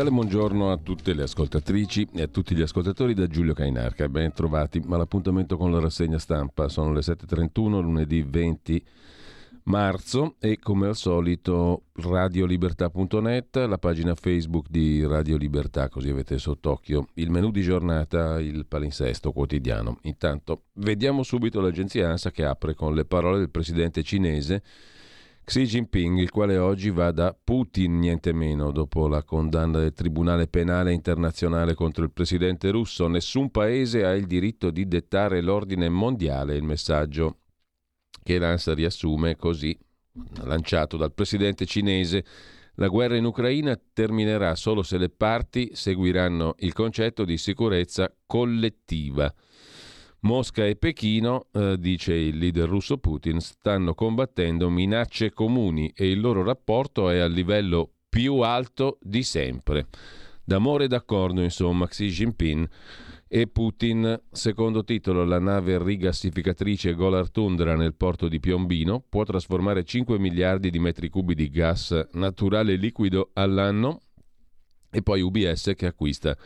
Cordiale buongiorno a tutte le ascoltatrici e a tutti gli ascoltatori da Giulio Cainarca. Ben trovati all'appuntamento con la rassegna stampa. Sono le 7.31, lunedì 20 marzo e come al solito radiolibertà.net, la pagina Facebook di Radio Libertà, così avete sott'occhio il menù di giornata, il palinsesto quotidiano. Intanto vediamo subito l'agenzia ANSA che apre con le parole del presidente cinese Xi Jinping, il quale oggi va da Putin niente meno dopo la condanna del Tribunale Penale Internazionale contro il presidente russo. Nessun paese ha il diritto di dettare l'ordine mondiale, il messaggio che l'ANSA riassume così, lanciato dal presidente cinese. La guerra in Ucraina terminerà solo se le parti seguiranno il concetto di sicurezza collettiva. Mosca e Pechino, eh, dice il leader russo Putin, stanno combattendo minacce comuni e il loro rapporto è al livello più alto di sempre. D'amore e d'accordo, insomma, Xi Jinping e Putin, secondo titolo, la nave rigassificatrice Golar Tundra nel porto di Piombino può trasformare 5 miliardi di metri cubi di gas naturale liquido all'anno e poi UBS che acquista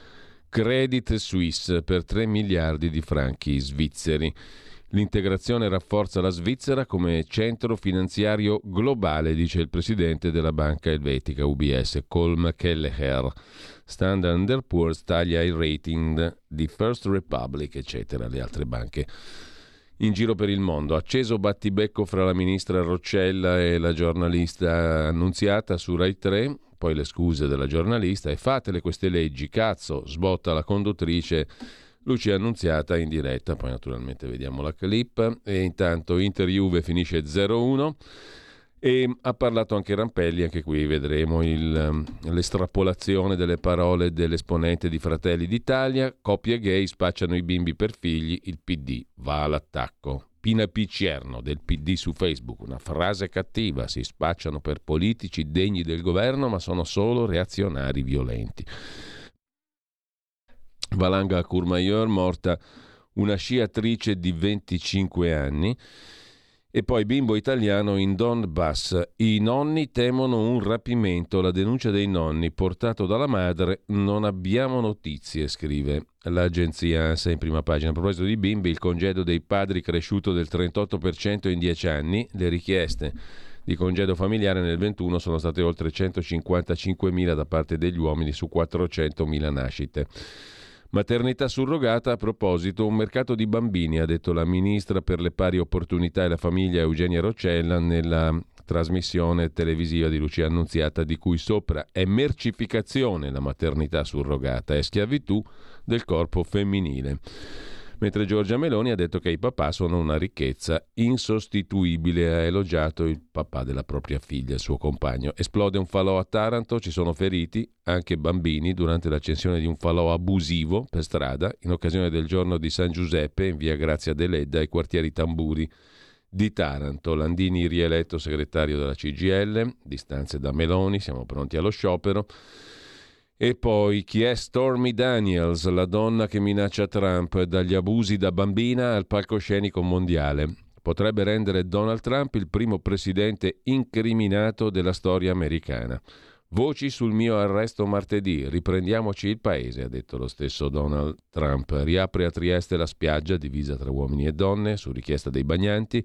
Credit Suisse per 3 miliardi di franchi svizzeri. L'integrazione rafforza la Svizzera come centro finanziario globale, dice il presidente della banca elvetica UBS, Colm Kelleher. Standard Poor's taglia il rating di First Republic, eccetera, le altre banche in giro per il mondo. Acceso battibecco fra la ministra Roccella e la giornalista annunziata su Rai 3 poi le scuse della giornalista e fatele queste leggi, cazzo, sbotta la conduttrice Lucia Annunziata in diretta, poi naturalmente vediamo la clip. E intanto Inter Juve finisce 0-1 e ha parlato anche Rampelli, anche qui vedremo il, l'estrapolazione delle parole dell'esponente di Fratelli d'Italia, coppie gay spacciano i bimbi per figli, il PD va all'attacco. Pina Picierno del PD su Facebook, una frase cattiva, si spacciano per politici degni del governo ma sono solo reazionari violenti. Valanga Courmayeur, morta una sciatrice di 25 anni. E poi bimbo italiano in Donbass. I nonni temono un rapimento. La denuncia dei nonni portato dalla madre. Non abbiamo notizie, scrive l'agenzia ANSA in prima pagina. A proposito di bimbi, il congedo dei padri cresciuto del 38% in 10 anni. Le richieste di congedo familiare nel 21 sono state oltre 155.000 da parte degli uomini su 400.000 nascite. Maternità surrogata, a proposito, un mercato di bambini, ha detto la ministra per le pari opportunità e la famiglia Eugenia Roccella nella trasmissione televisiva di Lucia Annunziata di cui sopra è mercificazione la maternità surrogata, è schiavitù del corpo femminile mentre Giorgia Meloni ha detto che i papà sono una ricchezza insostituibile. Ha elogiato il papà della propria figlia, il suo compagno. Esplode un falò a Taranto, ci sono feriti, anche bambini, durante l'accensione di un falò abusivo per strada, in occasione del giorno di San Giuseppe in via Grazia Deledda ai quartieri Tamburi di Taranto. Landini rieletto segretario della CGL, distanze da Meloni, siamo pronti allo sciopero. E poi chi è Stormy Daniels, la donna che minaccia Trump dagli abusi da bambina al palcoscenico mondiale? Potrebbe rendere Donald Trump il primo presidente incriminato della storia americana. Voci sul mio arresto martedì, riprendiamoci il paese, ha detto lo stesso Donald Trump. Riapre a Trieste la spiaggia divisa tra uomini e donne su richiesta dei bagnanti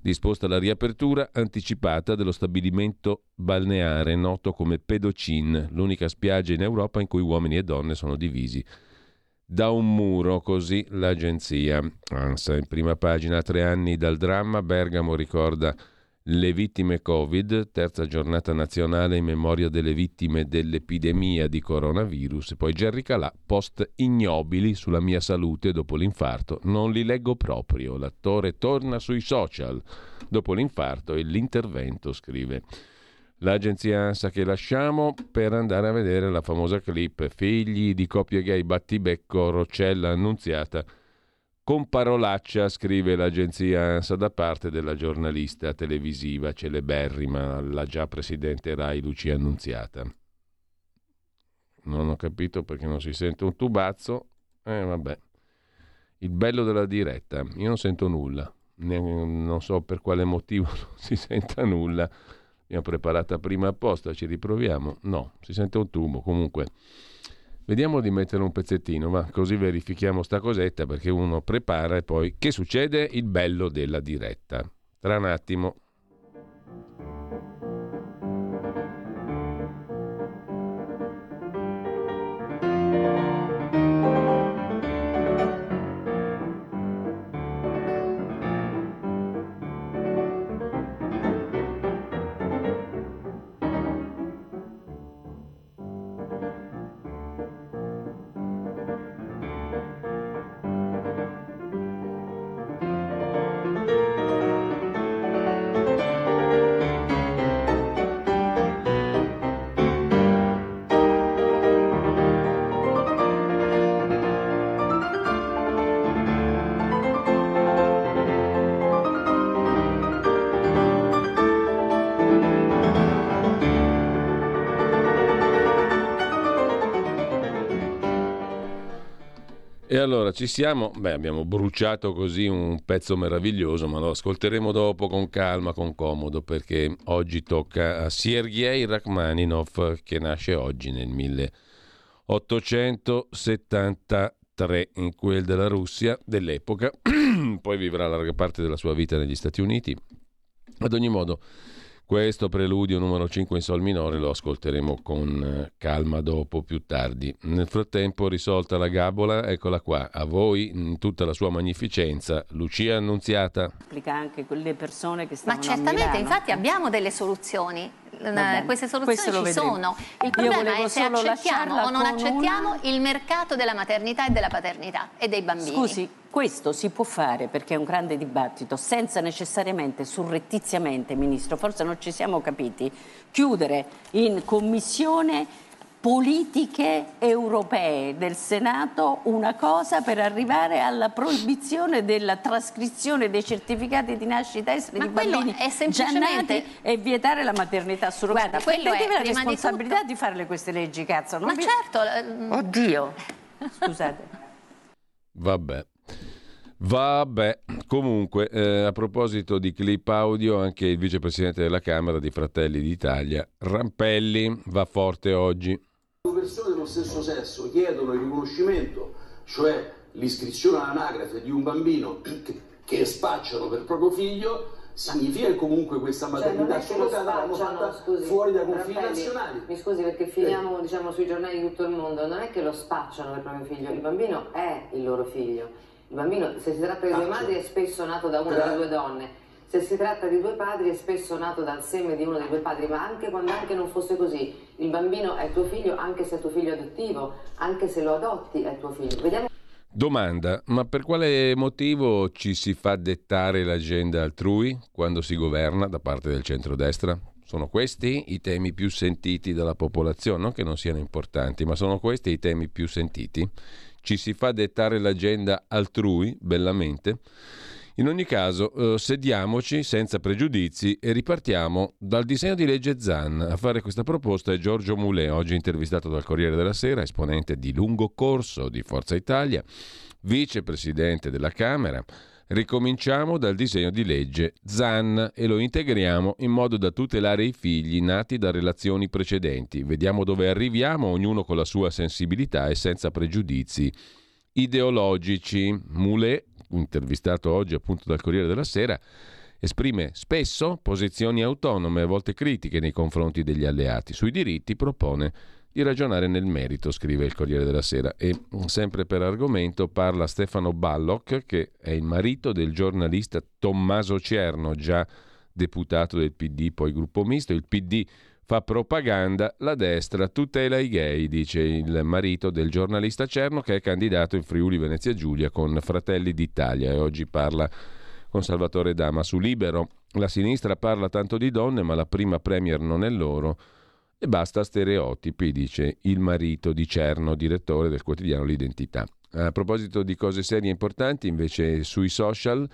disposta la riapertura anticipata dello stabilimento balneare noto come Pedocin, l'unica spiaggia in Europa in cui uomini e donne sono divisi da un muro, così l'agenzia ANSA. In prima pagina, tre anni dal dramma, Bergamo ricorda le vittime Covid, terza giornata nazionale in memoria delle vittime dell'epidemia di coronavirus, poi Gerry Calà, post ignobili sulla mia salute dopo l'infarto, non li leggo proprio, l'attore torna sui social dopo l'infarto e l'intervento, scrive. L'agenzia ANSA che lasciamo per andare a vedere la famosa clip Figli di coppie gay battibecco Roccella annunziata con parolaccia, scrive l'agenzia ANSA da parte della giornalista televisiva celeberrima, la già presidente Rai Lucia Annunziata. Non ho capito perché non si sente un tubazzo. Eh vabbè. Il bello della diretta, io non sento nulla, non so per quale motivo non si senta nulla. Abbiamo preparata prima apposta, ci riproviamo. No, si sente un tubo. Comunque, vediamo di mettere un pezzettino, ma così verifichiamo sta cosetta perché uno prepara e poi che succede? Il bello della diretta. Tra un attimo. Allora ci siamo, beh abbiamo bruciato così un pezzo meraviglioso, ma lo ascolteremo dopo con calma, con comodo, perché oggi tocca a Sergei Rachmaninov che nasce oggi nel 1873 in quel della Russia dell'epoca, poi vivrà larga parte della sua vita negli Stati Uniti. Ad ogni modo questo preludio numero 5 in sol minore lo ascolteremo con eh, calma dopo, più tardi. Nel frattempo, risolta la gabola, eccola qua, a voi in tutta la sua magnificenza, Lucia Annunziata. Applica anche quelle persone che stanno Ma certamente, infatti abbiamo delle soluzioni. Queste soluzioni ci sono. Il problema è se accettiamo o non accettiamo una... il mercato della maternità e della paternità e dei bambini. Scusi, questo si può fare perché è un grande dibattito senza necessariamente surrettiziamente, Ministro, forse non ci siamo capiti, chiudere in commissione politiche europee del Senato una cosa per arrivare alla proibizione della trascrizione dei certificati di nascita esteri di bambini è semplicemente... e vietare la maternità surrogata. Perché deve la responsabilità di, tutto... di farle queste leggi, cazzo. Non Ma vi... certo. Oddio. Scusate. Vabbè. Vabbè, comunque, eh, a proposito di clip audio, anche il vicepresidente della Camera di Fratelli d'Italia, Rampelli, va forte oggi. Persone dello stesso sesso chiedono il riconoscimento, cioè l'iscrizione all'anagrafe di un bambino che, che spacciano per proprio figlio, significa che comunque questa cioè, maternità cioè, surrogata l'hanno fatta scusi, fuori dai confini nazionali. Mi scusi perché finiamo eh. diciamo, sui giornali di tutto il mondo, non è che lo spacciano per proprio figlio, il bambino è il loro figlio. Il bambino, se si tratta di due madri, è spesso nato da una delle due donne. Se si tratta di due padri, è spesso nato dal seme di uno dei due padri, ma anche quando anche non fosse così, il bambino è tuo figlio, anche se è tuo figlio adottivo, anche se lo adotti è tuo figlio. Vediamo... Domanda, ma per quale motivo ci si fa dettare l'agenda altrui quando si governa da parte del centrodestra? Sono questi i temi più sentiti dalla popolazione, non che non siano importanti, ma sono questi i temi più sentiti? ci si fa dettare l'agenda altrui, bellamente. In ogni caso, eh, sediamoci senza pregiudizi e ripartiamo dal disegno di legge Zan. A fare questa proposta è Giorgio Moulet, oggi intervistato dal Corriere della Sera, esponente di lungo corso di Forza Italia, vicepresidente della Camera. Ricominciamo dal disegno di legge ZAN e lo integriamo in modo da tutelare i figli nati da relazioni precedenti. Vediamo dove arriviamo, ognuno con la sua sensibilità e senza pregiudizi ideologici. Moulet, intervistato oggi appunto dal Corriere della Sera, esprime spesso posizioni autonome, a volte critiche nei confronti degli alleati. Sui diritti propone di ragionare nel merito, scrive il Corriere della Sera. E mm, sempre per argomento parla Stefano Ballock, che è il marito del giornalista Tommaso Cerno, già deputato del PD, poi gruppo misto. Il PD fa propaganda, la destra tutela i gay, dice il marito del giornalista Cerno che è candidato in Friuli Venezia Giulia con Fratelli d'Italia e oggi parla con Salvatore Dama su Libero. La sinistra parla tanto di donne, ma la prima premier non è loro. E basta stereotipi, dice il marito di Cerno, direttore del quotidiano L'Identità. A proposito di cose serie e importanti, invece sui social,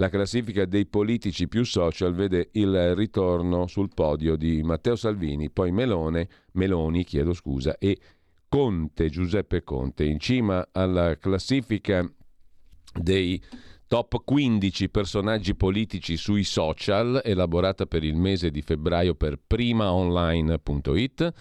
la classifica dei politici più social vede il ritorno sul podio di Matteo Salvini, poi Melone, Meloni, chiedo scusa, e Conte, Giuseppe Conte. In cima alla classifica dei top 15 personaggi politici sui social, elaborata per il mese di febbraio per primaonline.it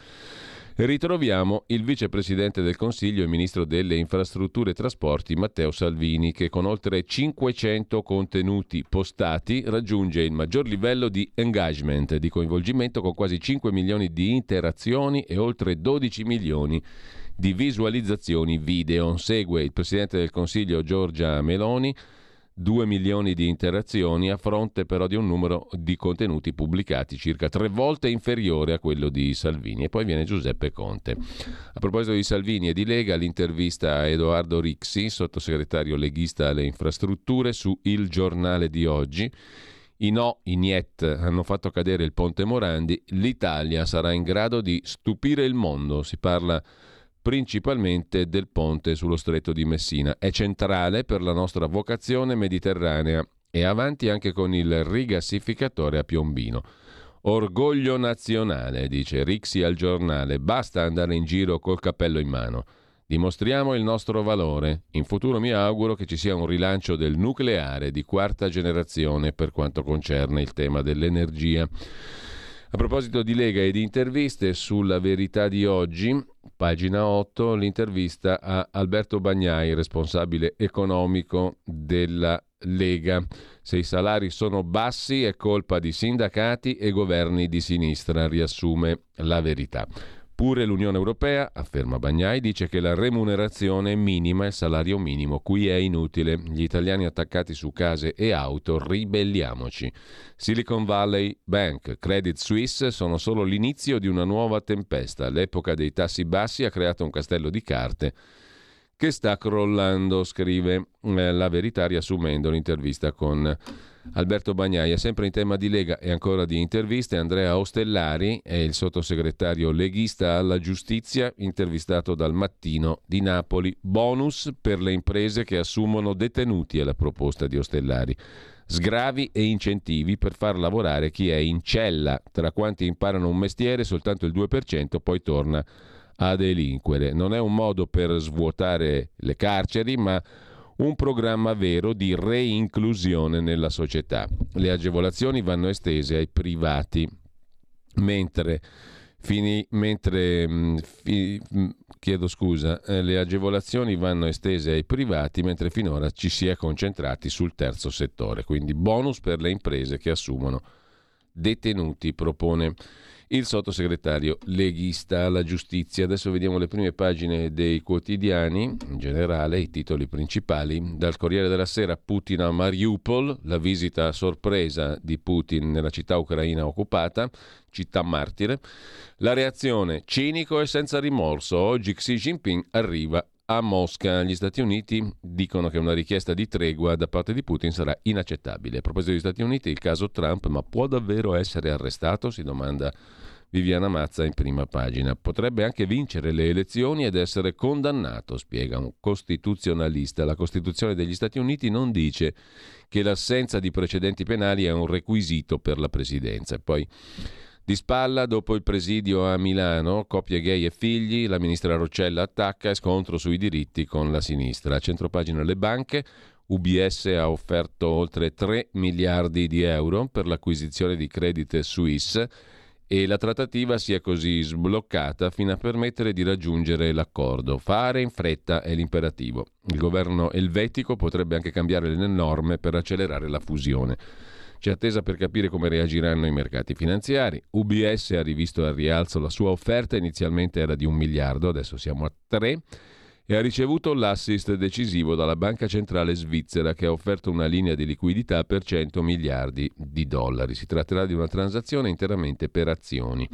ritroviamo il vicepresidente del Consiglio e ministro delle infrastrutture e trasporti Matteo Salvini che con oltre 500 contenuti postati raggiunge il maggior livello di engagement, di coinvolgimento con quasi 5 milioni di interazioni e oltre 12 milioni di visualizzazioni video. Segue il presidente del Consiglio Giorgia Meloni 2 milioni di interazioni a fronte però di un numero di contenuti pubblicati circa tre volte inferiore a quello di Salvini. E poi viene Giuseppe Conte. A proposito di Salvini e di Lega, l'intervista a Edoardo Rixi, sottosegretario leghista alle infrastrutture, su Il Giornale di oggi. I no, i niet hanno fatto cadere il ponte Morandi, l'Italia sarà in grado di stupire il mondo. Si parla principalmente del ponte sullo stretto di Messina. È centrale per la nostra vocazione mediterranea e avanti anche con il rigassificatore a Piombino. Orgoglio nazionale, dice Rixi al giornale, basta andare in giro col cappello in mano. Dimostriamo il nostro valore. In futuro mi auguro che ci sia un rilancio del nucleare di quarta generazione per quanto concerne il tema dell'energia. A proposito di Lega e di interviste, sulla verità di oggi, pagina 8, l'intervista a Alberto Bagnai, responsabile economico della Lega. Se i salari sono bassi è colpa di sindacati e governi di sinistra, riassume la verità. Pure l'Unione Europea, afferma Bagnai, dice che la remunerazione minima è il salario minimo. Qui è inutile. Gli italiani attaccati su case e auto, ribelliamoci. Silicon Valley Bank, Credit Suisse sono solo l'inizio di una nuova tempesta. L'epoca dei tassi bassi ha creato un castello di carte che sta crollando, scrive eh, la verità riassumendo l'intervista con Alberto Bagnaia, sempre in tema di Lega e ancora di interviste, Andrea Ostellari è il sottosegretario leghista alla giustizia, intervistato dal mattino di Napoli. Bonus per le imprese che assumono detenuti alla proposta di Ostellari. Sgravi e incentivi per far lavorare chi è in cella. Tra quanti imparano un mestiere, soltanto il 2% poi torna a delinquere. Non è un modo per svuotare le carceri, ma un programma vero di reinclusione nella società. Le agevolazioni vanno estese ai privati, mentre, fini, mentre mm, fi, mm, chiedo scusa, eh, le agevolazioni vanno estese ai privati, mentre finora ci si è concentrati sul terzo settore, quindi bonus per le imprese che assumono detenuti, propone il sottosegretario leghista alla giustizia. Adesso vediamo le prime pagine dei quotidiani, in generale i titoli principali. Dal Corriere della Sera Putin a Mariupol, la visita a sorpresa di Putin nella città ucraina occupata, città martire. La reazione cinico e senza rimorso. Oggi Xi Jinping arriva a Mosca. Gli Stati Uniti dicono che una richiesta di tregua da parte di Putin sarà inaccettabile. A proposito degli Stati Uniti, il caso Trump, ma può davvero essere arrestato? Si domanda Viviana Mazza in prima pagina. Potrebbe anche vincere le elezioni ed essere condannato, spiega un costituzionalista. La Costituzione degli Stati Uniti non dice che l'assenza di precedenti penali è un requisito per la presidenza. Poi di spalla, dopo il presidio a Milano, coppie gay e figli, la ministra Roccella attacca e scontro sui diritti con la sinistra. A centropagina le banche, UBS ha offerto oltre 3 miliardi di euro per l'acquisizione di Credit Suisse e la trattativa si è così sbloccata fino a permettere di raggiungere l'accordo. Fare in fretta è l'imperativo. Il governo elvetico potrebbe anche cambiare le norme per accelerare la fusione. C'è attesa per capire come reagiranno i mercati finanziari. UBS ha rivisto al rialzo la sua offerta, inizialmente era di un miliardo, adesso siamo a tre e ha ricevuto l'assist decisivo dalla Banca Centrale Svizzera che ha offerto una linea di liquidità per 100 miliardi di dollari. Si tratterà di una transazione interamente per azioni.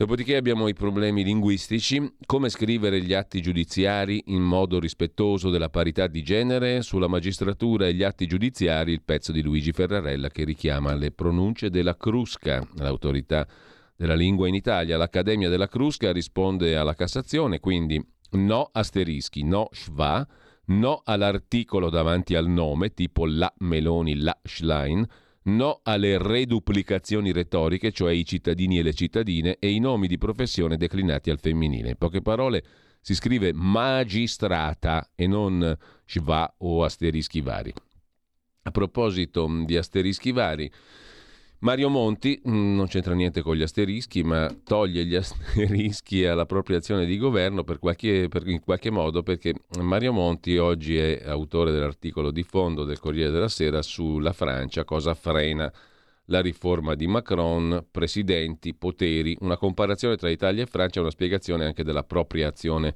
Dopodiché abbiamo i problemi linguistici, come scrivere gli atti giudiziari in modo rispettoso della parità di genere, sulla magistratura e gli atti giudiziari il pezzo di Luigi Ferrarella che richiama le pronunce della Crusca, l'autorità della lingua in Italia. L'Accademia della Crusca risponde alla Cassazione, quindi no asterischi, no schwa, no all'articolo davanti al nome, tipo la Meloni, la Schlein, no alle reduplicazioni retoriche, cioè i cittadini e le cittadine, e i nomi di professione declinati al femminile. In poche parole, si scrive magistrata e non schwa o asterischi vari. A proposito di asterischi vari, Mario Monti mm, non c'entra niente con gli asterischi, ma toglie gli asterischi alla propria azione di governo per qualche, per, in qualche modo perché Mario Monti oggi è autore dell'articolo di fondo del Corriere della Sera sulla Francia, cosa frena la riforma di Macron, presidenti, poteri, una comparazione tra Italia e Francia una spiegazione anche della propria azione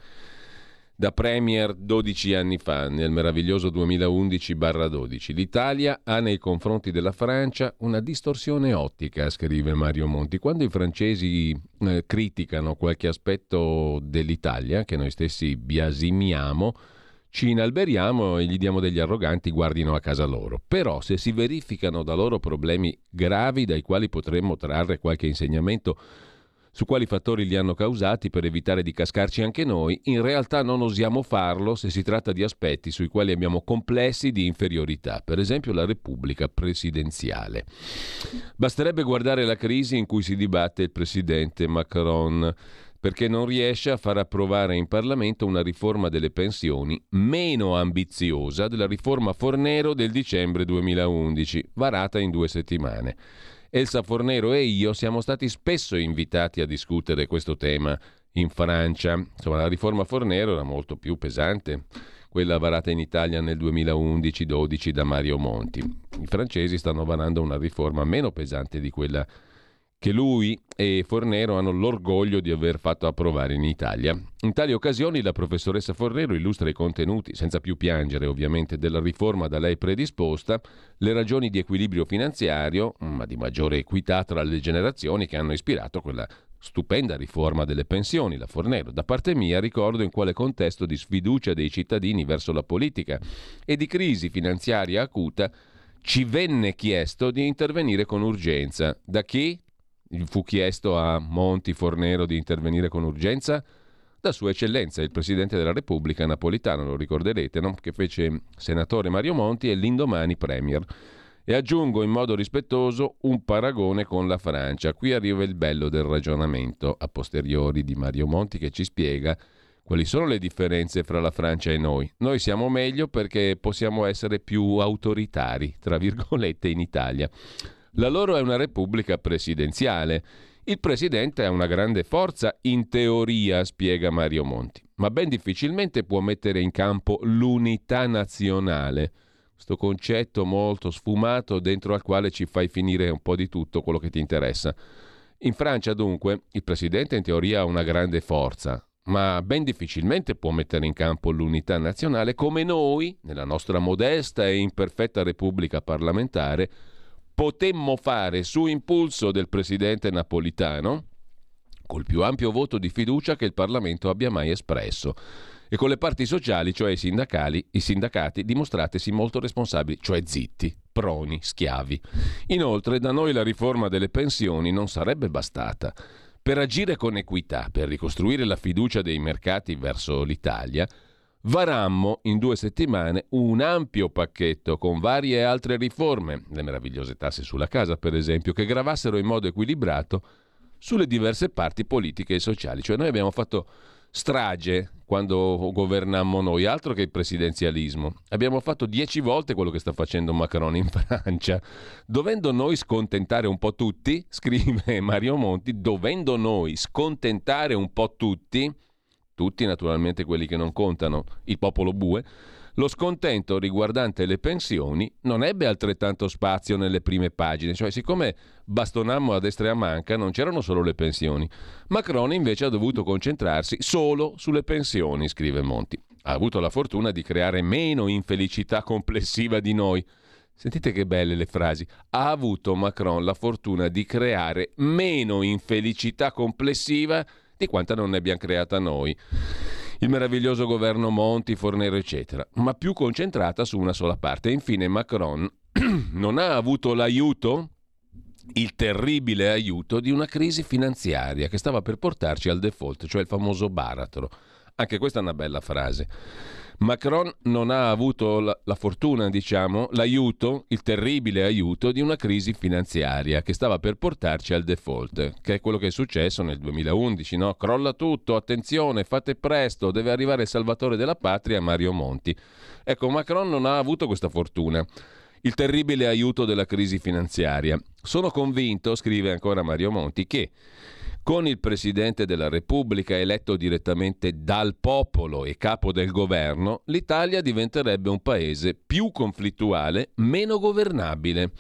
da Premier 12 anni fa, nel meraviglioso 2011-12. L'Italia ha nei confronti della Francia una distorsione ottica, scrive Mario Monti. Quando i francesi eh, criticano qualche aspetto dell'Italia, che noi stessi biasimiamo, ci inalberiamo e gli diamo degli arroganti guardino a casa loro. Però se si verificano da loro problemi gravi dai quali potremmo trarre qualche insegnamento, su quali fattori li hanno causati per evitare di cascarci anche noi, in realtà non osiamo farlo se si tratta di aspetti sui quali abbiamo complessi di inferiorità, per esempio la Repubblica presidenziale. Basterebbe guardare la crisi in cui si dibatte il presidente Macron perché non riesce a far approvare in Parlamento una riforma delle pensioni meno ambiziosa della riforma Fornero del dicembre 2011, varata in due settimane. Elsa Fornero e io siamo stati spesso invitati a discutere questo tema in Francia. Insomma, la riforma Fornero era molto più pesante, quella varata in Italia nel 2011-12 da Mario Monti. I francesi stanno varando una riforma meno pesante di quella che lui e Fornero hanno l'orgoglio di aver fatto approvare in Italia. In tali occasioni la professoressa Fornero illustra i contenuti, senza più piangere ovviamente, della riforma da lei predisposta, le ragioni di equilibrio finanziario, ma di maggiore equità tra le generazioni che hanno ispirato quella stupenda riforma delle pensioni, la Fornero. Da parte mia ricordo in quale contesto di sfiducia dei cittadini verso la politica e di crisi finanziaria acuta ci venne chiesto di intervenire con urgenza. Da chi? Fu chiesto a Monti Fornero di intervenire con urgenza da Sua Eccellenza, il Presidente della Repubblica Napolitano, lo ricorderete, no? che fece senatore Mario Monti e l'indomani Premier. E aggiungo in modo rispettoso un paragone con la Francia. Qui arriva il bello del ragionamento a posteriori di Mario Monti che ci spiega quali sono le differenze fra la Francia e noi. Noi siamo meglio perché possiamo essere più autoritari, tra virgolette, in Italia. La loro è una repubblica presidenziale. Il presidente ha una grande forza, in teoria, spiega Mario Monti, ma ben difficilmente può mettere in campo l'unità nazionale. Questo concetto molto sfumato dentro al quale ci fai finire un po' di tutto quello che ti interessa. In Francia, dunque, il presidente in teoria ha una grande forza, ma ben difficilmente può mettere in campo l'unità nazionale come noi, nella nostra modesta e imperfetta repubblica parlamentare, potemmo fare su impulso del presidente napolitano, col più ampio voto di fiducia che il Parlamento abbia mai espresso, e con le parti sociali, cioè i, sindacali, i sindacati, dimostratesi molto responsabili, cioè zitti, proni, schiavi. Inoltre, da noi la riforma delle pensioni non sarebbe bastata. Per agire con equità, per ricostruire la fiducia dei mercati verso l'Italia, varammo in due settimane un ampio pacchetto con varie altre riforme, le meravigliose tasse sulla casa per esempio, che gravassero in modo equilibrato sulle diverse parti politiche e sociali. Cioè noi abbiamo fatto strage quando governammo noi, altro che il presidenzialismo. Abbiamo fatto dieci volte quello che sta facendo Macron in Francia, dovendo noi scontentare un po' tutti, scrive Mario Monti, dovendo noi scontentare un po' tutti, tutti naturalmente quelli che non contano, il popolo bue, lo scontento riguardante le pensioni non ebbe altrettanto spazio nelle prime pagine, cioè siccome bastonammo a destra e a manca non c'erano solo le pensioni. Macron invece ha dovuto concentrarsi solo sulle pensioni, scrive Monti. Ha avuto la fortuna di creare meno infelicità complessiva di noi. Sentite che belle le frasi. Ha avuto Macron la fortuna di creare meno infelicità complessiva di quanta non ne abbiamo creata noi il meraviglioso governo Monti, Fornero, eccetera, ma più concentrata su una sola parte. E infine Macron non ha avuto l'aiuto, il terribile aiuto di una crisi finanziaria che stava per portarci al default, cioè il famoso baratro. Anche questa è una bella frase. Macron non ha avuto la, la, fortuna, diciamo, l'aiuto, il terribile aiuto di una crisi finanziaria che stava per portarci al default, che è quello che è successo nel 2011, no? Crolla tutto, attenzione, fate presto, deve arrivare il salvatore della patria, Mario Monti. Ecco, Macron non ha avuto questa fortuna. Il terribile aiuto della crisi finanziaria. Sono convinto, scrive ancora Mario Monti, che con il Presidente della Repubblica eletto direttamente dal popolo e capo del governo, l'Italia diventerebbe un paese più conflittuale, meno governabile.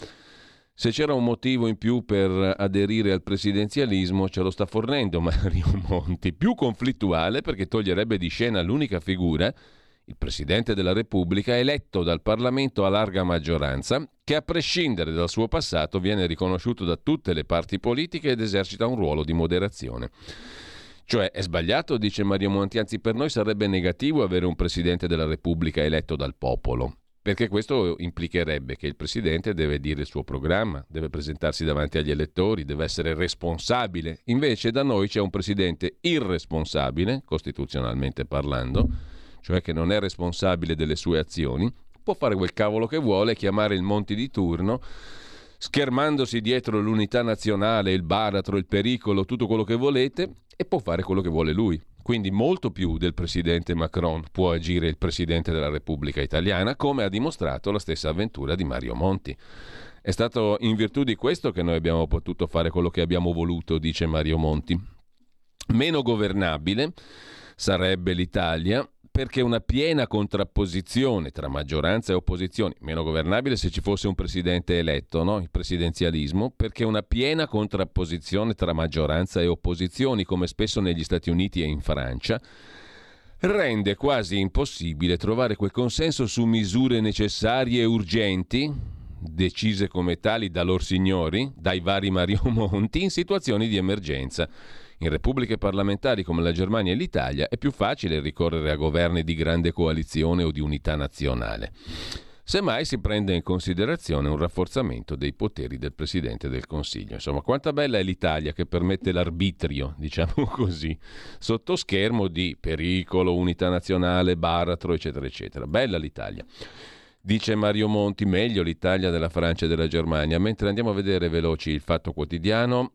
Se c'era un motivo in più per aderire al presidenzialismo, ce lo sta fornendo Mario Monti. Più conflittuale perché toglierebbe di scena l'unica figura il Presidente della Repubblica eletto dal Parlamento a larga maggioranza, che a prescindere dal suo passato viene riconosciuto da tutte le parti politiche ed esercita un ruolo di moderazione. Cioè è sbagliato, dice Mario Monti, anzi per noi sarebbe negativo avere un Presidente della Repubblica eletto dal popolo, perché questo implicherebbe che il Presidente deve dire il suo programma, deve presentarsi davanti agli elettori, deve essere responsabile. Invece da noi c'è un Presidente irresponsabile, costituzionalmente parlando, cioè che non è responsabile delle sue azioni, può fare quel cavolo che vuole, chiamare il Monti di turno, schermandosi dietro l'unità nazionale, il baratro, il pericolo, tutto quello che volete, e può fare quello che vuole lui. Quindi molto più del presidente Macron può agire il presidente della Repubblica Italiana, come ha dimostrato la stessa avventura di Mario Monti. È stato in virtù di questo che noi abbiamo potuto fare quello che abbiamo voluto, dice Mario Monti. Meno governabile sarebbe l'Italia perché una piena contrapposizione tra maggioranza e opposizioni, meno governabile se ci fosse un presidente eletto, no? il presidenzialismo, perché una piena contrapposizione tra maggioranza e opposizioni, come spesso negli Stati Uniti e in Francia, rende quasi impossibile trovare quel consenso su misure necessarie e urgenti, decise come tali da loro signori, dai vari Mario Monti, in situazioni di emergenza in repubbliche parlamentari come la Germania e l'Italia è più facile ricorrere a governi di grande coalizione o di unità nazionale. Semmai si prende in considerazione un rafforzamento dei poteri del Presidente del Consiglio. Insomma, quanta bella è l'Italia che permette l'arbitrio, diciamo così, sotto schermo di pericolo, unità nazionale, baratro, eccetera, eccetera. Bella l'Italia. Dice Mario Monti, meglio l'Italia della Francia e della Germania. Mentre andiamo a vedere veloci il fatto quotidiano,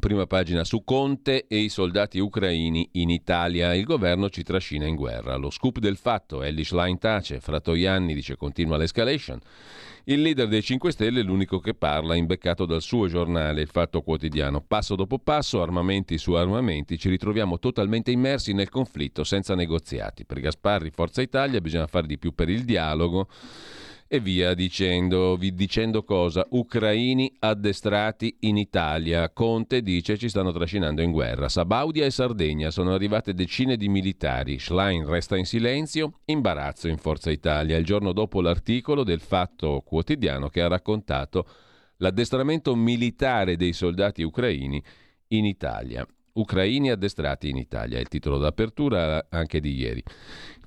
Prima pagina su Conte e i soldati ucraini in Italia. Il governo ci trascina in guerra. Lo scoop del fatto, Ellie Schlein tace, Fratoianni dice continua l'escalation. Il leader dei 5 Stelle è l'unico che parla, imbeccato dal suo giornale, il Fatto Quotidiano. Passo dopo passo, armamenti su armamenti, ci ritroviamo totalmente immersi nel conflitto senza negoziati. Per Gasparri, Forza Italia, bisogna fare di più per il dialogo e via dicendo. Dicendo cosa? Ucraini addestrati in Italia. Conte dice ci stanno trascinando in guerra. Sabaudia e Sardegna sono arrivate decine di militari. Schlein resta in silenzio. Imbarazzo in Forza Italia. Il giorno dopo l'articolo del Fatto Quotidiano che ha raccontato l'addestramento militare dei soldati ucraini in Italia. Ucraini addestrati in Italia, è il titolo d'apertura anche di ieri.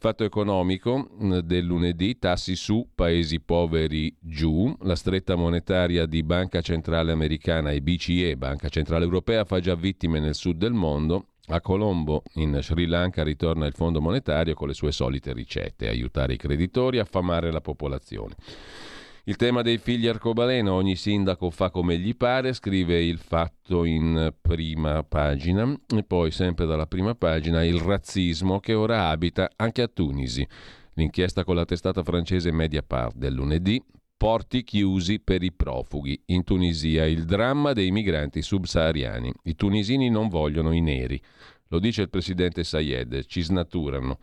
Fatto economico mm, del lunedì, tassi su, paesi poveri giù, la stretta monetaria di Banca Centrale Americana e BCE, Banca Centrale Europea, fa già vittime nel sud del mondo. A Colombo, in Sri Lanka, ritorna il Fondo Monetario con le sue solite ricette, aiutare i creditori, affamare la popolazione. Il tema dei figli arcobaleno, ogni sindaco fa come gli pare, scrive il fatto in prima pagina e poi sempre dalla prima pagina il razzismo che ora abita anche a Tunisi. L'inchiesta con la testata francese Mediapart del lunedì, porti chiusi per i profughi. In Tunisia il dramma dei migranti subsahariani. I tunisini non vogliono i neri. Lo dice il presidente Sayed, ci snaturano.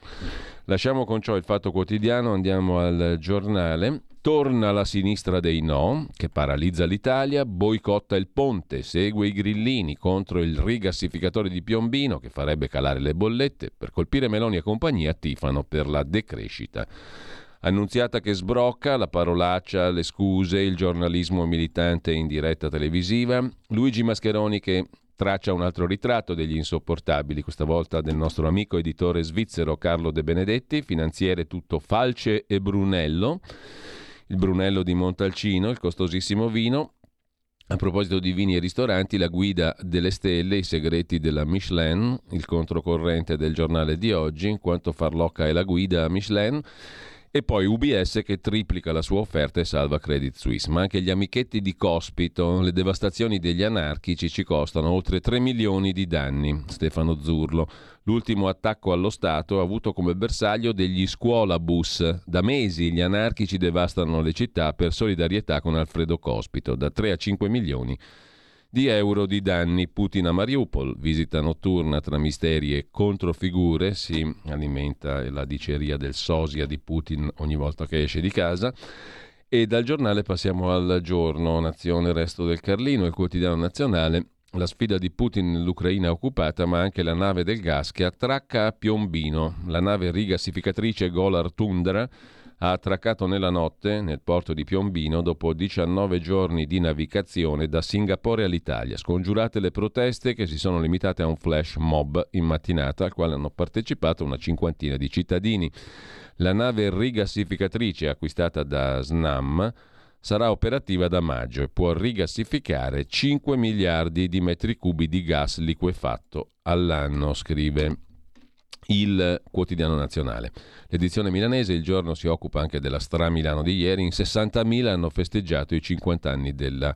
Lasciamo con ciò il fatto quotidiano, andiamo al giornale. Torna la sinistra dei no, che paralizza l'Italia, boicotta il ponte, segue i grillini contro il rigassificatore di Piombino che farebbe calare le bollette. Per colpire Meloni e compagnia tifano per la decrescita. Annunziata che sbrocca, la parolaccia, le scuse, il giornalismo militante in diretta televisiva. Luigi Mascheroni che traccia un altro ritratto degli insopportabili, questa volta del nostro amico editore svizzero Carlo De Benedetti, finanziere tutto falce e Brunello il Brunello di Montalcino, il costosissimo vino. A proposito di vini e ristoranti, la guida delle stelle, i segreti della Michelin, il controcorrente del giornale di oggi, in quanto farlocca è la guida Michelin e poi UBS che triplica la sua offerta e salva Credit Suisse. Ma anche gli amichetti di Cospito, le devastazioni degli anarchici ci costano oltre 3 milioni di danni. Stefano Zurlo. L'ultimo attacco allo Stato ha avuto come bersaglio degli scuolabus. Da mesi gli anarchici devastano le città per solidarietà con Alfredo Cospito, da 3 a 5 milioni di euro di danni. Putin a Mariupol, visita notturna tra misteri e controfigure, si alimenta la diceria del sosia di Putin ogni volta che esce di casa. E dal giornale passiamo al giorno, Nazione, Resto del Carlino, il quotidiano nazionale. La sfida di Putin nell'Ucraina occupata, ma anche la nave del gas che attracca a Piombino. La nave rigassificatrice Golar Tundra ha attraccato nella notte nel porto di Piombino dopo 19 giorni di navigazione da Singapore all'Italia. Scongiurate le proteste che si sono limitate a un flash mob in mattinata al quale hanno partecipato una cinquantina di cittadini. La nave rigassificatrice acquistata da SNAM sarà operativa da maggio e può rigassificare 5 miliardi di metri cubi di gas liquefatto all'anno, scrive il quotidiano nazionale. L'edizione milanese il giorno si occupa anche della Stra Milano di ieri, in 60.000 hanno festeggiato i 50 anni della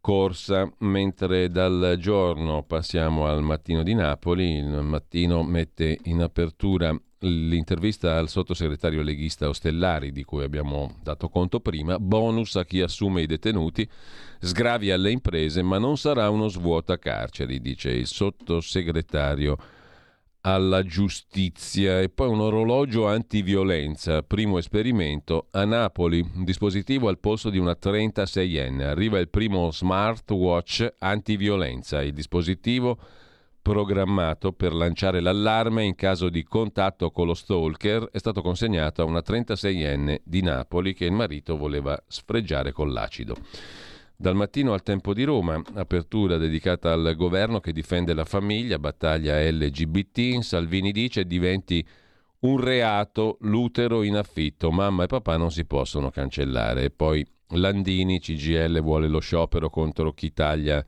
corsa, mentre dal giorno passiamo al mattino di Napoli, il mattino mette in apertura l'intervista al sottosegretario leghista Ostellari di cui abbiamo dato conto prima, bonus a chi assume i detenuti, sgravi alle imprese, ma non sarà uno svuota carceri, dice il sottosegretario alla giustizia e poi un orologio antiviolenza, primo esperimento a Napoli, un dispositivo al polso di una 36enne. Arriva il primo smartwatch antiviolenza, il dispositivo programmato per lanciare l'allarme in caso di contatto con lo stalker è stato consegnato a una 36enne di Napoli che il marito voleva sfregiare con l'acido. Dal mattino al tempo di Roma, apertura dedicata al governo che difende la famiglia, battaglia LGBT, Salvini dice diventi un reato l'utero in affitto, mamma e papà non si possono cancellare. E poi Landini, CGL vuole lo sciopero contro chi taglia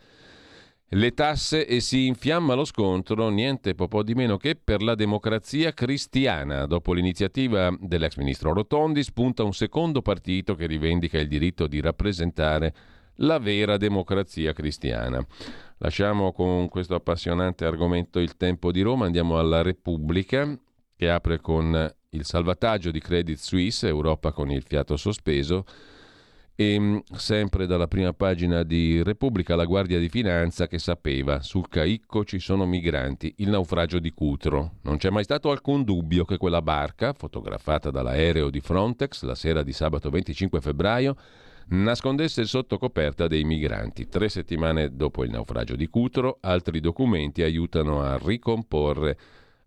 le tasse e si infiamma lo scontro, niente po' di meno che per la democrazia cristiana. Dopo l'iniziativa dell'ex ministro Rotondi spunta un secondo partito che rivendica il diritto di rappresentare la vera democrazia cristiana. Lasciamo con questo appassionante argomento il tempo di Roma, andiamo alla Repubblica che apre con il salvataggio di Credit Suisse, Europa con il fiato sospeso. E mm, sempre dalla prima pagina di Repubblica la Guardia di Finanza che sapeva sul Caicco ci sono migranti, il naufragio di Cutro. Non c'è mai stato alcun dubbio che quella barca, fotografata dall'aereo di Frontex la sera di sabato 25 febbraio, nascondesse sotto coperta dei migranti. Tre settimane dopo il naufragio di Cutro, altri documenti aiutano a ricomporre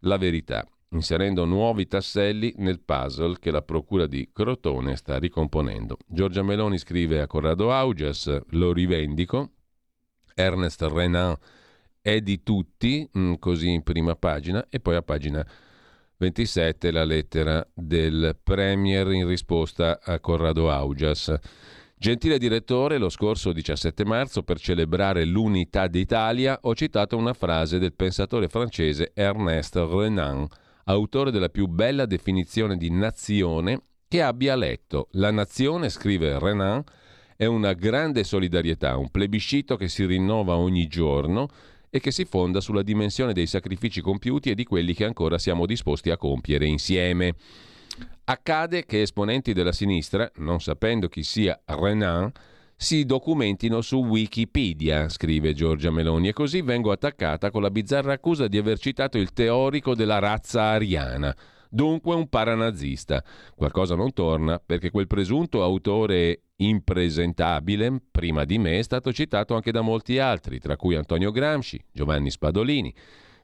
la verità, inserendo nuovi tasselli nel puzzle che la Procura di Crotone sta ricomponendo. Giorgia Meloni scrive a Corrado Augias, lo rivendico, Ernest Renan è di tutti, mm, così in prima pagina, e poi a pagina 27 la lettera del Premier in risposta a Corrado Augias. Gentile direttore, lo scorso 17 marzo, per celebrare l'unità d'Italia, ho citato una frase del pensatore francese Ernest Renan, autore della più bella definizione di nazione che abbia letto. La nazione, scrive Renan, è una grande solidarietà, un plebiscito che si rinnova ogni giorno e che si fonda sulla dimensione dei sacrifici compiuti e di quelli che ancora siamo disposti a compiere insieme. Accade che esponenti della sinistra, non sapendo chi sia Renan, si documentino su Wikipedia, scrive Giorgia Meloni, e così vengo attaccata con la bizzarra accusa di aver citato il teorico della razza ariana. Dunque un paranazista. Qualcosa non torna perché quel presunto autore impresentabile, prima di me, è stato citato anche da molti altri, tra cui Antonio Gramsci, Giovanni Spadolini,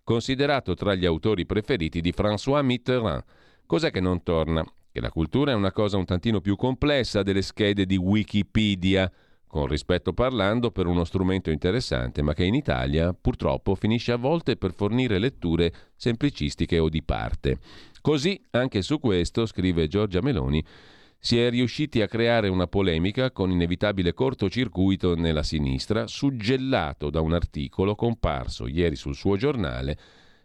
considerato tra gli autori preferiti di François Mitterrand. Cos'è che non torna? Che la cultura è una cosa un tantino più complessa delle schede di Wikipedia con rispetto parlando, per uno strumento interessante, ma che in Italia purtroppo finisce a volte per fornire letture semplicistiche o di parte. Così, anche su questo, scrive Giorgia Meloni, si è riusciti a creare una polemica con inevitabile cortocircuito nella sinistra, suggellato da un articolo comparso ieri sul suo giornale,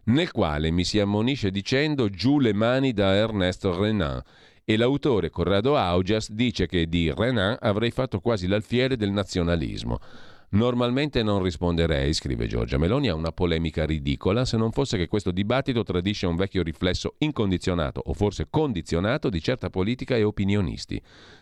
nel quale mi si ammonisce dicendo giù le mani da Ernest Renan e l'autore Corrado Augias dice che di Renan avrei fatto quasi l'alfiere del nazionalismo. Normalmente non risponderei, scrive Giorgia Meloni, a una polemica ridicola se non fosse che questo dibattito tradisce un vecchio riflesso incondizionato o forse condizionato di certa politica e opinionisti.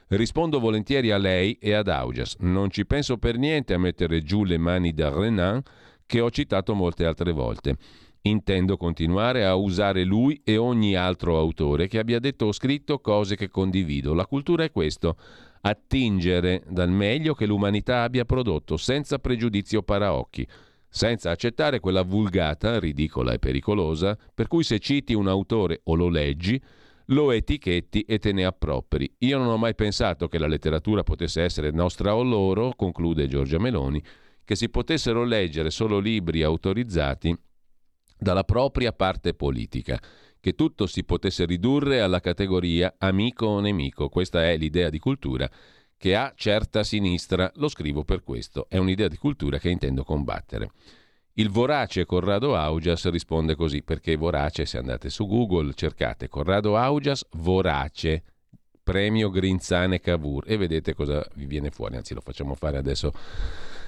Rispondo volentieri a lei e ad Augias. Non ci penso per niente a mettere giù le mani da Renan che ho citato molte altre volte. Intendo continuare a usare lui e ogni altro autore che abbia detto o scritto cose che condivido. La cultura è questo, attingere dal meglio che l'umanità abbia prodotto, senza pregiudizio paraocchi, senza accettare quella vulgata, ridicola e pericolosa, per cui se citi un autore o lo leggi, lo etichetti e te ne appropri. Io non ho mai pensato che la letteratura potesse essere nostra o loro, conclude Giorgia Meloni, che si potessero leggere solo libri autorizzati dalla propria parte politica, che tutto si potesse ridurre alla categoria amico o nemico. Questa è l'idea di cultura che ha certa sinistra, lo scrivo per questo, è un'idea di cultura che intendo combattere. Il vorace Corrado Augias risponde così, perché vorace, se andate su Google, cercate Corrado Augias vorace, premio Grinzane Cavour e vedete cosa vi viene fuori, anzi lo facciamo fare adesso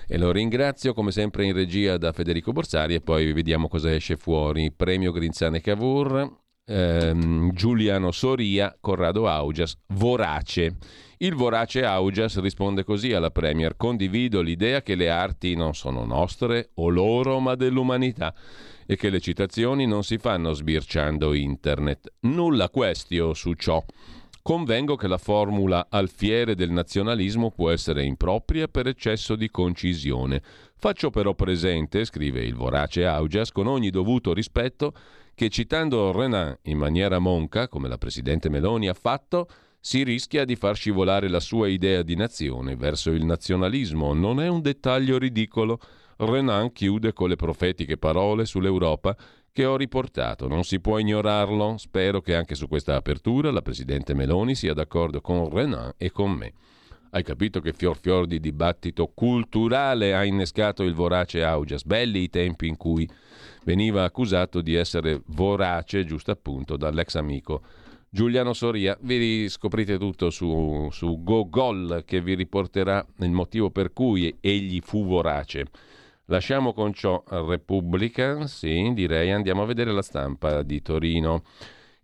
e lo ringrazio come sempre in regia da Federico Borsari e poi vediamo cosa esce fuori. Premio Grinzane Cavour, ehm, Giuliano Soria, Corrado Augias, Vorace. Il vorace Augias risponde così alla Premier: Condivido l'idea che le arti non sono nostre o loro, ma dell'umanità e che le citazioni non si fanno sbirciando internet. Nulla questio su ciò. Convengo che la formula alfiere del nazionalismo può essere impropria per eccesso di concisione. Faccio però presente, scrive il vorace Augias, con ogni dovuto rispetto, che citando Renan in maniera monca, come la Presidente Meloni ha fatto, si rischia di far scivolare la sua idea di nazione verso il nazionalismo. Non è un dettaglio ridicolo. Renan chiude con le profetiche parole sull'Europa che ho riportato. Non si può ignorarlo. Spero che anche su questa apertura la Presidente Meloni sia d'accordo con Renan e con me. Hai capito che fior fior di dibattito culturale ha innescato il vorace Augias? Belli i tempi in cui veniva accusato di essere vorace, giusto appunto, dall'ex amico Giuliano Soria. Vi scoprite tutto su, su Gogol che vi riporterà il motivo per cui egli fu vorace. Lasciamo con ciò Repubblica, sì, direi andiamo a vedere la stampa di Torino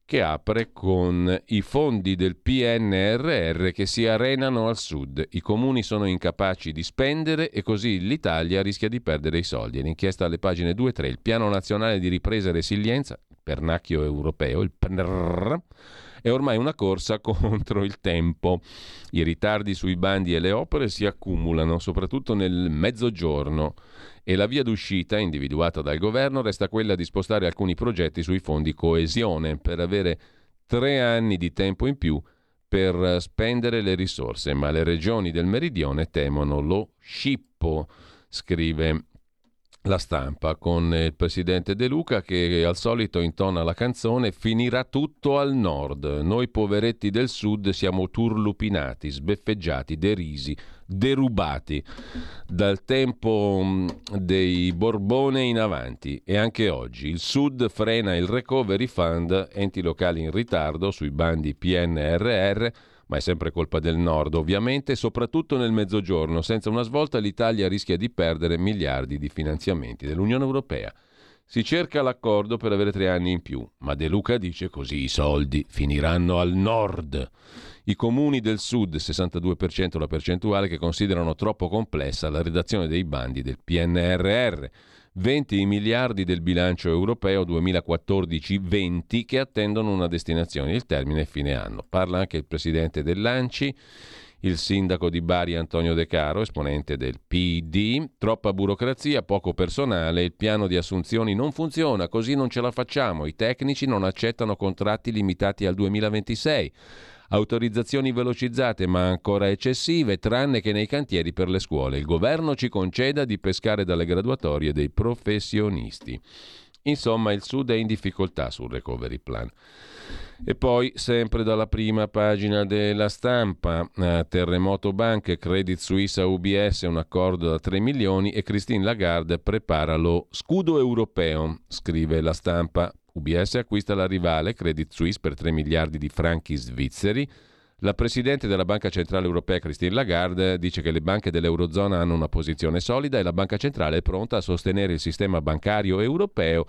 che apre con i fondi del PNRR che si arenano al sud. I comuni sono incapaci di spendere e così l'Italia rischia di perdere i soldi. L'inchiesta alle pagine 2 e 3, il Piano Nazionale di Ripresa e Resilienza, pernacchio europeo, il PNRR, è ormai una corsa contro il tempo. I ritardi sui bandi e le opere si accumulano, soprattutto nel mezzogiorno e la via d'uscita individuata dal governo resta quella di spostare alcuni progetti sui fondi coesione per avere tre anni di tempo in più per spendere le risorse, ma le regioni del meridione temono lo scippo, scrive la stampa con il presidente De Luca che al solito intona la canzone Finirà tutto al nord. Noi poveretti del sud siamo turlupinati, sbeffeggiati, derisi, derubati dal tempo mm, dei Borbone in avanti e anche oggi. Il sud frena il recovery fund, enti locali in ritardo sui bandi PNRR ma è sempre colpa del nord ovviamente, soprattutto nel mezzogiorno. Senza una svolta l'Italia rischia di perdere miliardi di finanziamenti dell'Unione Europea. Si cerca l'accordo per avere tre anni in più, ma De Luca dice così i soldi finiranno al nord. I comuni del sud, 62% la percentuale, che considerano troppo complessa la redazione dei bandi del PNRR. 20 miliardi del bilancio europeo 2014-20 che attendono una destinazione. Il termine è fine anno. Parla anche il presidente dell'ANCI il sindaco di Bari Antonio De Caro, esponente del PD, troppa burocrazia, poco personale, il piano di assunzioni non funziona, così non ce la facciamo, i tecnici non accettano contratti limitati al 2026. Autorizzazioni velocizzate ma ancora eccessive, tranne che nei cantieri per le scuole. Il governo ci conceda di pescare dalle graduatorie dei professionisti. Insomma, il Sud è in difficoltà sul recovery plan. E poi, sempre dalla prima pagina della stampa, eh, Terremoto Banche, Credit Suisse UBS, un accordo da 3 milioni e Christine Lagarde prepara lo scudo europeo, scrive la stampa. UBS acquista la rivale Credit Suisse per 3 miliardi di franchi svizzeri. La Presidente della Banca Centrale Europea, Christine Lagarde, dice che le banche dell'Eurozona hanno una posizione solida e la Banca Centrale è pronta a sostenere il sistema bancario europeo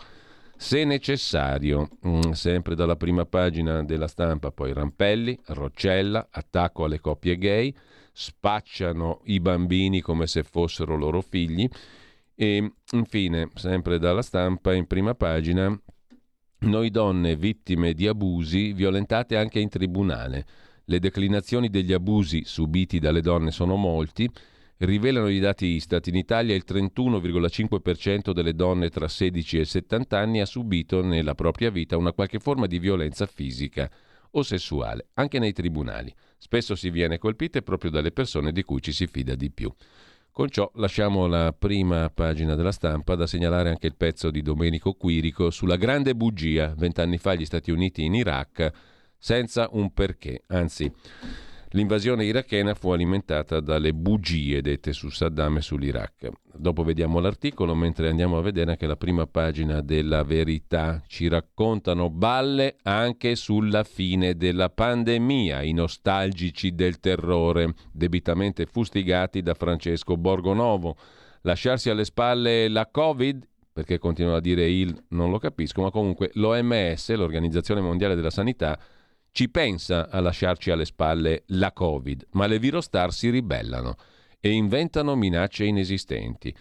se necessario. Mm, sempre dalla prima pagina della stampa, poi Rampelli, Roccella, attacco alle coppie gay, spacciano i bambini come se fossero loro figli. E infine, sempre dalla stampa, in prima pagina, noi donne vittime di abusi violentate anche in tribunale. Le declinazioni degli abusi subiti dalle donne sono molti rivelano i dati Istat, in Italia il 31,5% delle donne tra 16 e 70 anni ha subito nella propria vita una qualche forma di violenza fisica o sessuale, anche nei tribunali. Spesso si viene colpite proprio dalle persone di cui ci si fida di più. Con ciò lasciamo la prima pagina della stampa da segnalare anche il pezzo di Domenico Quirico sulla grande bugia, vent'anni fa gli Stati Uniti in Iraq, senza un perché, anzi L'invasione irachena fu alimentata dalle bugie dette su Saddam e sull'Iraq. Dopo vediamo l'articolo, mentre andiamo a vedere anche la prima pagina della verità. Ci raccontano balle anche sulla fine della pandemia, i nostalgici del terrore, debitamente fustigati da Francesco Borgonovo. Lasciarsi alle spalle la Covid perché continua a dire il non lo capisco, ma comunque l'OMS, l'Organizzazione Mondiale della Sanità, ci pensa a lasciarci alle spalle la Covid, ma le virostar si ribellano e inventano minacce inesistenti.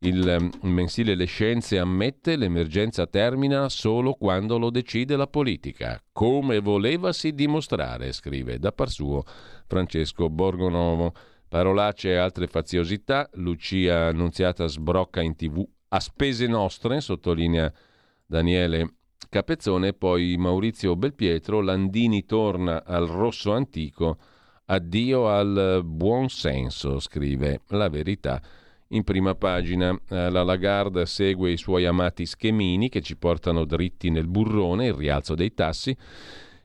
Il ehm, mensile Le Scienze ammette l'emergenza termina solo quando lo decide la politica, come volevasi dimostrare, scrive da par suo Francesco Borgonovo. Parolacce e altre faziosità, Lucia Annunziata sbrocca in tv a spese nostre, sottolinea Daniele Capezzone, poi Maurizio Belpietro, Landini torna al rosso antico, addio al buon senso, scrive la verità. In prima pagina eh, la Lagarde segue i suoi amati schemini che ci portano dritti nel burrone, il rialzo dei tassi.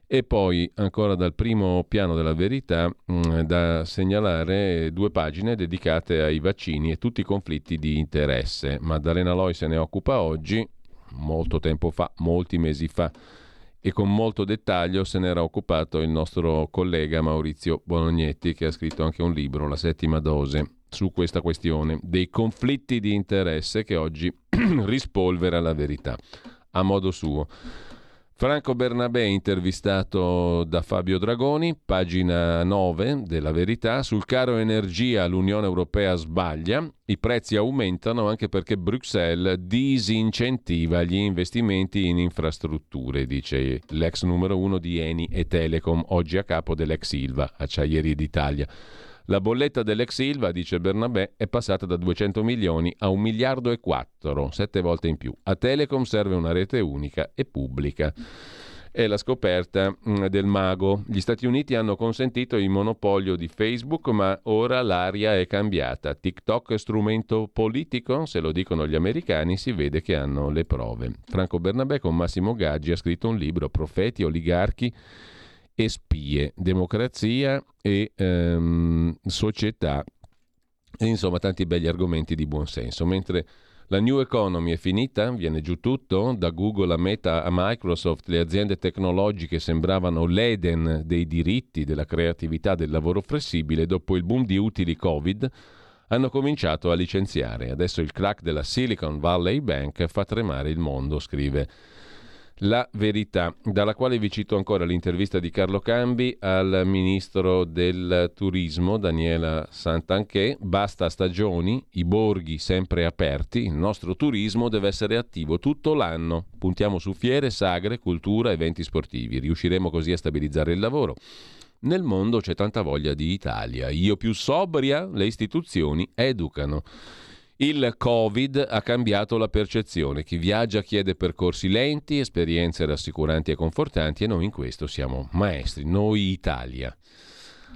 E poi ancora dal primo piano della verità mm, da segnalare due pagine dedicate ai vaccini e tutti i conflitti di interesse. Maddalena Loi se ne occupa oggi, molto tempo fa, molti mesi fa, e con molto dettaglio se n'era occupato il nostro collega Maurizio Bolognetti, che ha scritto anche un libro, La settima dose, su questa questione dei conflitti di interesse che oggi rispolvera la verità a modo suo. Franco Bernabé intervistato da Fabio Dragoni, pagina 9 della Verità, sul caro energia l'Unione Europea sbaglia, i prezzi aumentano anche perché Bruxelles disincentiva gli investimenti in infrastrutture, dice l'ex numero uno di Eni e Telecom, oggi a capo dell'ex Silva, Acciaierie d'Italia. La bolletta dell'ex Silva, dice Bernabé, è passata da 200 milioni a 1 miliardo e 4, sette volte in più. A Telecom serve una rete unica e pubblica. È la scoperta mm, del mago. Gli Stati Uniti hanno consentito il monopolio di Facebook, ma ora l'aria è cambiata. TikTok è strumento politico? Se lo dicono gli americani, si vede che hanno le prove. Franco Bernabé con Massimo Gaggi ha scritto un libro, Profeti, oligarchi e spie, democrazia e ehm, società, e insomma tanti begli argomenti di buonsenso. Mentre la new economy è finita, viene giù tutto, da Google a Meta a Microsoft, le aziende tecnologiche sembravano l'Eden dei diritti, della creatività, del lavoro flessibile, dopo il boom di utili Covid hanno cominciato a licenziare. Adesso il crack della Silicon Valley Bank fa tremare il mondo, scrive la verità, dalla quale vi cito ancora l'intervista di Carlo Cambi al ministro del turismo Daniela Santanché. Basta stagioni, i borghi sempre aperti, il nostro turismo deve essere attivo tutto l'anno. Puntiamo su fiere, sagre, cultura, eventi sportivi. Riusciremo così a stabilizzare il lavoro. Nel mondo c'è tanta voglia di Italia. Io più sobria, le istituzioni educano. Il Covid ha cambiato la percezione. Chi viaggia chiede percorsi lenti, esperienze rassicuranti e confortanti e noi in questo siamo maestri, noi Italia.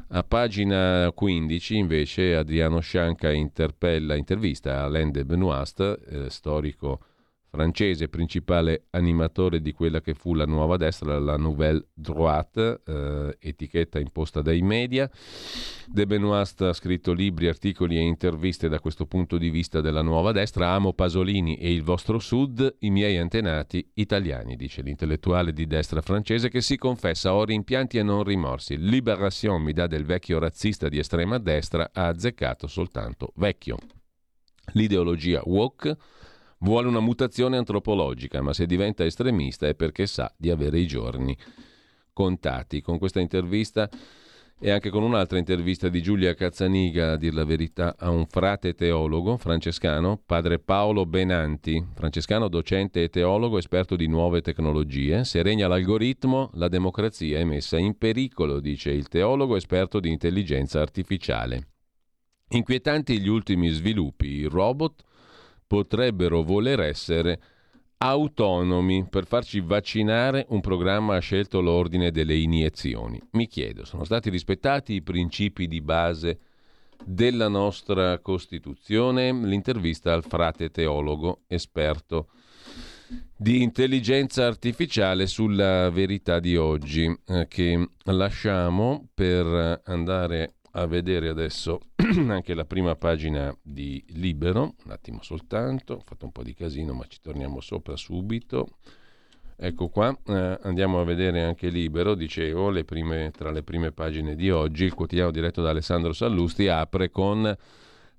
A pagina 15 invece Adriano Scianca interpella, intervista Alain de Benoist, eh, storico francese, principale animatore di quella che fu la nuova destra, la Nouvelle Droite, eh, etichetta imposta dai media. De Benoist ha scritto libri, articoli e interviste da questo punto di vista della nuova destra. Amo Pasolini e il vostro Sud, i miei antenati italiani, dice l'intellettuale di destra francese che si confessa ho rimpianti e non rimorsi. Liberation mi dà del vecchio razzista di estrema destra, ha azzeccato soltanto vecchio. L'ideologia woke Vuole una mutazione antropologica, ma se diventa estremista è perché sa di avere i giorni contati. Con questa intervista e anche con un'altra intervista di Giulia Cazzaniga, a dir la verità, a un frate teologo francescano, padre Paolo Benanti, francescano docente e teologo esperto di nuove tecnologie. Se regna l'algoritmo, la democrazia è messa in pericolo, dice il teologo esperto di intelligenza artificiale. Inquietanti gli ultimi sviluppi, i robot potrebbero voler essere autonomi per farci vaccinare un programma ha scelto l'ordine delle iniezioni. Mi chiedo, sono stati rispettati i principi di base della nostra Costituzione? L'intervista al frate teologo esperto di intelligenza artificiale sulla verità di oggi eh, che lasciamo per andare a vedere adesso anche la prima pagina di Libero, un attimo soltanto, ho fatto un po' di casino ma ci torniamo sopra subito. Ecco qua, eh, andiamo a vedere anche Libero, dicevo, le prime, tra le prime pagine di oggi, il quotidiano diretto da Alessandro Sallusti apre con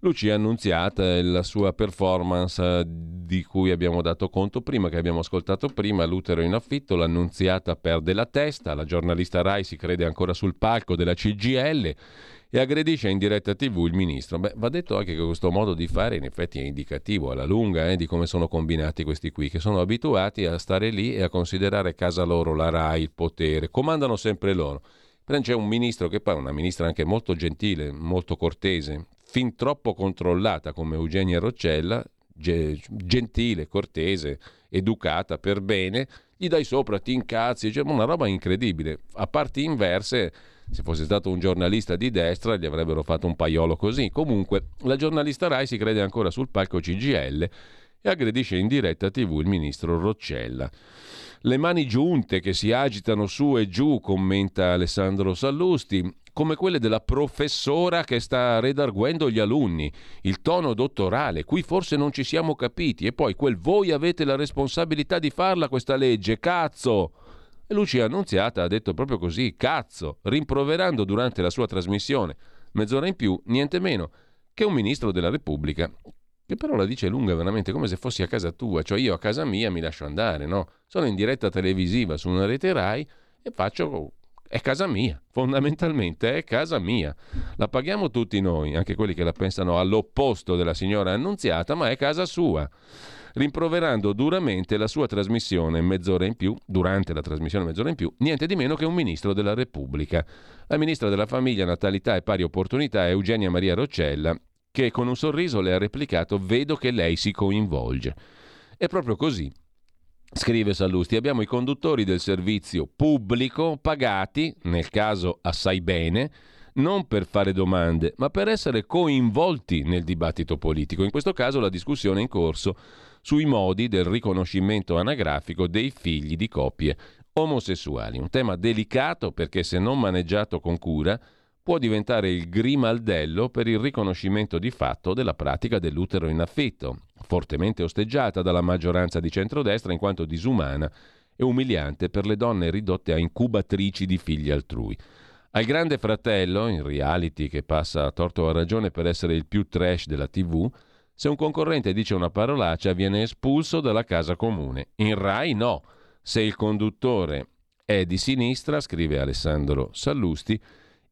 Lucia Annunziata e la sua performance di cui abbiamo dato conto prima, che abbiamo ascoltato prima, l'utero in affitto, l'Annunziata perde la testa, la giornalista Rai si crede ancora sul palco della CGL e aggredisce in diretta tv il ministro. Beh, va detto anche che questo modo di fare in effetti è indicativo alla lunga eh, di come sono combinati questi qui, che sono abituati a stare lì e a considerare casa loro la RAI, il potere, comandano sempre loro. Però c'è un ministro che poi è una ministra anche molto gentile, molto cortese, fin troppo controllata come Eugenia Roccella, ge- gentile, cortese, educata, per bene, gli dai sopra, ti incazzi, cioè una roba incredibile. A parti inverse se fosse stato un giornalista di destra gli avrebbero fatto un paiolo così. Comunque, la giornalista Rai si crede ancora sul palco CGL e aggredisce in diretta TV il ministro Roccella. Le mani giunte che si agitano su e giù, commenta Alessandro Sallusti, come quelle della professora che sta redarguendo gli alunni. Il tono dottorale, qui forse non ci siamo capiti. E poi quel voi avete la responsabilità di farla questa legge, cazzo! Lucia Annunziata ha detto proprio così, cazzo, rimproverando durante la sua trasmissione, mezz'ora in più, niente meno che un ministro della Repubblica, che però la dice lunga veramente come se fossi a casa tua, cioè io a casa mia mi lascio andare, no? Sono in diretta televisiva su una rete RAI e faccio è casa mia, fondamentalmente è casa mia. La paghiamo tutti noi, anche quelli che la pensano all'opposto della signora Annunziata, ma è casa sua rimproverando duramente la sua trasmissione mezz'ora in più, durante la trasmissione mezz'ora in più, niente di meno che un ministro della Repubblica. La ministra della Famiglia, Natalità e Pari Opportunità Eugenia Maria Roccella, che con un sorriso le ha replicato vedo che lei si coinvolge. È proprio così. Scrive Sallusti, abbiamo i conduttori del servizio pubblico pagati, nel caso assai bene, non per fare domande, ma per essere coinvolti nel dibattito politico. In questo caso la discussione in corso sui modi del riconoscimento anagrafico dei figli di coppie omosessuali. Un tema delicato perché se non maneggiato con cura può diventare il grimaldello per il riconoscimento di fatto della pratica dell'utero in affitto, fortemente osteggiata dalla maggioranza di centrodestra in quanto disumana e umiliante per le donne ridotte a incubatrici di figli altrui. Al grande fratello, in reality che passa a torto a ragione per essere il più trash della TV, se un concorrente dice una parolaccia viene espulso dalla casa comune. In Rai no. Se il conduttore è di sinistra, scrive Alessandro Sallusti,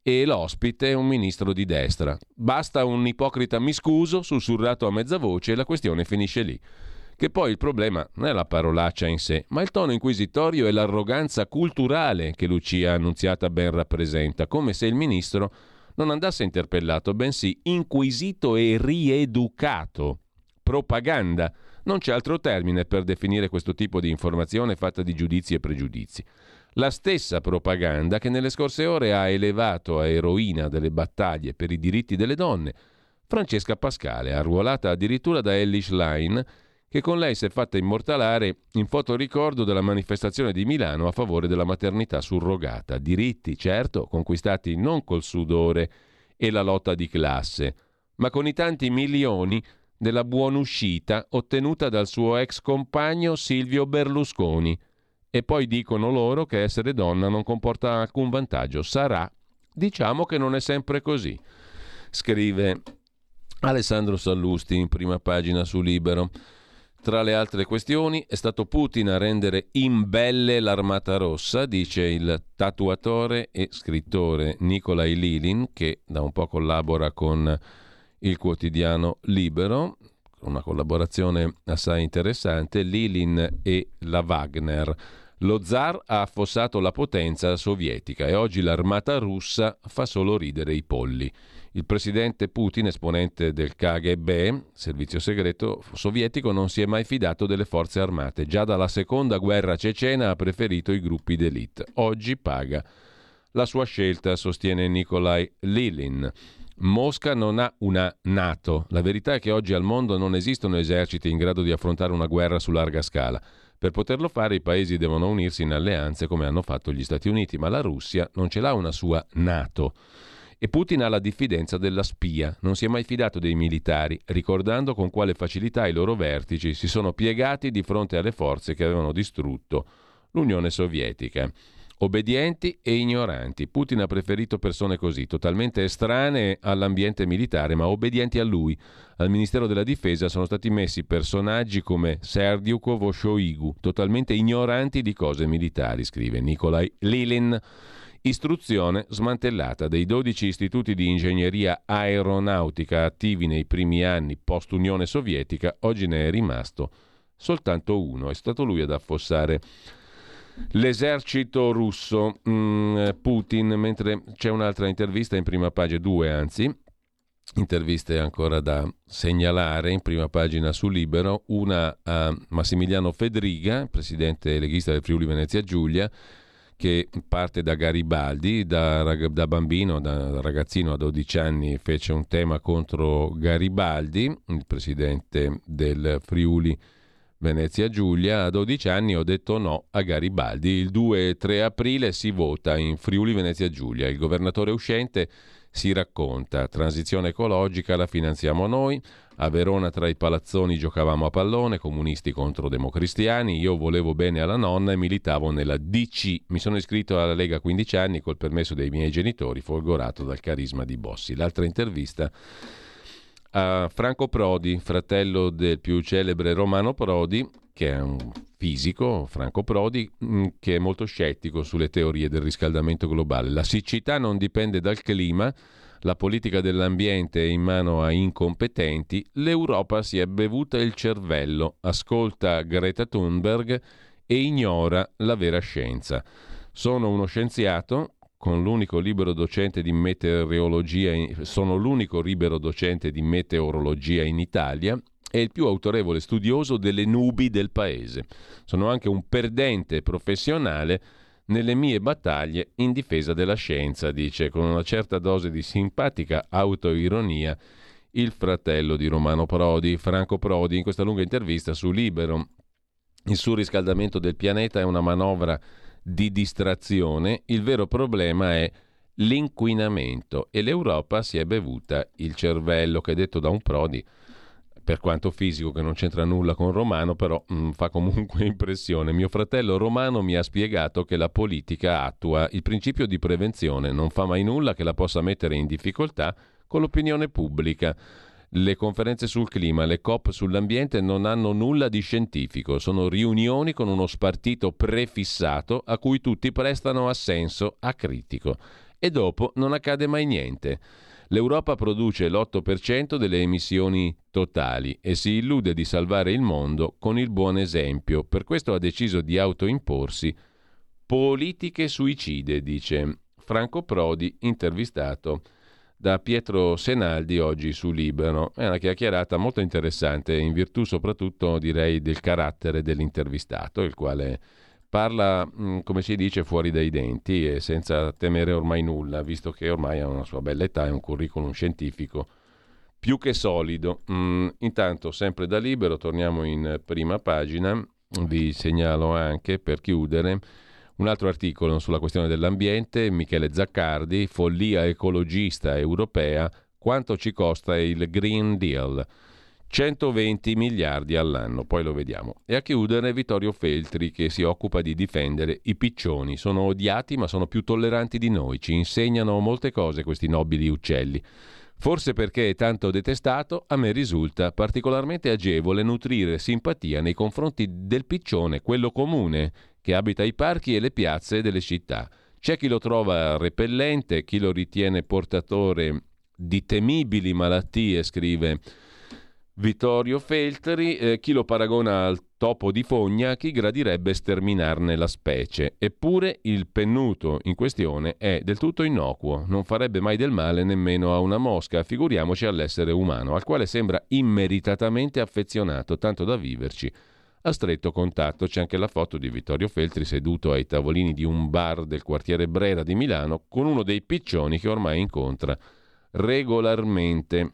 e l'ospite è un ministro di destra. Basta un ipocrita miscuso, sussurrato a mezza voce e la questione finisce lì. Che poi il problema non è la parolaccia in sé, ma il tono inquisitorio e l'arroganza culturale che Lucia Annunziata ben rappresenta, come se il ministro non andasse interpellato, bensì inquisito e rieducato. Propaganda. Non c'è altro termine per definire questo tipo di informazione fatta di giudizi e pregiudizi. La stessa propaganda che nelle scorse ore ha elevato a eroina delle battaglie per i diritti delle donne Francesca Pascale, arruolata addirittura da Ellie Schlein, che con lei si è fatta immortalare in fotoricordo della manifestazione di Milano a favore della maternità surrogata. Diritti, certo, conquistati non col sudore e la lotta di classe, ma con i tanti milioni della buonuscita ottenuta dal suo ex compagno Silvio Berlusconi. E poi dicono loro che essere donna non comporta alcun vantaggio. Sarà. Diciamo che non è sempre così. Scrive Alessandro Sallusti in prima pagina su Libero. Tra le altre questioni è stato Putin a rendere imbelle l'armata rossa, dice il tatuatore e scrittore Nikolai Lilin, che da un po' collabora con il quotidiano Libero, una collaborazione assai interessante, Lilin e la Wagner. Lo zar ha affossato la potenza sovietica e oggi l'armata russa fa solo ridere i polli. Il presidente Putin, esponente del KGB, servizio segreto sovietico, non si è mai fidato delle forze armate. Già dalla seconda guerra cecena ha preferito i gruppi d'élite. Oggi paga. La sua scelta, sostiene Nikolai Lilin. Mosca non ha una Nato. La verità è che oggi al mondo non esistono eserciti in grado di affrontare una guerra su larga scala. Per poterlo fare i paesi devono unirsi in alleanze come hanno fatto gli Stati Uniti, ma la Russia non ce l'ha una sua Nato. E Putin ha la diffidenza della spia, non si è mai fidato dei militari, ricordando con quale facilità i loro vertici si sono piegati di fronte alle forze che avevano distrutto l'Unione Sovietica. Obbedienti e ignoranti. Putin ha preferito persone così, totalmente estranee all'ambiente militare, ma obbedienti a lui. Al Ministero della Difesa sono stati messi personaggi come Serdyukov o Shoigu, totalmente ignoranti di cose militari, scrive Nikolai Lilin. Istruzione smantellata dei 12 istituti di ingegneria aeronautica attivi nei primi anni post-Unione Sovietica, oggi ne è rimasto soltanto uno. È stato lui ad affossare l'esercito russo, mm, Putin, mentre c'è un'altra intervista in prima pagina, due anzi, interviste ancora da segnalare in prima pagina su Libero, una a Massimiliano Fedriga, presidente leghista del Friuli Venezia Giulia, che parte da Garibaldi, da, da, bambino, da ragazzino a 12 anni fece un tema contro Garibaldi, il presidente del Friuli Venezia Giulia, a 12 anni ho detto no a Garibaldi. Il 2 e 3 aprile si vota in Friuli Venezia Giulia. Il governatore uscente si racconta, transizione ecologica la finanziamo noi, a Verona tra i palazzoni giocavamo a pallone, comunisti contro democristiani, io volevo bene alla nonna e militavo nella DC. Mi sono iscritto alla Lega a 15 anni col permesso dei miei genitori, folgorato dal carisma di Bossi. L'altra intervista a Franco Prodi, fratello del più celebre Romano Prodi, che è un fisico, Franco Prodi, mm, che è molto scettico sulle teorie del riscaldamento globale. La siccità non dipende dal clima, la politica dell'ambiente è in mano a incompetenti, l'Europa si è bevuta il cervello, ascolta Greta Thunberg e ignora la vera scienza. Sono uno scienziato, con l'unico libero docente di meteorologia, sono l'unico libero docente di meteorologia in Italia e il più autorevole studioso delle nubi del paese. Sono anche un perdente professionale nelle mie battaglie in difesa della scienza, dice con una certa dose di simpatica autoironia il fratello di Romano Prodi, Franco Prodi, in questa lunga intervista su Libero. Il surriscaldamento del pianeta è una manovra di distrazione, il vero problema è l'inquinamento e l'Europa si è bevuta il cervello che detto da un Prodi per quanto fisico che non c'entra nulla con Romano, però mh, mm, fa comunque impressione. Mio fratello Romano mi ha spiegato che la politica attua il principio di prevenzione, non fa mai nulla che la possa mettere in difficoltà con l'opinione pubblica. Le conferenze sul clima, le COP sull'ambiente non hanno nulla di scientifico, sono riunioni con uno spartito prefissato a cui tutti prestano assenso acritico. E dopo non accade mai niente. L'Europa produce l'8% delle emissioni totali e si illude di salvare il mondo con il buon esempio. Per questo ha deciso di autoimporsi politiche suicide, dice Franco Prodi, intervistato da Pietro Senaldi oggi su Libero. È una chiacchierata molto interessante, in virtù soprattutto direi del carattere dell'intervistato, il quale parla, mm, come si dice, fuori dai denti e senza temere ormai nulla, visto che ormai ha una sua bella età e un curriculum scientifico più che solido. Mm, intanto, sempre da libero, torniamo in prima pagina. Vi segnalo anche, per chiudere, un altro articolo sulla questione dell'ambiente, Michele Zaccardi, follia ecologista europea, quanto ci costa il Green Deal. 120 miliardi all'anno, poi lo vediamo. E a chiudere Vittorio Feltri che si occupa di difendere i piccioni. Sono odiati ma sono più tolleranti di noi, ci insegnano molte cose questi nobili uccelli. Forse perché è tanto detestato, a me risulta particolarmente agevole nutrire simpatia nei confronti del piccione, quello comune, che abita i parchi e le piazze delle città. C'è chi lo trova repellente, chi lo ritiene portatore di temibili malattie, scrive Vittorio Feltri, eh, chi lo paragona al topo di fogna, chi gradirebbe sterminarne la specie. Eppure il pennuto in questione è del tutto innocuo, non farebbe mai del male nemmeno a una mosca, figuriamoci all'essere umano, al quale sembra immeritatamente affezionato, tanto da viverci. A stretto contatto c'è anche la foto di Vittorio Feltri seduto ai tavolini di un bar del quartiere Brera di Milano con uno dei piccioni che ormai incontra regolarmente.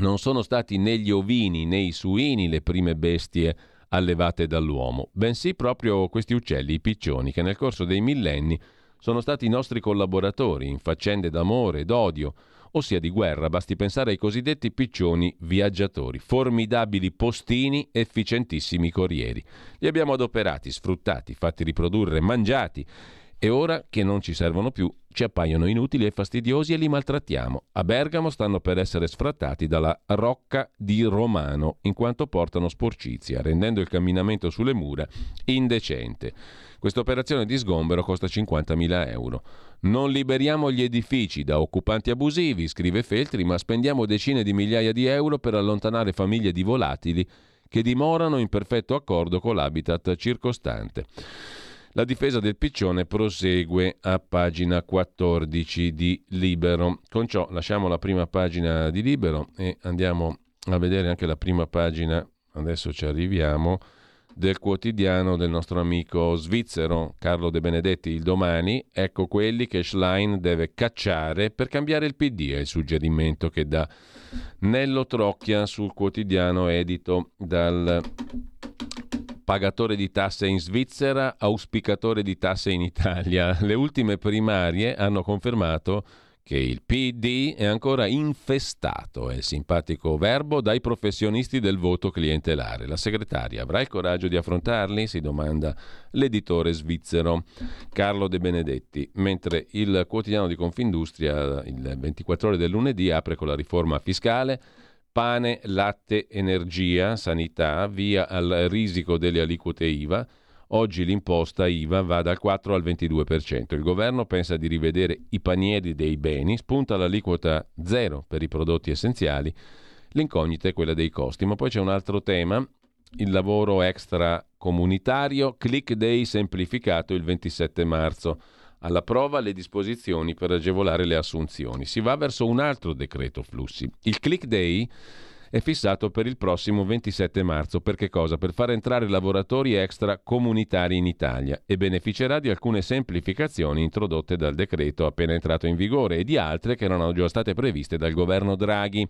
Non sono stati né gli ovini né i suini le prime bestie allevate dall'uomo, bensì proprio questi uccelli, i piccioni, che nel corso dei millenni sono stati i nostri collaboratori in faccende d'amore, d'odio, ossia di guerra, basti pensare ai cosiddetti piccioni viaggiatori, formidabili postini, efficientissimi corrieri. Li abbiamo adoperati, sfruttati, fatti riprodurre, mangiati e ora che non ci servono più ci appaiono inutili e fastidiosi e li maltrattiamo. A Bergamo stanno per essere sfrattati dalla rocca di Romano, in quanto portano sporcizia, rendendo il camminamento sulle mura indecente. Questa operazione di sgombero costa 50.000 euro. Non liberiamo gli edifici da occupanti abusivi, scrive Feltri, ma spendiamo decine di migliaia di euro per allontanare famiglie di volatili che dimorano in perfetto accordo con l'habitat circostante. La difesa del piccione prosegue a pagina 14 di Libero. Con ciò lasciamo la prima pagina di Libero e andiamo a vedere anche la prima pagina, adesso ci arriviamo, del quotidiano del nostro amico svizzero Carlo De Benedetti il domani. Ecco quelli che Schlein deve cacciare per cambiare il PD, è il suggerimento che dà Nello Trocchia sul quotidiano edito dal pagatore di tasse in Svizzera, auspicatore di tasse in Italia. Le ultime primarie hanno confermato che il PD è ancora infestato, è il simpatico verbo, dai professionisti del voto clientelare. La segretaria avrà il coraggio di affrontarli? Si domanda l'editore svizzero Carlo De Benedetti, mentre il quotidiano di Confindustria, il 24 ore del lunedì, apre con la riforma fiscale pane, latte, energia, sanità, via al risico delle aliquote IVA. Oggi l'imposta IVA va dal 4 al 22%. Il governo pensa di rivedere i panieri dei beni, spunta l'aliquota zero per i prodotti essenziali. L'incognita è quella dei costi, ma poi c'è un altro tema, il lavoro extracomunitario, click day semplificato il 27 marzo alla prova le disposizioni per agevolare le assunzioni. Si va verso un altro decreto flussi. Il click day è fissato per il prossimo 27 marzo. Per che cosa? Per far entrare lavoratori extracomunitari in Italia e beneficerà di alcune semplificazioni introdotte dal decreto appena entrato in vigore e di altre che erano già state previste dal governo Draghi.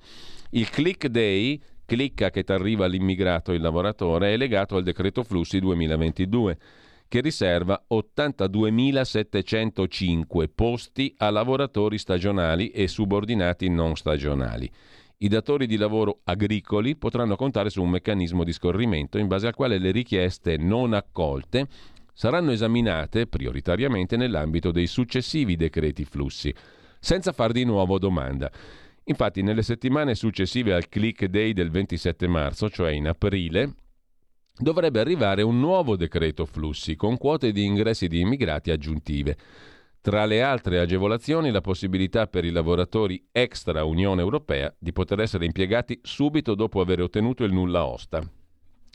Il click day clicca che t'arriva l'immigrato il lavoratore è legato al decreto flussi 2022 che riserva 82.705 posti a lavoratori stagionali e subordinati non stagionali. I datori di lavoro agricoli potranno contare su un meccanismo di scorrimento in base al quale le richieste non accolte saranno esaminate prioritariamente nell'ambito dei successivi decreti flussi, senza far di nuovo domanda. Infatti, nelle settimane successive al click day del 27 marzo, cioè in aprile, dovrebbe arrivare un nuovo decreto flussi con quote di ingressi di immigrati aggiuntive. Tra le altre agevolazioni la possibilità per i lavoratori extra Unione Europea di poter essere impiegati subito dopo aver ottenuto il nulla osta,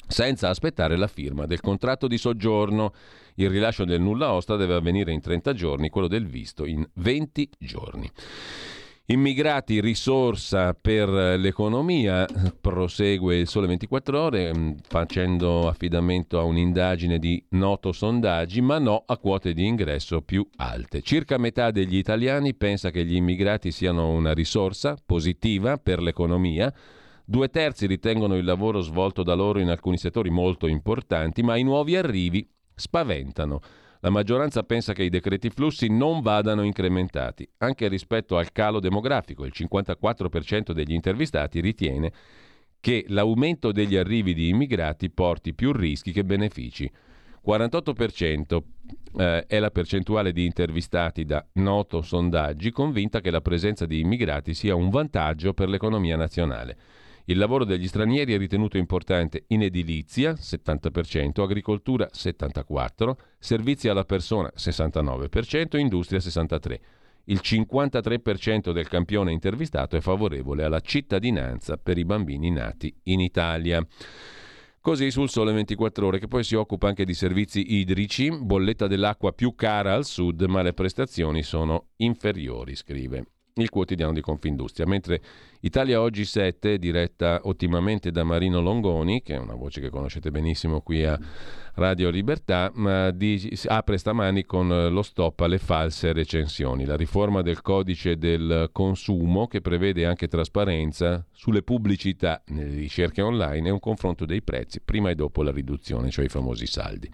senza aspettare la firma del contratto di soggiorno. Il rilascio del nulla osta deve avvenire in 30 giorni, quello del visto in 20 giorni. Immigrati, risorsa per l'economia, prosegue il Sole 24 ore mm, facendo affidamento a un'indagine di noto sondaggi, ma no a quote di ingresso più alte. Circa metà degli italiani pensa che gli immigrati siano una risorsa positiva per l'economia, due terzi ritengono il lavoro svolto da loro in alcuni settori molto importanti, ma i nuovi arrivi spaventano. La maggioranza pensa che i decreti flussi non vadano incrementati, anche rispetto al calo demografico. Il 54% degli intervistati ritiene che l'aumento degli arrivi di immigrati porti più rischi che benefici. 48% eh, è la percentuale di intervistati da noto sondaggi convinta che la presenza di immigrati sia un vantaggio per l'economia nazionale. Il lavoro degli stranieri è ritenuto importante in edilizia, 70%, agricoltura, 74%, servizi alla persona, 69%, industria, 63%. Il 53% del campione intervistato è favorevole alla cittadinanza per i bambini nati in Italia. Così sul Sole 24 ore, che poi si occupa anche di servizi idrici, bolletta dell'acqua più cara al sud, ma le prestazioni sono inferiori, scrive il quotidiano di Confindustria, mentre Italia Oggi 7, diretta ottimamente da Marino Longoni, che è una voce che conoscete benissimo qui a Radio Libertà, di, apre stamani con lo stop alle false recensioni, la riforma del codice del consumo che prevede anche trasparenza sulle pubblicità nelle ricerche online e un confronto dei prezzi prima e dopo la riduzione, cioè i famosi saldi.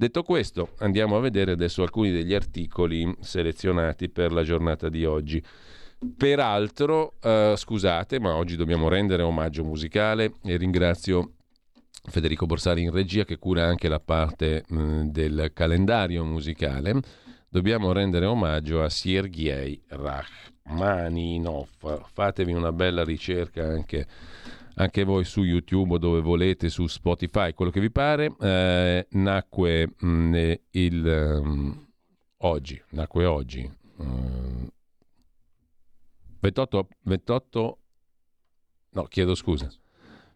Detto questo, andiamo a vedere adesso alcuni degli articoli selezionati per la giornata di oggi. Peraltro, eh, scusate, ma oggi dobbiamo rendere omaggio musicale e ringrazio Federico Borsari in regia che cura anche la parte mh, del calendario musicale. Dobbiamo rendere omaggio a Sergei Rachmaninov. Fatevi una bella ricerca anche anche voi su YouTube o dove volete, su Spotify, quello che vi pare. Eh, nacque mh, mm, il, um, oggi, nacque oggi, uh, 28, 28, no chiedo scusa,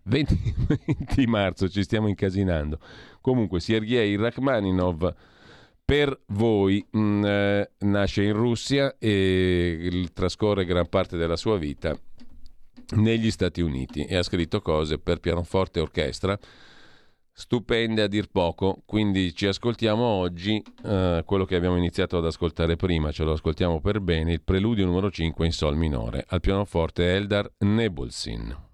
20, 20 marzo, ci stiamo incasinando. Comunque, Sergei Rachmaninov per voi mh, mm, eh, nasce in Russia e trascorre gran parte della sua vita negli Stati Uniti e ha scritto cose per pianoforte e orchestra stupende a dir poco, quindi ci ascoltiamo oggi eh, quello che abbiamo iniziato ad ascoltare prima, ce lo ascoltiamo per bene, il preludio numero 5 in sol minore, al pianoforte Eldar Nebulsin.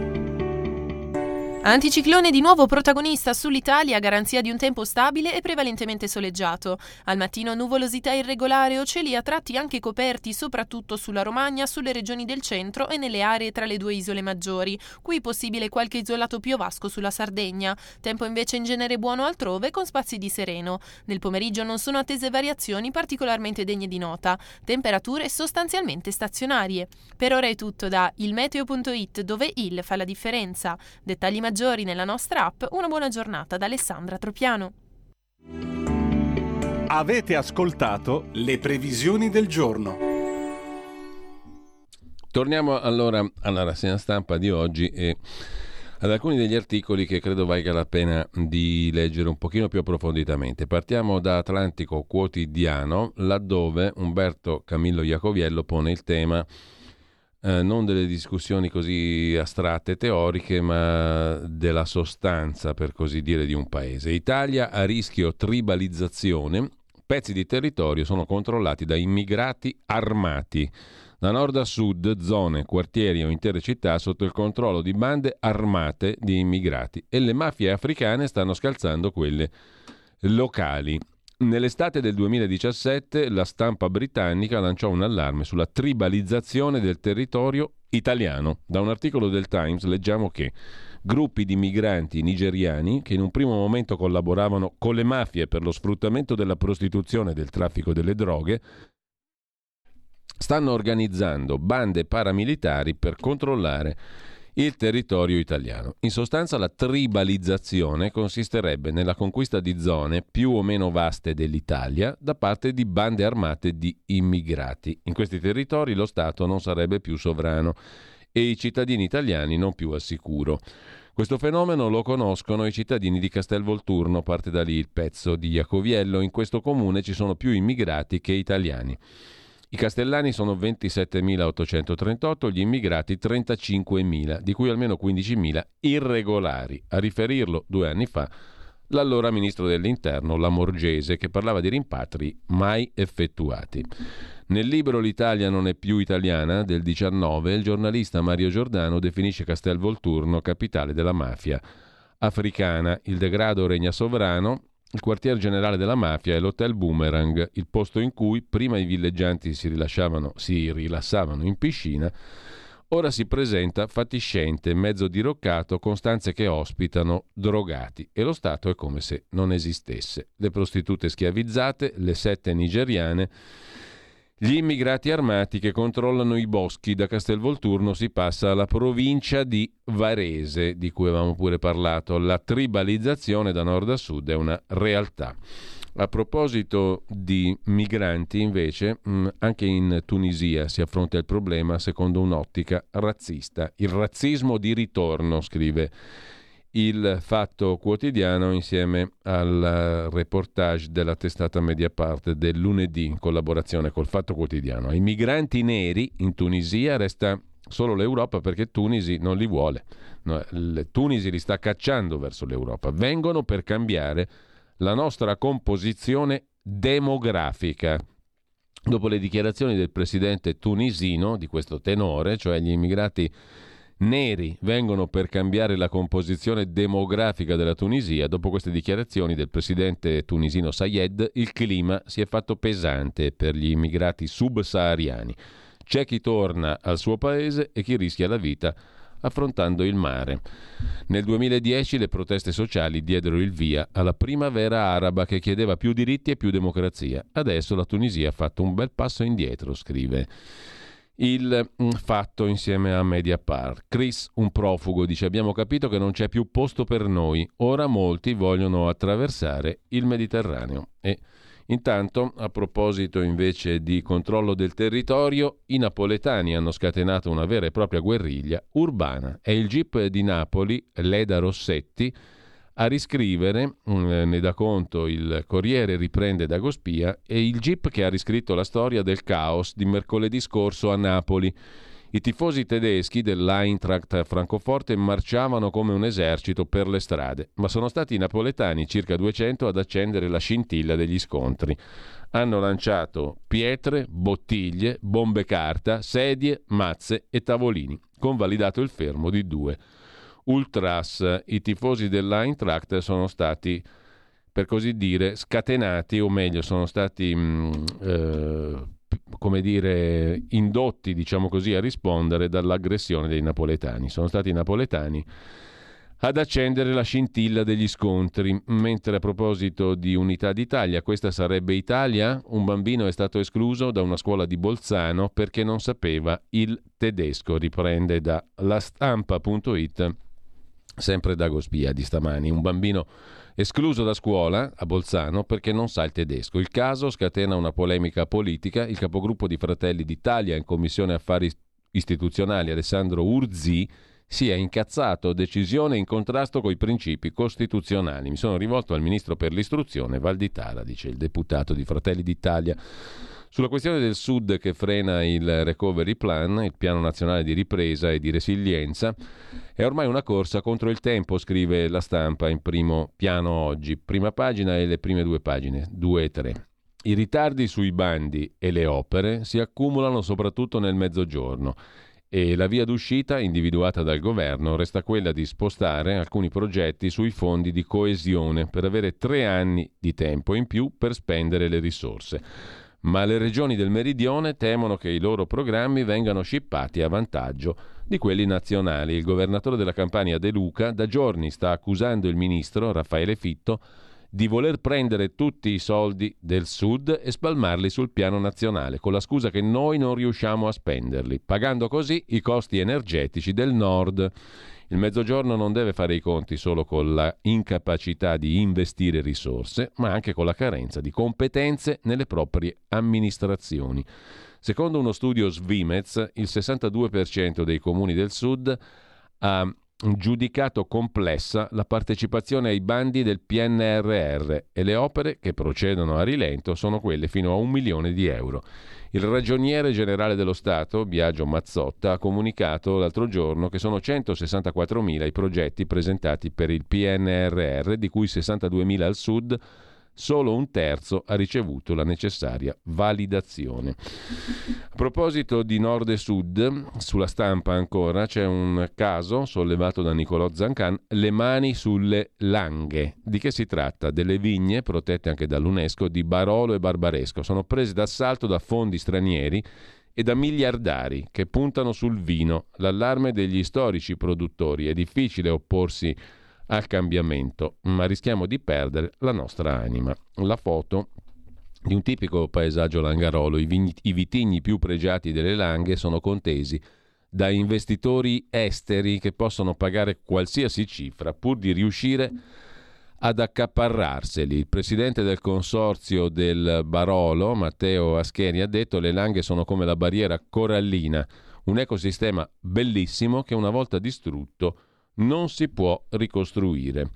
Anticiclone di nuovo protagonista sull'Italia garanzia di un tempo stabile e prevalentemente soleggiato. Al mattino nuvolosità irregolare o cieli a tratti anche coperti soprattutto sulla Romagna, sulle regioni del centro e nelle aree tra le due isole maggiori. Qui possibile qualche isolato piovasco sulla Sardegna. Tempo invece in genere buono altrove con spazi di sereno. Nel pomeriggio non sono attese variazioni particolarmente degne di nota. Temperature sostanzialmente stazionarie. Per ora è tutto da ilmeteo.it dove il fa la differenza. Dettagli maggiori maggiori nella nostra app, una buona giornata da Alessandra Tropiano. Avete ascoltato le previsioni del giorno. Torniamo allora alla rassegna stampa di oggi e ad alcuni degli articoli che credo valga la pena di leggere un pochino più approfonditamente. Partiamo da Atlantico Quotidiano, laddove Umberto Camillo Iacoviello pone il tema eh, non delle discussioni così astratte, teoriche, ma della sostanza, per così dire, di un paese. Italia a rischio tribalizzazione, pezzi di territorio sono controllati da immigrati armati. Da nord a sud, zone, quartieri o intere città sotto il controllo di bande armate di immigrati e le mafie africane stanno scalzando quelle locali. Nell'estate del 2017 la stampa britannica lanciò un allarme sulla tribalizzazione del territorio italiano. Da un articolo del Times leggiamo che gruppi di migranti nigeriani che in un primo momento collaboravano con le mafie per lo sfruttamento della prostituzione e del traffico delle droghe stanno organizzando bande paramilitari per controllare il territorio italiano. In sostanza la tribalizzazione consisterebbe nella conquista di zone più o meno vaste dell'Italia da parte di bande armate di immigrati. In questi territori lo Stato non sarebbe più sovrano e i cittadini italiani non più al sicuro. Questo fenomeno lo conoscono i cittadini di Castelvolturno, parte da lì il pezzo di Iacoviello. In questo comune ci sono più immigrati che italiani. I castellani sono 27.838, gli immigrati 35.000, di cui almeno 15.000 irregolari. A riferirlo due anni fa l'allora ministro dell'Interno Lamorgese, che parlava di rimpatri mai effettuati. Nel libro L'Italia non è più italiana del 19, il giornalista Mario Giordano definisce Castelvolturno capitale della mafia africana. Il degrado regna sovrano il quartier generale della mafia è l'Hotel Boomerang, il posto in cui prima i villeggianti si, si rilassavano in piscina, ora si presenta fatiscente, mezzo diroccato, con stanze che ospitano drogati e lo Stato è come se non esistesse. Le prostitute schiavizzate, le sette nigeriane gli immigrati armati che controllano i boschi da Castelvolturno si passa alla provincia di Varese, di cui avevamo pure parlato. La tribalizzazione da nord a sud è una realtà. A proposito di migranti, invece, mm, anche in Tunisia si affronta il problema secondo un'ottica razzista. Il razzismo di ritorno, scrive il Fatto Quotidiano insieme al reportage della testata Mediapart del lunedì in collaborazione col Fatto Quotidiano. Ai migranti neri in Tunisia resta solo l'Europa perché Tunisi non li vuole. No, Tunisi li sta cacciando verso l'Europa. Vengono per cambiare la nostra composizione demografica. Dopo le dichiarazioni del presidente tunisino di questo tenore, cioè gli immigrati neri vengono per cambiare la composizione demografica della Tunisia. Dopo queste dichiarazioni del presidente tunisino Sayed, il clima si è fatto pesante per gli immigrati subsahariani. C'è chi torna al suo paese e chi rischia la vita affrontando il mare. Nel 2010 le proteste sociali diedero il via alla primavera araba che chiedeva più diritti e più democrazia. Adesso la Tunisia ha fatto un bel passo indietro, scrive il mm, fatto insieme a Mediapart. Chris, un profugo, dice abbiamo capito che non c'è più posto per noi, ora molti vogliono attraversare il Mediterraneo. E intanto, a proposito invece di controllo del territorio, i napoletani hanno scatenato una vera e propria guerriglia urbana. È il GIP di Napoli, Leda Rossetti, a riscrivere, mm, ne dà conto il Corriere riprende da Gospia, e il GIP che ha riscritto la storia del caos di mercoledì scorso a Napoli. I tifosi tedeschi dell'Eintracht Francoforte marciavano come un esercito per le strade, ma sono stati i napoletani, circa 200, ad accendere la scintilla degli scontri. Hanno lanciato pietre, bottiglie, bombe carta, sedie, mazze e tavolini, convalidato il fermo di due ultras, i tifosi dell'Eintracht sono stati per così dire scatenati o meglio sono stati mh, mm, eh, come dire indotti diciamo così a rispondere dall'aggressione dei napoletani. Sono stati i napoletani ad accendere la scintilla degli scontri. Mentre a proposito di unità d'Italia, questa sarebbe Italia, un bambino è stato escluso da una scuola di Bolzano perché non sapeva il tedesco, riprende da lastampa.it sempre da Gospia di stamani, un bambino escluso da scuola a Bolzano perché non sa il tedesco. Il caso scatena una polemica politica. Il capogruppo di Fratelli d'Italia in Commissione Affari Istituzionali, Alessandro Urzi, si è incazzato, decisione in contrasto con i principi costituzionali. Mi sono rivolto al ministro per l'istruzione, Valditara, dice il deputato di Fratelli d'Italia. Sulla questione del Sud che frena il Recovery Plan, il piano nazionale di ripresa e di resilienza, è ormai una corsa contro il tempo, scrive la stampa in primo piano oggi. Prima pagina e le prime due pagine, 2 e 3. I ritardi sui bandi e le opere si accumulano soprattutto nel mezzogiorno e la via d'uscita individuata dal governo resta quella di spostare alcuni progetti sui fondi di coesione per avere tre anni di tempo in più per spendere le risorse ma le regioni del meridione temono che i loro programmi vengano scippati a vantaggio di quelli nazionali. Il governatore della Campania De Luca da giorni sta accusando il ministro Raffaele Fitto di voler prendere tutti i soldi del Sud e spalmarli sul piano nazionale, con la scusa che noi non riusciamo a spenderli, pagando così i costi energetici del Nord. Il Mezzogiorno non deve fare i conti solo con la incapacità di investire risorse, ma anche con la carenza di competenze nelle proprie amministrazioni. Secondo uno studio Svimez, il 62% dei comuni del Sud ha giudicato complessa la partecipazione ai bandi del PNRR e le opere che procedono a rilento sono quelle fino a un milione di euro. Il ragioniere generale dello Stato, Biagio Mazzotta, ha comunicato l'altro giorno che sono 164.000 i progetti presentati per il PNRR, di cui 62.000 al sud, solo un terzo ha ricevuto la necessaria validazione. A proposito di nord e sud, sulla stampa ancora c'è un caso sollevato da Nicolò Zancan, le mani sulle langhe. Di che si tratta? Delle vigne, protette anche dall'UNESCO, di Barolo e Barbaresco. Sono prese d'assalto da fondi stranieri e da miliardari che puntano sul vino. L'allarme degli storici produttori. È difficile opporsi a al cambiamento, ma rischiamo di perdere la nostra anima. La foto di un tipico paesaggio langarolo, i, vin- i vitigni più pregiati delle langhe sono contesi da investitori esteri che possono pagare qualsiasi cifra pur di riuscire ad accaparrarseli. Il presidente del consorzio del Barolo, Matteo Ascheri, ha detto che le langhe sono come la barriera corallina, un ecosistema bellissimo che una volta distrutto non si può ricostruire.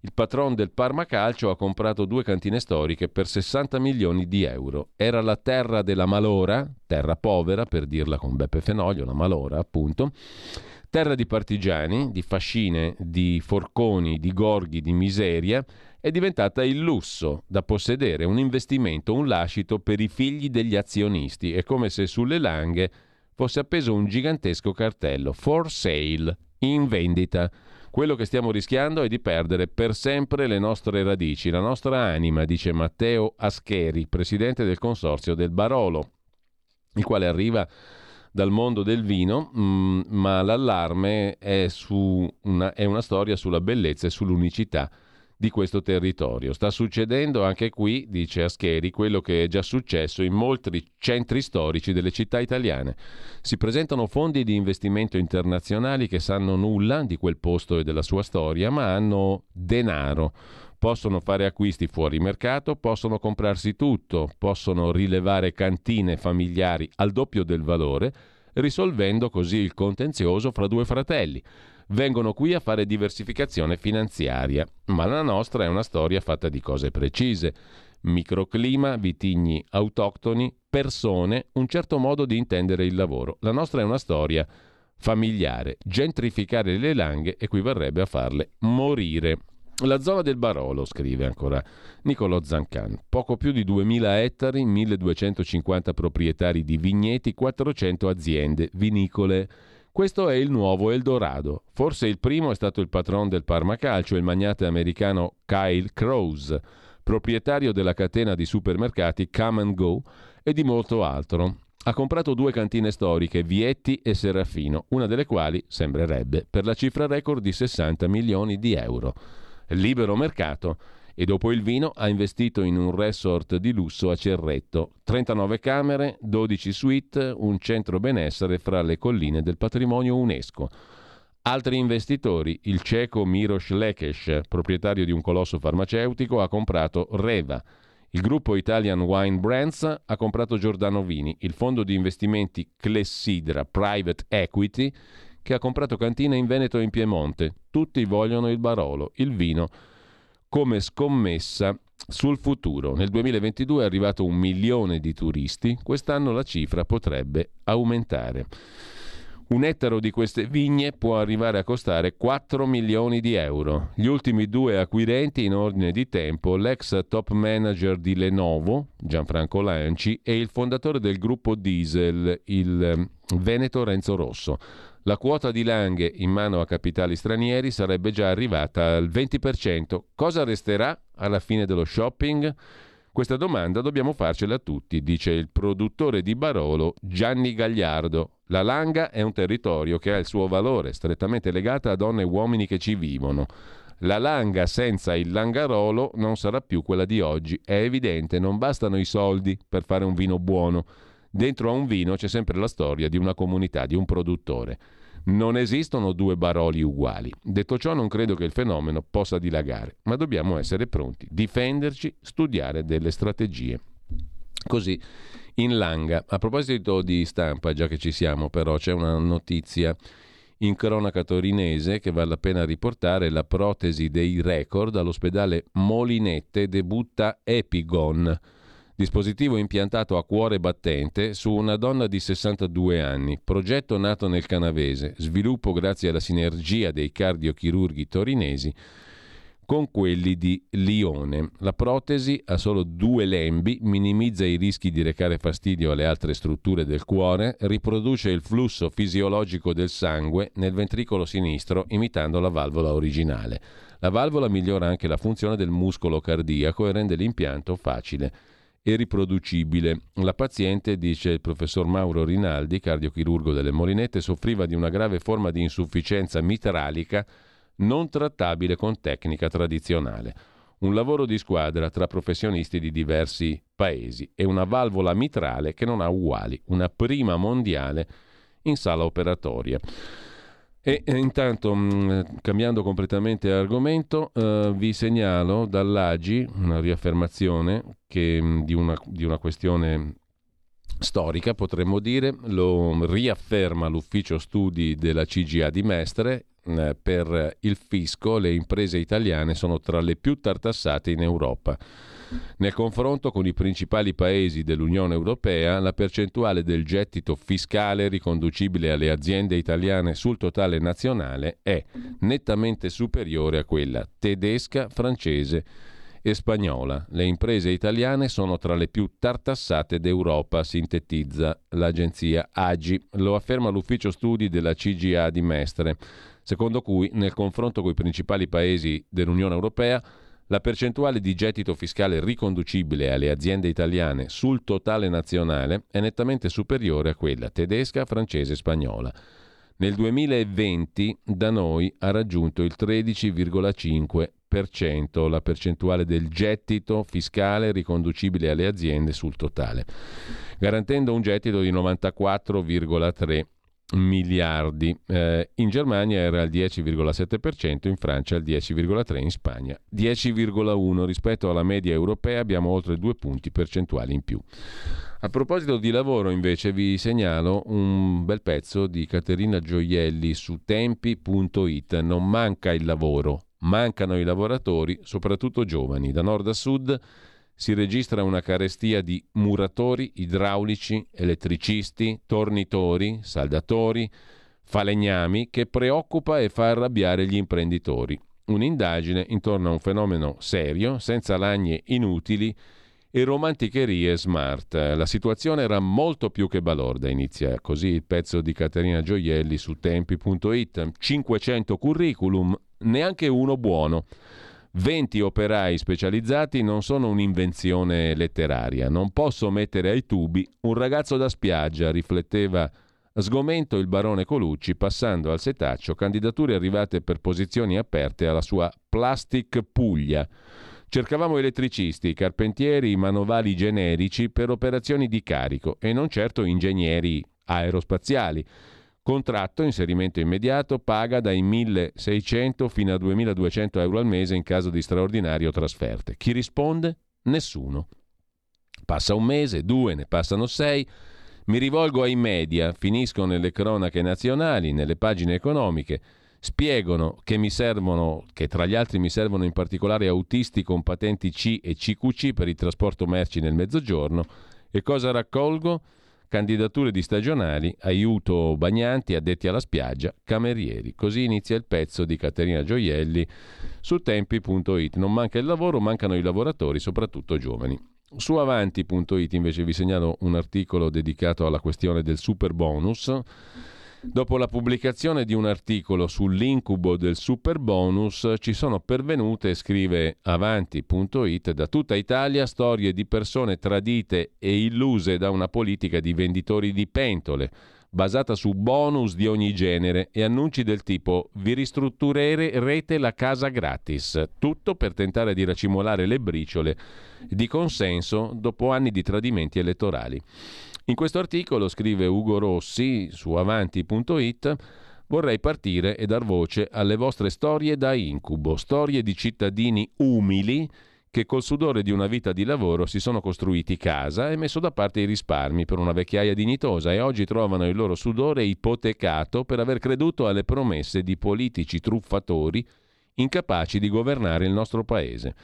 Il patron del Parma Calcio ha comprato due cantine storiche per 60 milioni di euro. Era la terra della malora, terra povera per dirla con Beppe Fenoglio, la malora appunto, terra di partigiani, di fascine, di forconi, di gorghi, di miseria, è diventata il lusso da possedere, un investimento, un lascito per i figli degli azionisti. È come se sulle langhe fosse appeso un gigantesco cartello For sale, in vendita. Quello che stiamo rischiando è di perdere per sempre le nostre radici, la nostra anima, dice Matteo Ascheri, presidente del consorzio del Barolo, il quale arriva dal mondo del vino, mm, ma l'allarme è, una, è una storia sulla bellezza e sull'unicità di questo territorio. Sta succedendo anche qui, dice Ascheri, quello che è già successo in molti centri storici delle città italiane. Si presentano fondi di investimento internazionali che sanno nulla di quel posto e della sua storia, ma hanno denaro. Possono fare acquisti fuori mercato, possono comprarsi tutto, possono rilevare cantine familiari al doppio del valore, risolvendo così il contenzioso fra due fratelli. Vengono qui a fare diversificazione finanziaria, ma la nostra è una storia fatta di cose precise. Microclima, vitigni autoctoni, persone, un certo modo di intendere il lavoro. La nostra è una storia familiare. Gentrificare le langhe equivarrebbe a farle morire. La zona del Barolo, scrive ancora Niccolò Zancan, poco più di 2000 ettari, 1250 proprietari di vigneti, 400 aziende vinicole. Questo è il nuovo Eldorado. Forse il primo è stato il patron del Parma Calcio, il magnate americano Kyle Krause, proprietario della catena di supermercati Come and Go e di molto altro. Ha comprato due cantine storiche, Vietti e Serafino, una delle quali, sembrerebbe, per la cifra record di 60 milioni di euro libero mercato e dopo il vino ha investito in un resort di lusso a Cerretto, 39 camere, 12 suite, un centro benessere fra le colline del patrimonio UNESCO. Altri investitori, il ceco Miros Lekes, proprietario di un colosso farmaceutico, ha comprato Reva. Il gruppo Italian Wine Brands ha comprato Giordano Vini, il fondo di investimenti Clessidra Private Equity che ha comprato cantine in Veneto e in Piemonte. Tutti vogliono il Barolo, il vino, come scommessa sul futuro. Nel 2022 è arrivato un milione di turisti, quest'anno la cifra potrebbe aumentare. Un ettaro di queste vigne può arrivare a costare 4 milioni di euro. Gli ultimi due acquirenti in ordine di tempo, l'ex top manager di Lenovo, Gianfranco Lanci, e il fondatore del gruppo Diesel, il Veneto Renzo Rosso la quota di Langhe in mano a capitali stranieri sarebbe già arrivata al 20%. Cosa resterà alla fine dello shopping? Questa domanda dobbiamo farcela a tutti, dice il produttore di Barolo Gianni Gagliardo. La Langa è un territorio che ha il suo valore, strettamente legato a donne e uomini che ci vivono. La Langa senza il Langarolo non sarà più quella di oggi. È evidente, non bastano i soldi per fare un vino buono. Dentro a un vino c'è sempre la storia di una comunità, di un produttore. Non esistono due baroli uguali. Detto ciò, non credo che il fenomeno possa dilagare, ma dobbiamo essere pronti, difenderci, studiare delle strategie. Così, in Langa, a proposito di stampa, già che ci siamo, però c'è una notizia in cronaca torinese che vale la pena riportare la protesi dei record all'ospedale Molinette debutta Epigon Dispositivo impiantato a cuore battente su una donna di 62 anni. Progetto nato nel canavese. Sviluppo grazie alla sinergia dei cardiochirurghi torinesi con quelli di Lione. La protesi ha solo due lembi, minimizza i rischi di recare fastidio alle altre strutture del cuore, riproduce il flusso fisiologico del sangue nel ventricolo sinistro imitando la valvola originale. La valvola migliora anche la funzione del muscolo cardiaco e rende l'impianto facile e riproducibile. La paziente, dice il professor Mauro Rinaldi, cardiochirurgo delle Molinette, soffriva di una grave forma di insufficienza mitralica non trattabile con tecnica tradizionale. Un lavoro di squadra tra professionisti di diversi paesi e una valvola mitrale che non ha uguali, una prima mondiale in sala operatoria. E intanto, mm, cambiando completamente argomento, eh, vi segnalo dall'AGI una riaffermazione che, mm, di, una, di una questione storica, potremmo dire, lo riafferma l'ufficio studi della CGA di Mestre. Eh, per il fisco le imprese italiane sono tra le più tartassate in Europa. Nel confronto con i principali paesi dell'Unione Europea, la percentuale del gettito fiscale riconducibile alle aziende italiane sul totale nazionale è nettamente superiore a quella tedesca, francese e spagnola. Le imprese italiane sono tra le più tartassate d'Europa, sintetizza l'agenzia AGI. Lo afferma l'ufficio studi della CGA di Mestre, secondo cui nel confronto con i principali paesi dell'Unione Europea la percentuale di gettito fiscale riconducibile alle aziende italiane sul totale nazionale è nettamente superiore a quella tedesca, francese e spagnola. Nel 2020 da noi ha raggiunto il 13,5% la percentuale del gettito fiscale riconducibile alle aziende sul totale, garantendo un gettito di 94,3% miliardi. Eh, in Germania era al 10,7%, in Francia al 10,3%, in Spagna 10,1%. Rispetto alla media europea abbiamo oltre due punti percentuali in più. A proposito di lavoro, invece, vi segnalo un bel pezzo di Caterina Gioielli su tempi.it. Non manca il lavoro, mancano i lavoratori, soprattutto giovani, da nord a sud si registra una carestia di muratori, idraulici, elettricisti, tornitori, saldatori, falegnami che preoccupa e fa arrabbiare gli imprenditori. Un'indagine intorno a un fenomeno serio, senza lagne inutili e romanticherie smart. La situazione era molto più che balorda, inizia così il pezzo di Caterina Gioielli su tempi.it. 500 curriculum, neanche uno buono. 20 operai specializzati non sono un'invenzione letteraria. Non posso mettere ai tubi un ragazzo da spiaggia, rifletteva sgomento il barone Colucci passando al setaccio candidature arrivate per posizioni aperte alla sua Plastic Puglia. Cercavamo elettricisti, carpentieri, manovali generici per operazioni di carico e non certo ingegneri aerospaziali. Contratto, inserimento immediato, paga dai 1.600 fino a 2.200 euro al mese in caso di straordinario trasferte. Chi risponde? Nessuno. Passa un mese, due, ne passano sei. Mi rivolgo ai media, finisco nelle cronache nazionali, nelle pagine economiche, spiegano che mi servono, che tra gli altri mi servono in particolare autisti con patenti C e CQC per il trasporto merci nel mezzogiorno. E cosa raccolgo? Candidature di stagionali, aiuto bagnanti, addetti alla spiaggia, camerieri. Così inizia il pezzo di Caterina Gioielli su tempi.it. Non manca il lavoro, mancano i lavoratori, soprattutto giovani. Su avanti.it invece vi segnalo un articolo dedicato alla questione del super bonus Dopo la pubblicazione di un articolo sull'incubo del super bonus ci sono pervenute, scrive avanti.it, da tutta Italia storie di persone tradite e illuse da una politica di venditori di pentole, basata su bonus di ogni genere e annunci del tipo vi ristrutturerete la casa gratis, tutto per tentare di racimolare le briciole di consenso dopo anni di tradimenti elettorali. In questo articolo, scrive Ugo Rossi su avanti.it, vorrei partire e dar voce alle vostre storie da incubo, storie di cittadini umili che col sudore di una vita di lavoro si sono costruiti casa e messo da parte i risparmi per una vecchiaia dignitosa e oggi trovano il loro sudore ipotecato per aver creduto alle promesse di politici truffatori incapaci di governare il nostro paese.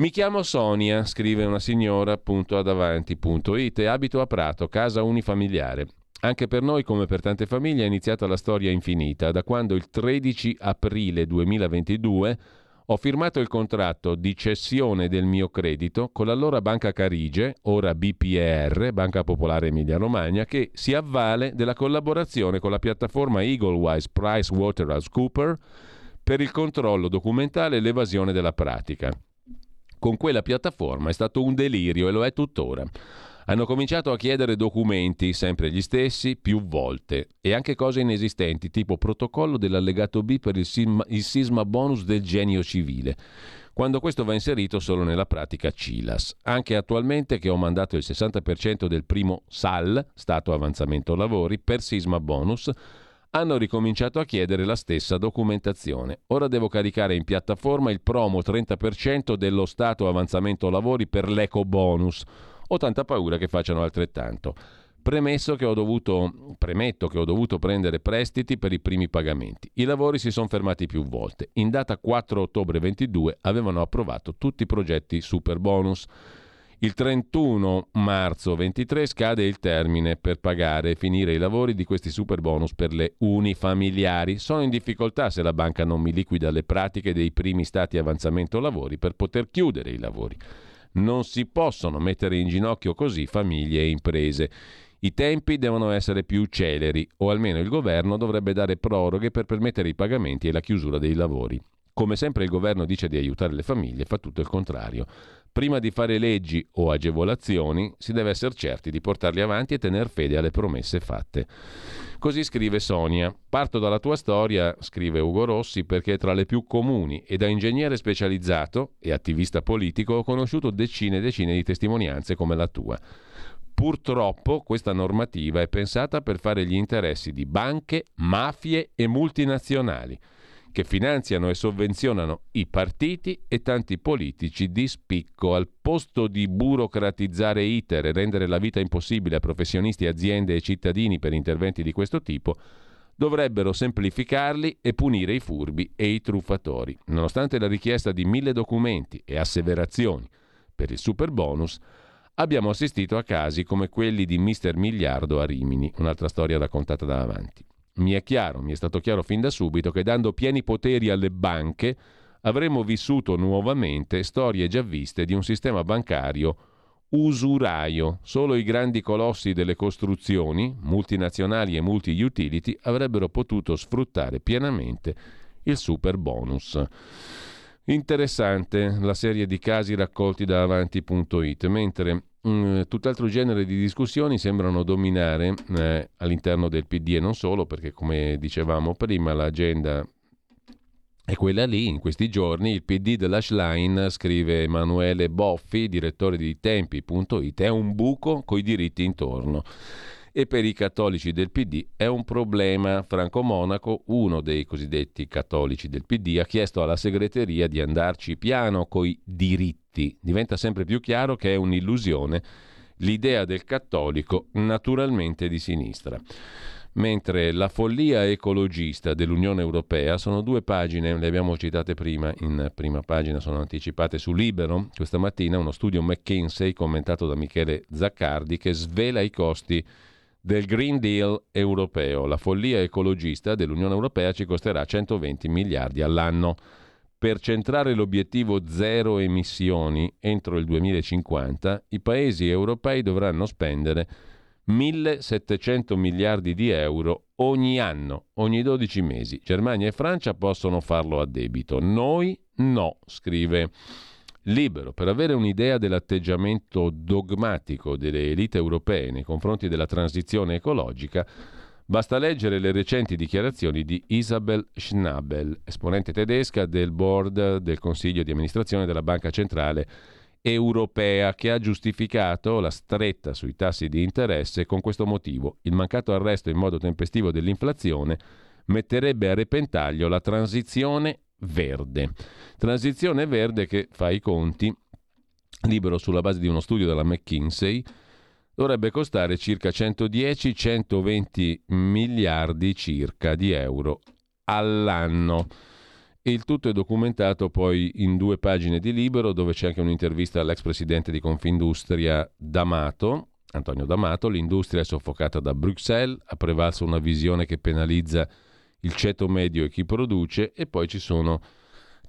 Mi chiamo Sonia, scrive una signora appunto ad avanti.it e abito a Prato, casa unifamiliare. Anche per noi, come per tante famiglie, è iniziata la storia infinita, da quando il 13 aprile 2022 ho firmato il contratto di cessione del mio credito con l'allora Banca Carige, ora BPR, Banca Popolare Emilia Romagna, che si avvale della collaborazione con la piattaforma Eaglewise PricewaterhouseCooper per il controllo documentale e l'evasione della pratica con quella piattaforma è stato un delirio e lo è tuttora. Hanno cominciato a chiedere documenti, sempre gli stessi, più volte, e anche cose inesistenti, tipo protocollo dell'allegato B per il sisma, il sisma bonus del genio civile, quando questo va inserito solo nella pratica CILAS. Anche attualmente che ho mandato il 60% del primo SAL, Stato Avanzamento Lavori, per sisma bonus, hanno ricominciato a chiedere la stessa documentazione. Ora devo caricare in piattaforma il promo 30% dello stato avanzamento lavori per l'eco bonus. Ho tanta paura che facciano altrettanto. Premesso che ho dovuto, premetto che ho dovuto prendere prestiti per i primi pagamenti. I lavori si sono fermati più volte. In data 4 ottobre 22 avevano approvato tutti i progetti super bonus. Il 31 marzo 23 scade il termine per pagare e finire i lavori di questi super bonus per le unifamiliari. Sono in difficoltà se la banca non mi liquida le pratiche dei primi stati avanzamento lavori per poter chiudere i lavori. Non si possono mettere in ginocchio così famiglie e imprese. I tempi devono essere più celeri o almeno il governo dovrebbe dare proroghe per permettere i pagamenti e la chiusura dei lavori. Come sempre il governo dice di aiutare le famiglie, fa tutto il contrario. Prima di fare leggi o agevolazioni si deve essere certi di portarli avanti e tener fede alle promesse fatte. Così scrive Sonia. Parto dalla tua storia, scrive Ugo Rossi, perché tra le più comuni e da ingegnere specializzato e attivista politico ho conosciuto decine e decine di testimonianze come la tua. Purtroppo questa normativa è pensata per fare gli interessi di banche, mafie e multinazionali che finanziano e sovvenzionano i partiti e tanti politici di spicco. Al posto di burocratizzare iter e rendere la vita impossibile a professionisti, aziende e cittadini per interventi di questo tipo, dovrebbero semplificarli e punire i furbi e i truffatori. Nonostante la richiesta di mille documenti e asseverazioni per il super bonus, abbiamo assistito a casi come quelli di Mister Miliardo a Rimini, un'altra storia raccontata da avanti. Mi è chiaro, mi è stato chiaro fin da subito che dando pieni poteri alle banche avremmo vissuto nuovamente storie già viste di un sistema bancario usuraio. Solo i grandi colossi delle costruzioni, multinazionali e multi-utility, avrebbero potuto sfruttare pienamente il super bonus. Interessante la serie di casi raccolti da avanti.it, mentre Mm, tutt'altro genere di discussioni sembrano dominare eh, all'interno del PD e non solo, perché come dicevamo prima l'agenda è quella lì. In questi giorni il PD della Schlein, scrive Emanuele Boffi, direttore di Tempi.it, è un buco coi diritti intorno e per i cattolici del PD è un problema. Franco Monaco, uno dei cosiddetti cattolici del PD, ha chiesto alla segreteria di andarci piano coi diritti. Diventa sempre più chiaro che è un'illusione l'idea del cattolico naturalmente di sinistra. Mentre la follia ecologista dell'Unione Europea sono due pagine, le abbiamo citate prima, in prima pagina sono anticipate su Libero, questa mattina uno studio McKinsey commentato da Michele Zaccardi che svela i costi del Green Deal europeo. La follia ecologista dell'Unione Europea ci costerà 120 miliardi all'anno. Per centrare l'obiettivo zero emissioni entro il 2050, i paesi europei dovranno spendere 1.700 miliardi di euro ogni anno, ogni 12 mesi. Germania e Francia possono farlo a debito, noi no, scrive libero per avere un'idea dell'atteggiamento dogmatico delle elite europee nei confronti della transizione ecologica, basta leggere le recenti dichiarazioni di Isabel Schnabel, esponente tedesca del board del Consiglio di amministrazione della Banca Centrale Europea, che ha giustificato la stretta sui tassi di interesse con questo motivo. Il mancato arresto in modo tempestivo dell'inflazione metterebbe a repentaglio la transizione verde. Transizione verde che fa i conti, libero sulla base di uno studio della McKinsey, dovrebbe costare circa 110-120 miliardi circa di euro all'anno. Il tutto è documentato poi in due pagine di libero dove c'è anche un'intervista all'ex presidente di Confindustria D'Amato, Antonio D'Amato. L'industria è soffocata da Bruxelles, ha prevalso una visione che penalizza il ceto medio e chi produce e poi ci sono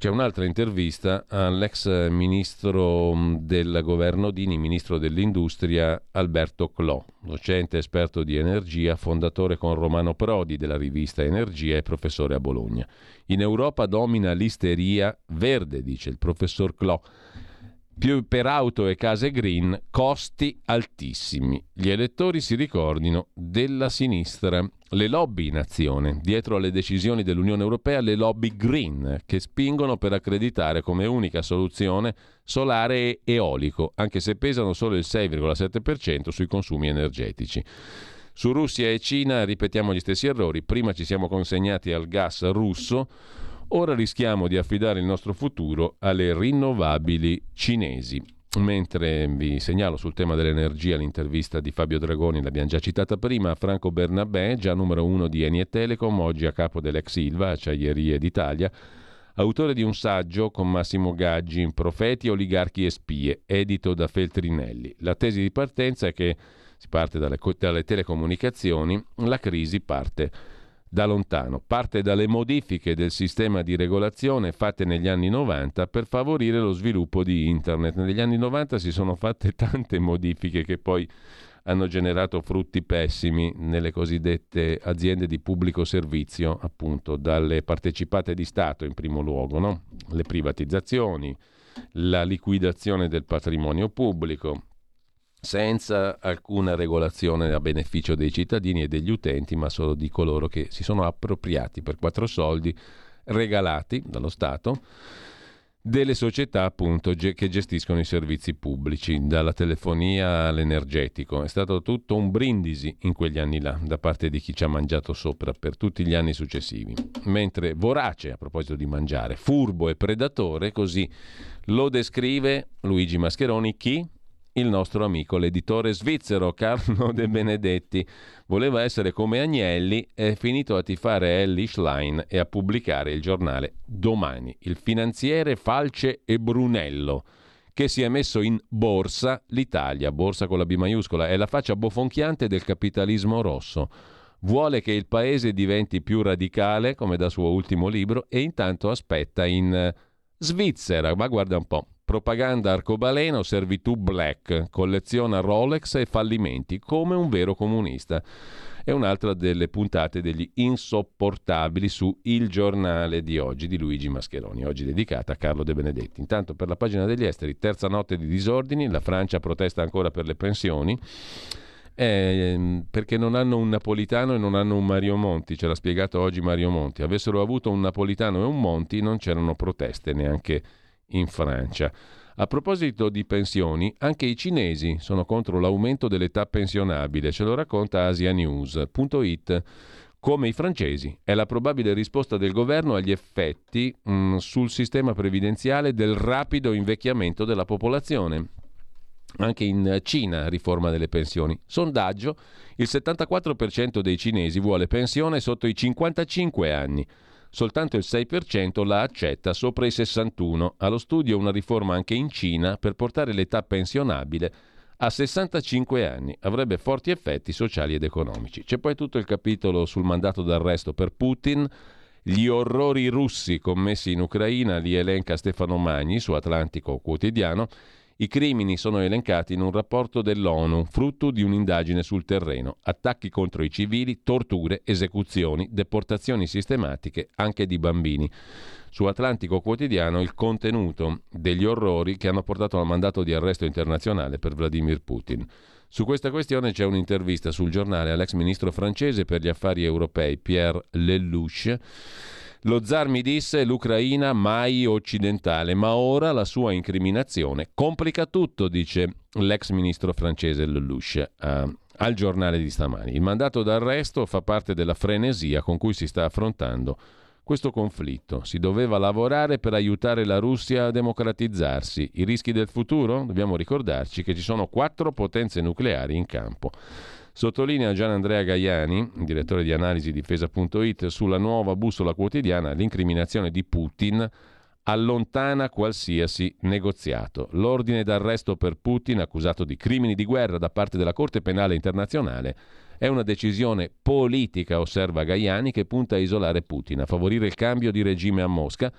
c'è un'altra intervista all'ex ministro mm, del governo Dini, ministro dell'industria Alberto Clò, docente esperto di energia, fondatore con Romano Prodi della rivista Energia e professore a Bologna. In Europa domina l'isteria verde, dice il professor Clò più per auto e case green, costi altissimi. Gli elettori si ricordino della sinistra, le lobby in azione, dietro alle decisioni dell'Unione Europea, le lobby green che spingono per accreditare come unica soluzione solare e eolico, anche se pesano solo il 6,7% sui consumi energetici. Su Russia e Cina ripetiamo gli stessi errori, prima ci siamo consegnati al gas russo, Ora rischiamo di affidare il nostro futuro alle rinnovabili cinesi. Mentre vi segnalo sul tema dell'energia l'intervista di Fabio Dragoni, l'abbiamo già citata prima, Franco Bernabé, già numero uno di Eni e Telecom, oggi a capo dell'ex Silva, Acciaierie d'Italia, autore di un saggio con Massimo Gaggi, Profeti, oligarchi e spie, edito da Feltrinelli. La tesi di partenza è che si parte dalle, dalle telecomunicazioni, la crisi parte da lontano, parte dalle modifiche del sistema di regolazione fatte negli anni 90 per favorire lo sviluppo di Internet. Negli anni 90 si sono fatte tante modifiche che poi hanno generato frutti pessimi nelle cosiddette aziende di pubblico servizio, appunto dalle partecipate di Stato in primo luogo, no? le privatizzazioni, la liquidazione del patrimonio pubblico, senza alcuna regolazione a beneficio dei cittadini e degli utenti, ma solo di coloro che si sono appropriati per quattro soldi regalati dallo Stato delle società appunto che gestiscono i servizi pubblici, dalla telefonia all'energetico. È stato tutto un brindisi in quegli anni là, da parte di chi ci ha mangiato sopra per tutti gli anni successivi. Mentre vorace, a proposito di mangiare, furbo e predatore, così lo descrive Luigi Mascheroni, chi? Il nostro amico, l'editore svizzero Carlo De Benedetti. Voleva essere come Agnelli, è finito a tifare Ellie Schlein e a pubblicare il giornale Domani, il finanziere Falce e Brunello, che si è messo in borsa l'Italia, borsa con la B maiuscola, è la faccia bofonchiante del capitalismo rosso. Vuole che il paese diventi più radicale, come da suo ultimo libro, e intanto aspetta in Svizzera, ma guarda un po', propaganda arcobaleno, servitù black, colleziona Rolex e fallimenti, come un vero comunista. È un'altra delle puntate degli insopportabili su Il giornale di oggi di Luigi Mascheroni, oggi dedicata a Carlo De Benedetti. Intanto per la pagina degli esteri, terza notte di disordini, la Francia protesta ancora per le pensioni. Eh, perché non hanno un napolitano e non hanno un Mario Monti, ce l'ha spiegato oggi Mario Monti. Avessero avuto un napolitano e un Monti non c'erano proteste neanche in Francia. A proposito di pensioni, anche i cinesi sono contro l'aumento dell'età pensionabile, ce lo racconta asianews.it. Come i francesi, è la probabile risposta del governo agli effetti mh, mm, sul sistema previdenziale del rapido invecchiamento della popolazione. Anche in Cina riforma delle pensioni. Sondaggio, il 74% dei cinesi vuole pensione sotto i 55 anni soltanto il 6% la accetta sopra i 61. Allo studio una riforma anche in Cina per portare l'età pensionabile a 65 anni. Avrebbe forti effetti sociali ed economici. C'è poi tutto il capitolo sul mandato d'arresto per Putin. Gli orrori russi commessi in Ucraina li elenca Stefano Magni su Atlantico Quotidiano i crimini sono elencati in un rapporto dell'ONU, frutto di un'indagine sul terreno. Attacchi contro i civili, torture, esecuzioni, deportazioni sistematiche anche di bambini. Su Atlantico Quotidiano il contenuto degli orrori che hanno portato al mandato di arresto internazionale per Vladimir Putin. Su questa questione c'è un'intervista sul giornale all'ex ministro francese per gli affari europei Pierre Lelouch lo zar mi disse l'Ucraina mai occidentale, ma ora la sua incriminazione complica tutto, dice l'ex ministro francese Lelouch eh, al giornale di stamani. Il mandato d'arresto fa parte della frenesia con cui si sta affrontando questo conflitto. Si doveva lavorare per aiutare la Russia a democratizzarsi. I rischi del futuro? Dobbiamo ricordarci che ci sono quattro potenze nucleari in campo. Sottolinea Gian Andrea Gaiani, direttore di analisi difesa.it, sulla nuova bussola quotidiana l'incriminazione di Putin allontana qualsiasi negoziato. L'ordine d'arresto per Putin, accusato di crimini di guerra da parte della Corte Penale Internazionale, è una decisione politica, osserva Gaiani, che punta a isolare Putin, a favorire il cambio di regime a Mosca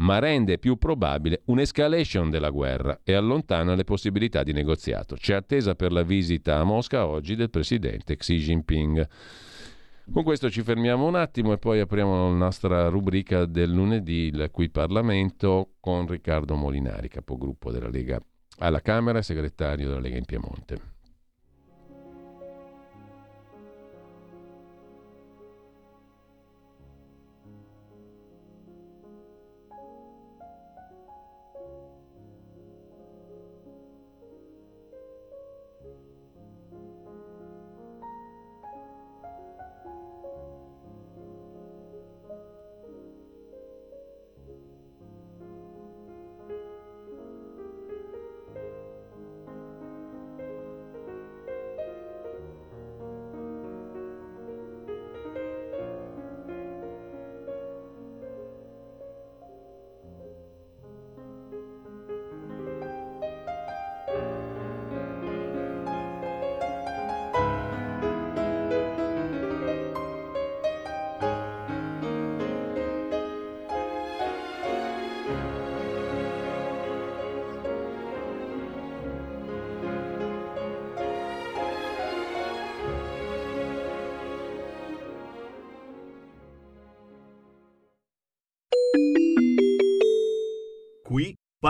ma rende più probabile un'escalation della guerra e allontana le possibilità di negoziato. C'è attesa per la visita a Mosca oggi del presidente Xi Jinping. Con questo ci fermiamo un attimo e poi apriamo la nostra rubrica del lunedì, il cui Parlamento, con Riccardo Molinari, capogruppo della Lega alla Camera e segretario della Lega in Piemonte.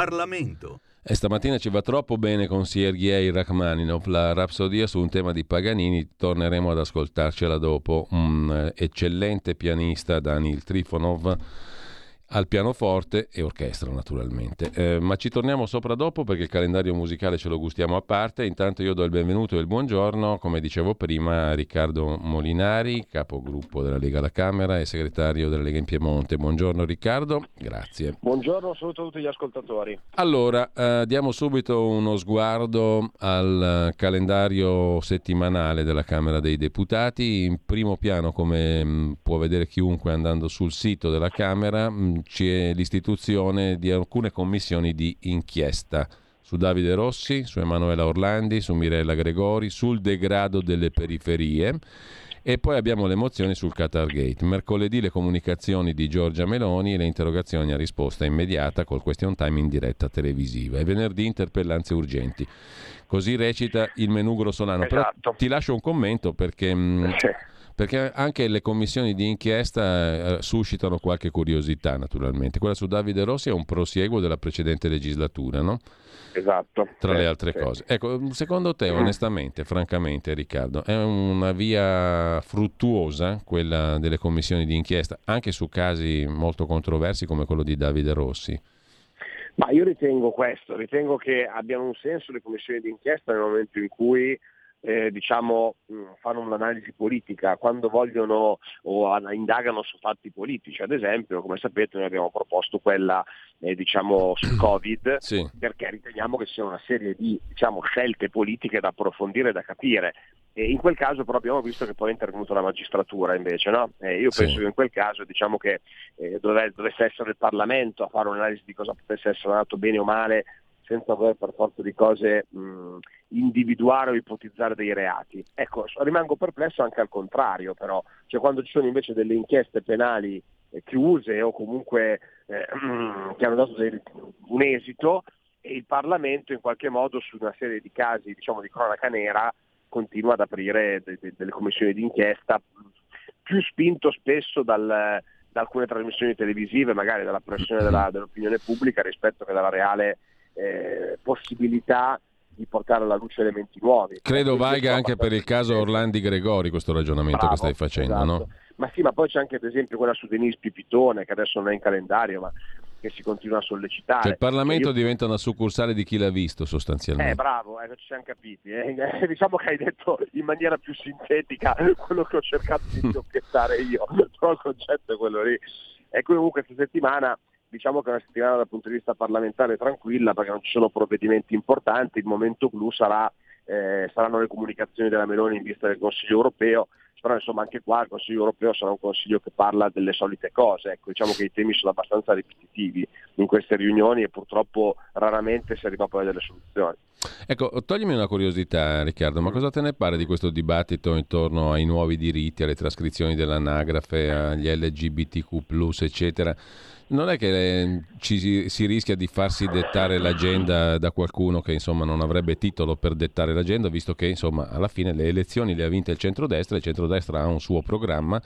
Parlamento. E stamattina ci va troppo bene con Sergei Rachmaninov, la rapsodia su un tema di Paganini, torneremo ad ascoltarcela dopo. Un eh, eccellente pianista, Daniel Trifonov al pianoforte e orchestra naturalmente. Eh, ma ci torniamo sopra dopo perché il calendario musicale ce lo gustiamo a parte. Intanto io do il benvenuto e il buongiorno, come dicevo prima, a Riccardo Molinari, capogruppo della Lega alla Camera e segretario della Lega in Piemonte. Buongiorno Riccardo, grazie. Buongiorno, saluto a tutti gli ascoltatori. Allora, eh, diamo subito uno sguardo al calendario settimanale della Camera dei Deputati. In primo piano, come mh, mm, può vedere chiunque andando sul sito della Camera, mh, mm, l'istituzione di alcune commissioni di inchiesta su Davide Rossi, su Emanuela Orlandi, su Mirella Gregori, sul degrado delle periferie e poi abbiamo le mozioni sul Qatar Gate. Mercoledì le comunicazioni di Giorgia Meloni e le interrogazioni a risposta immediata col question time in diretta televisiva e venerdì interpellanze urgenti. Così recita il menù grossolano. Esatto. Però ti lascio un commento perché... Mh, mm, perché anche le commissioni di inchiesta eh, suscitano qualche curiosità, naturalmente. Quella su Davide Rossi è un prosieguo della precedente legislatura, no? Esatto. Tra le altre sì. cose. Ecco, secondo te, onestamente, francamente, Riccardo, è una via fruttuosa quella delle commissioni di inchiesta, anche su casi molto controversi come quello di Davide Rossi? Ma io ritengo questo, ritengo che abbiano un senso le commissioni di inchiesta nel momento in cui eh, diciamo, mm, fanno un'analisi politica, quando vogliono o indagano su fatti politici. Ad esempio, come sapete, noi abbiamo proposto quella eh, diciamo, sul Covid, sì. perché riteniamo che sia una serie di diciamo, scelte politiche da approfondire e da capire. E in quel caso però abbiamo visto che poi è intervenuta la magistratura invece. No? Eh, io penso sì. che in quel caso diciamo che eh, dovesse essere il Parlamento a fare un'analisi di cosa potesse essere andato bene o male senza voler per forza di cose mh, individuare o ipotizzare dei reati. Ecco, rimango perplesso anche al contrario però, cioè quando ci sono invece delle inchieste penali eh, chiuse o comunque eh, che hanno dato dei, un esito e il Parlamento in qualche modo su una serie di casi diciamo, di cronaca nera continua ad aprire de- de- delle commissioni d'inchiesta più spinto spesso dal, da alcune trasmissioni televisive, magari dalla pressione della, dell'opinione pubblica rispetto che dalla reale eh, possibilità di portare alla luce elementi nuovi. Credo valga anche per il caso Orlandi Gregori questo ragionamento Bravo, che stai facendo, esatto. no? Ma sì, ma poi c'è anche ad esempio quella su Denise Pipitone che adesso non è in calendario, ma che si continua a sollecitare. Cioè, il Parlamento io... diventa una succursale di chi l'ha visto sostanzialmente. Eh, bravo, eh, ci siamo capiti. Eh. diciamo che hai detto in maniera più sintetica quello che ho cercato di obiettare io, però il concetto è quello lì. E comunque questa settimana diciamo che è una settimana dal punto di vista parlamentare tranquilla perché non ci sono provvedimenti importanti, il momento blu sarà, eh, saranno le comunicazioni della Meloni in vista del Consiglio europeo, però insomma anche qua il Consiglio europeo sarà un Consiglio che parla delle solite cose, ecco, diciamo che i temi sono abbastanza ripetitivi in queste riunioni e purtroppo raramente si arriva poi a delle soluzioni. Ecco, toglimi una curiosità Riccardo, ma cosa te ne pare di questo dibattito intorno ai nuovi diritti, alle trascrizioni dell'anagrafe, agli LGBTQ, eccetera? Non è che eh, ci si rischia di farsi dettare l'agenda da qualcuno che insomma non avrebbe titolo per dettare l'agenda, visto che insomma alla fine le elezioni le ha vinte il centrodestra, il centrodestra ha un suo programma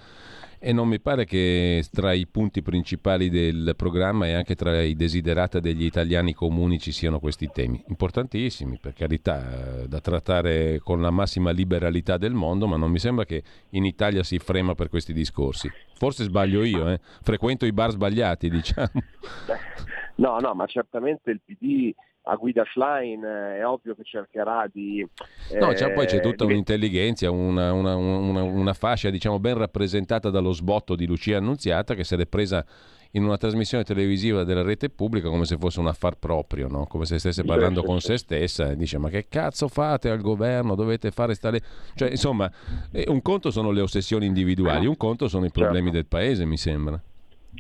e non mi pare che tra i punti principali del programma e anche tra i desiderata degli italiani comuni ci siano questi temi, importantissimi per carità, eh, da trattare con la massima liberalità del mondo, ma non mi sembra che in Italia si frema per questi discorsi. Forse sbaglio io, eh? frequento i bar sbagliati, diciamo. No, no, ma certamente il PD a guida Schlein eh, è ovvio che cercherà di... Eh, no, cioè, poi c'è tutta di... un'intelligenza, una, una, una, una, fascia diciamo ben rappresentata dallo sbotto di Lucia Annunziata che si è presa in una trasmissione televisiva della rete pubblica come se fosse un affar proprio, no? come se stesse parlando con se stessa e dice ma che cazzo fate al governo, dovete fare stare... Cioè, insomma, eh, un conto sono le ossessioni individuali, un conto sono i problemi certo. del paese, mi sembra.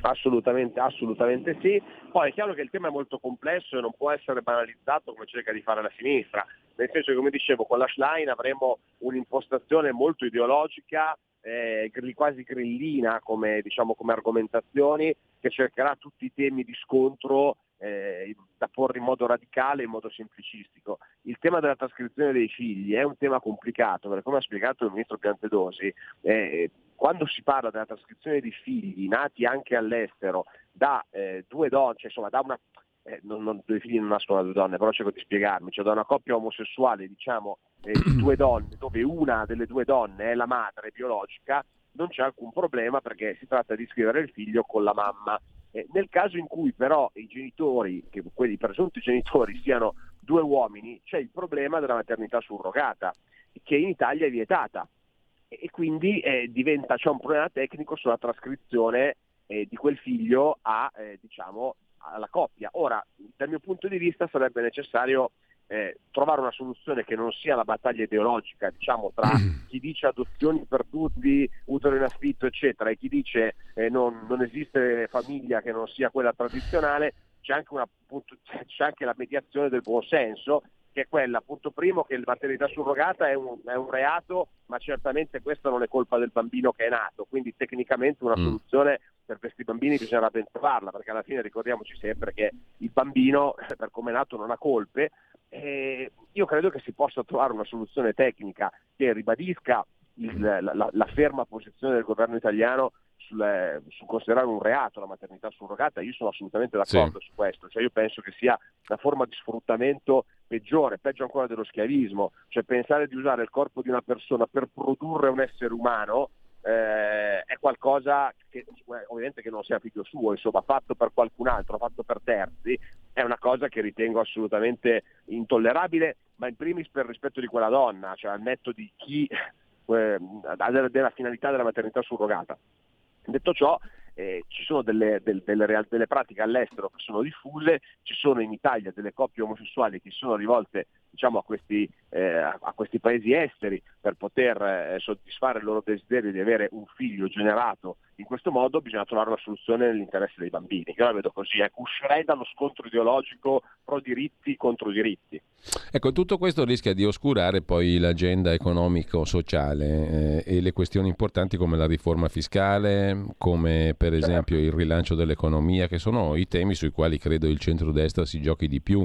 Assolutamente, assolutamente sì. Poi è chiaro che il tema è molto complesso e non può essere banalizzato come cerca di fare la sinistra, nel senso che come dicevo con la Schlein avremo un'impostazione molto ideologica, eh, quasi grillina come, diciamo, come argomentazioni, che cercherà tutti i temi di scontro eh, da porre in modo radicale in modo semplicistico. Il tema della trascrizione dei figli è un tema complicato, perché come ha spiegato il ministro Piantedosi, eh, quando si parla della trascrizione di figli nati anche all'estero da eh, due donne, cioè insomma da una eh, non, non, due figli non nascono da due donne, però cerco di spiegarmi, cioè da una coppia omosessuale, diciamo, eh, di due donne, dove una delle due donne è la madre biologica, non c'è alcun problema perché si tratta di iscrivere il figlio con la mamma. Eh, nel caso in cui però i genitori, che quelli presunti genitori, siano due uomini, c'è il problema della maternità surrogata, che in Italia è vietata e quindi eh, diventa, c'è un problema tecnico sulla trascrizione eh, di quel figlio a, eh, diciamo, alla coppia. Ora, dal mio punto di vista sarebbe necessario eh, trovare una soluzione che non sia la battaglia ideologica, diciamo, tra chi dice adozioni per tutti, utero in affitto, eccetera, e chi dice eh, non, non, esiste famiglia che non sia quella tradizionale, c'è anche, una, c'è anche la mediazione del buon senso che è quella, punto primo, che la maternità surrogata è un, è un, reato, ma certamente questa non è colpa del bambino che è nato, quindi tecnicamente una mm. soluzione per questi bambini bisognerà ben trovarla, perché alla fine ricordiamoci sempre che il bambino, per come è nato, non ha colpe. E io credo che si possa trovare una soluzione tecnica che ribadisca il, la, la, la ferma posizione del governo italiano sul, sul, considerare un reato la maternità surrogata, io sono assolutamente d'accordo sì. su questo, cioè io penso che sia una forma di sfruttamento peggiore, peggio ancora dello schiavismo, cioè pensare di usare il corpo di una persona per produrre un essere umano eh, è qualcosa che eh, ovviamente che non sia figlio suo, insomma fatto per qualcun altro, fatto per terzi, è una cosa che ritengo assolutamente intollerabile, ma in primis per rispetto di quella donna, cioè al netto di chi eh, della finalità della maternità surrogata. Detto ciò, eh, ci sono delle, delle, delle, delle, pratiche all'estero che sono diffuse, ci sono in Italia delle coppie omosessuali che sono rivolte diciamo, a, questi, eh, a, questi, paesi esteri per poter eh, soddisfare il loro desiderio di avere un figlio generato in questo modo, bisogna trovare una soluzione nell'interesse dei bambini. Io la vedo così, ecco, uscirei dallo scontro ideologico pro diritti contro diritti. Ecco, tutto questo rischia di oscurare poi l'agenda economico-sociale eh, e le questioni importanti come la riforma fiscale, come per certo. esempio il rilancio dell'economia, che sono i temi sui quali credo il centrodestra si giochi di più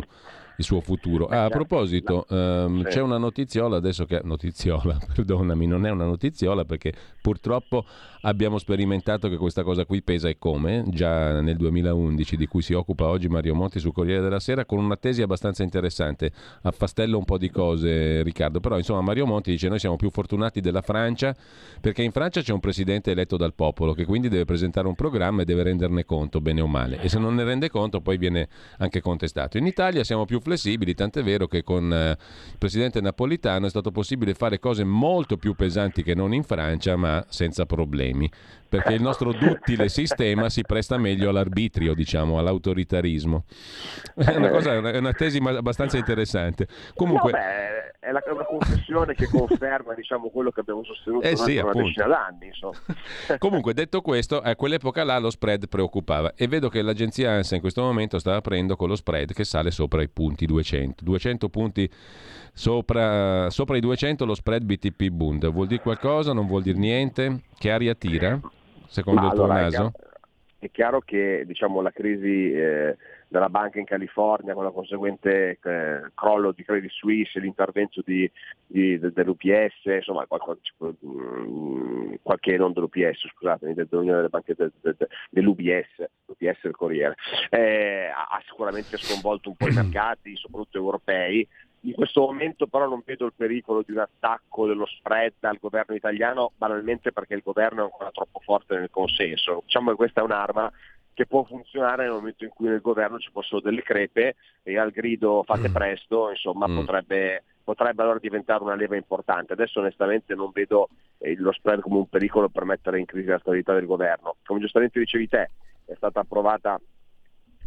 il suo futuro. Ah, a certo. proposito, um, c'è una notiziola adesso che... Notiziola, perdonami, non è una notiziola perché purtroppo abbiamo sperimentato che questa cosa qui pesa e come, già nel 2011 di cui si occupa oggi Mario Monti sul Corriere della Sera con una tesi abbastanza interessante. Affastello un po' di cose Riccardo, però insomma Mario Monti dice noi siamo più fortunati della Francia perché in Francia c'è un presidente eletto dal popolo che quindi deve presentare un programma e deve renderne conto bene o male e se non ne rende conto poi viene anche contestato. In Italia siamo più flessibili, tant'è vero che con eh, il presidente napolitano è stato possibile fare cose molto più pesanti che non in Francia, ma senza problemi perché il nostro duttile sistema si presta meglio all'arbitrio, diciamo, all'autoritarismo. È una, cosa, è una tesi abbastanza interessante. Comunque... No, beh, è la, una confessione che conferma diciamo, quello che abbiamo sostenuto eh sì, una decina d'anni. Comunque, detto questo, a quell'epoca là lo spread preoccupava e vedo che l'agenzia ANSA in questo momento sta aprendo con lo spread che sale sopra i punti 200. 200 punti sopra, sopra i 200 lo spread BTP Bund. Vuol dire qualcosa? Non vuol dire niente? Che aria tira? Secondo Ma il tuo allora, naso? È chiaro che diciamo, la crisi eh, della banca in California con la conseguente eh, crollo di Credit Suisse, l'intervento di, di, dell'UPS, insomma qualche, mm, qualche non dell'UPS, scusatemi, dell'Unione delle Banche de, de, de, dell'UBS, l'UPS del Corriere, eh, ha sicuramente sconvolto un po' i mercati, soprattutto europei, in questo momento però non vedo il pericolo di un attacco dello spread al governo italiano, banalmente perché il governo è ancora troppo forte nel consenso. Diciamo che questa è un'arma che può funzionare nel momento in cui nel governo ci fossero delle crepe e al grido fate mm. presto, insomma, mm. potrebbe, potrebbe, allora diventare una leva importante. Adesso onestamente non vedo eh, lo spread come un pericolo per mettere in crisi la stabilità del governo. Come giustamente dicevi te, è stata approvata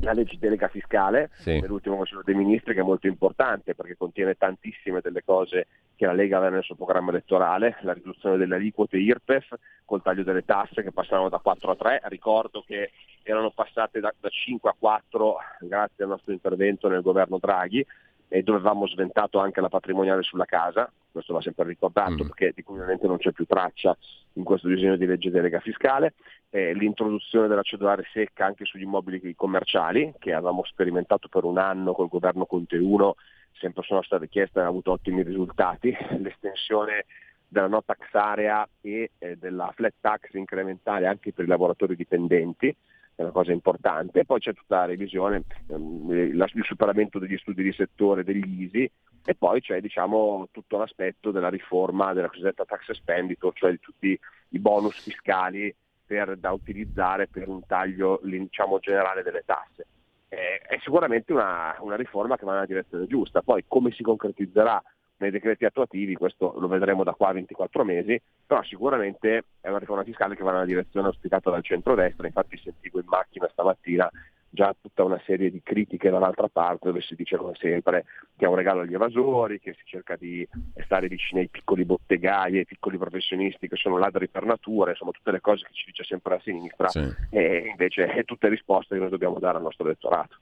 la legge delega fiscale sì. dell'ultimo Consiglio dei Ministri che è molto importante perché contiene tantissime delle cose che la Lega aveva nel suo programma elettorale, la riduzione delle aliquote IRPEF col taglio delle tasse che passavano da 4 a 3, ricordo che erano passate da, da 5 a 4 grazie al nostro intervento nel governo Draghi e dove avevamo sventato anche la patrimoniale sulla casa, questo va sempre ricordato mm. perché di cui ovviamente non c'è più traccia in questo disegno di legge delega fiscale, eh, l'introduzione della cedolare secca anche sugli immobili commerciali che avevamo sperimentato per un anno col governo Conte 1, sempre sono state chieste e hanno avuto ottimi risultati, l'estensione della no tax area e eh, della flat tax incrementale anche per i lavoratori dipendenti, è una cosa importante, poi c'è tutta la revisione, ehm, il superamento degli studi di settore, degli ISI, e poi c'è diciamo, tutto l'aspetto della riforma della cosiddetta tax expenditure, cioè di tutti i bonus fiscali per, da utilizzare per un taglio diciamo, generale delle tasse. Eh, è sicuramente una, una riforma che va nella direzione giusta, poi come si concretizzerà nei decreti attuativi, questo lo vedremo da qua a 24 mesi, però sicuramente è una riforma fiscale che va nella direzione auspicata dal centro-destra, infatti sentivo in macchina stamattina già tutta una serie di critiche dall'altra parte dove si dice come sempre che è un regalo agli evasori, che si cerca di stare vicini ai piccoli bottegai, ai piccoli professionisti che sono ladri per natura, insomma tutte le cose che ci dice sempre la sinistra sì. e invece è tutte risposte che noi dobbiamo dare al nostro elettorato.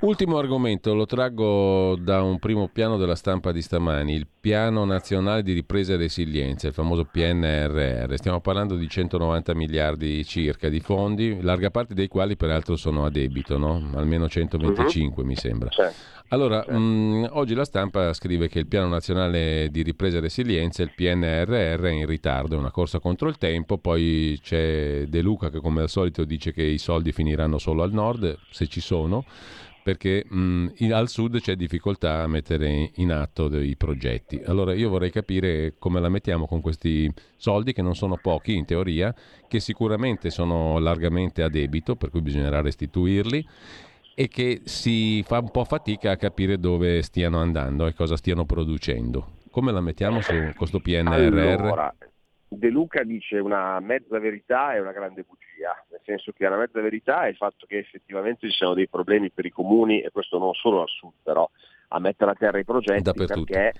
Ultimo argomento, lo traggo da un primo piano della stampa di stamani, il Piano Nazionale di Ripresa e Resilienza, il famoso PNRR. Stiamo parlando di 190 miliardi circa di fondi, larga parte dei quali peraltro sono a debito, no? almeno 125 uh-huh. mi sembra. Allora, mh, mm, oggi la stampa scrive che il Piano Nazionale di Ripresa e Resilienza, il PNRR, è in ritardo, è una corsa contro il tempo, poi c'è De Luca che come al solito dice che i soldi finiranno solo al nord, se ci sono perché mh, in, al sud c'è difficoltà a mettere in atto dei progetti. Allora io vorrei capire come la mettiamo con questi soldi che non sono pochi in teoria, che sicuramente sono largamente a debito, per cui bisognerà restituirli e che si fa un po' fatica a capire dove stiano andando e cosa stiano producendo. Come la mettiamo su questo PNRR? Allora, De Luca dice una mezza verità e una grande bugia, nel senso che la mezza verità è il fatto che effettivamente ci siano dei problemi per i comuni, e questo non solo al sud però, a mettere a terra i progetti perché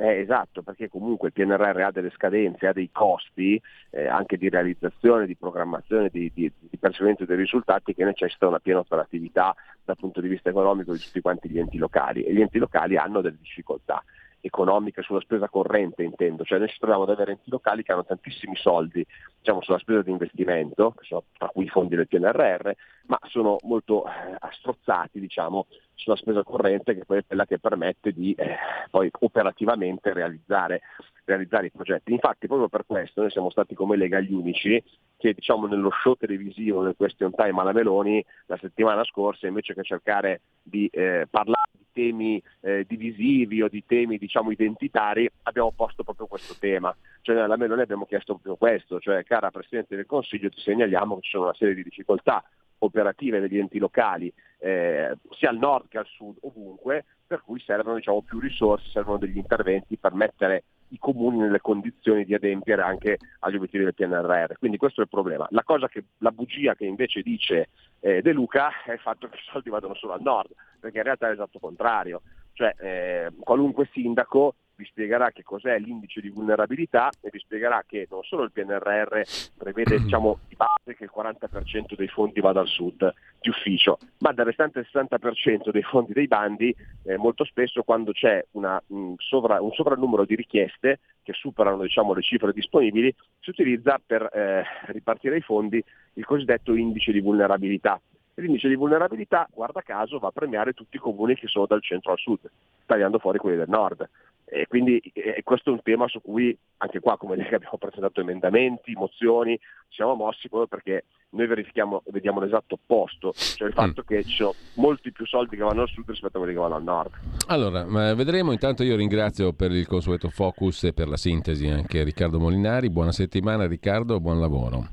eh, esatto, perché comunque il PNRR ha delle scadenze, ha dei costi eh, anche di realizzazione, di programmazione, di, di, di, perseguimento dei risultati che necessitano una piena operatività dal punto di vista economico di tutti quanti gli enti locali e gli enti locali hanno delle difficoltà economiche sulla spesa corrente intendo, cioè noi ci troviamo ad avere enti locali che hanno tantissimi soldi diciamo, sulla spesa di investimento, tra cui i fondi del PNRR, ma sono molto eh, astrozzati diciamo, sulla spesa corrente che è quella che permette di eh, poi operativamente realizzare, realizzare, i progetti. Infatti proprio per questo noi siamo stati come Lega gli unici che diciamo, nello show televisivo del Question Time alla Meloni la settimana scorsa invece che cercare di eh, parlare temi eh, divisivi o di temi diciamo, identitari abbiamo posto proprio questo tema. Cioè alla Meloni abbiamo chiesto proprio questo, cioè cara Presidente del Consiglio ti segnaliamo che ci sono una serie di difficoltà operative degli enti locali, eh, sia al nord che al sud, ovunque, per cui servono diciamo, più risorse, servono degli interventi per mettere i comuni nelle condizioni di adempiere anche agli obiettivi del PNRR. Quindi questo è il problema. La, che, la bugia che invece dice eh, De Luca è il fatto che i soldi vadano solo al nord, perché in realtà è l'esatto contrario. Cioè eh, qualunque sindaco vi spiegherà che cos'è l'indice di vulnerabilità e vi spiegherà che non solo il PNRR prevede diciamo, di base che il 40% dei fondi vada al sud di ufficio, ma dal restante 60% dei fondi dei bandi eh, molto spesso quando c'è una, un, sovra, un sovrannumero di richieste che superano diciamo, le cifre disponibili, si utilizza per eh, ripartire i fondi il cosiddetto indice di vulnerabilità. L'indice di vulnerabilità, guarda caso, va a premiare tutti i comuni che sono dal centro al sud, tagliando fuori quelli del nord. E quindi eh, questo è un tema su cui anche qua come Lega abbiamo presentato emendamenti, mozioni, ci siamo mossi proprio perché noi verifichiamo e vediamo l'esatto opposto, cioè il fatto mm. che ci sono molti più soldi che vanno al sud rispetto a quelli che vanno al nord. Allora, vedremo, intanto io ringrazio per il consueto focus e per la sintesi anche Riccardo Molinari, buona settimana Riccardo, buon lavoro.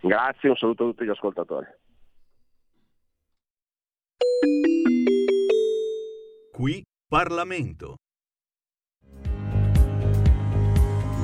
Grazie, un saluto a tutti gli ascoltatori. Qui Parlamento.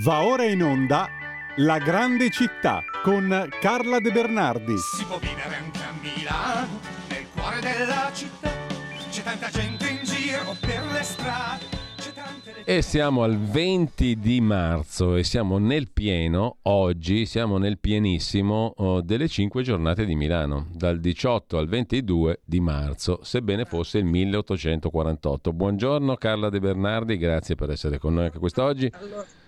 Va ora in onda La grande città con Carla De Bernardi. Si può vivere anche a Milano cuore della città, c'è tanta gente in giro per le strade. E siamo al 20 di marzo e siamo nel pieno, oggi siamo nel pienissimo oh, delle 5 giornate di Milano, dal 18 al 22 di marzo, sebbene fosse il 1848. Buongiorno Carla De Bernardi, grazie per essere con noi anche quest'oggi. Allora.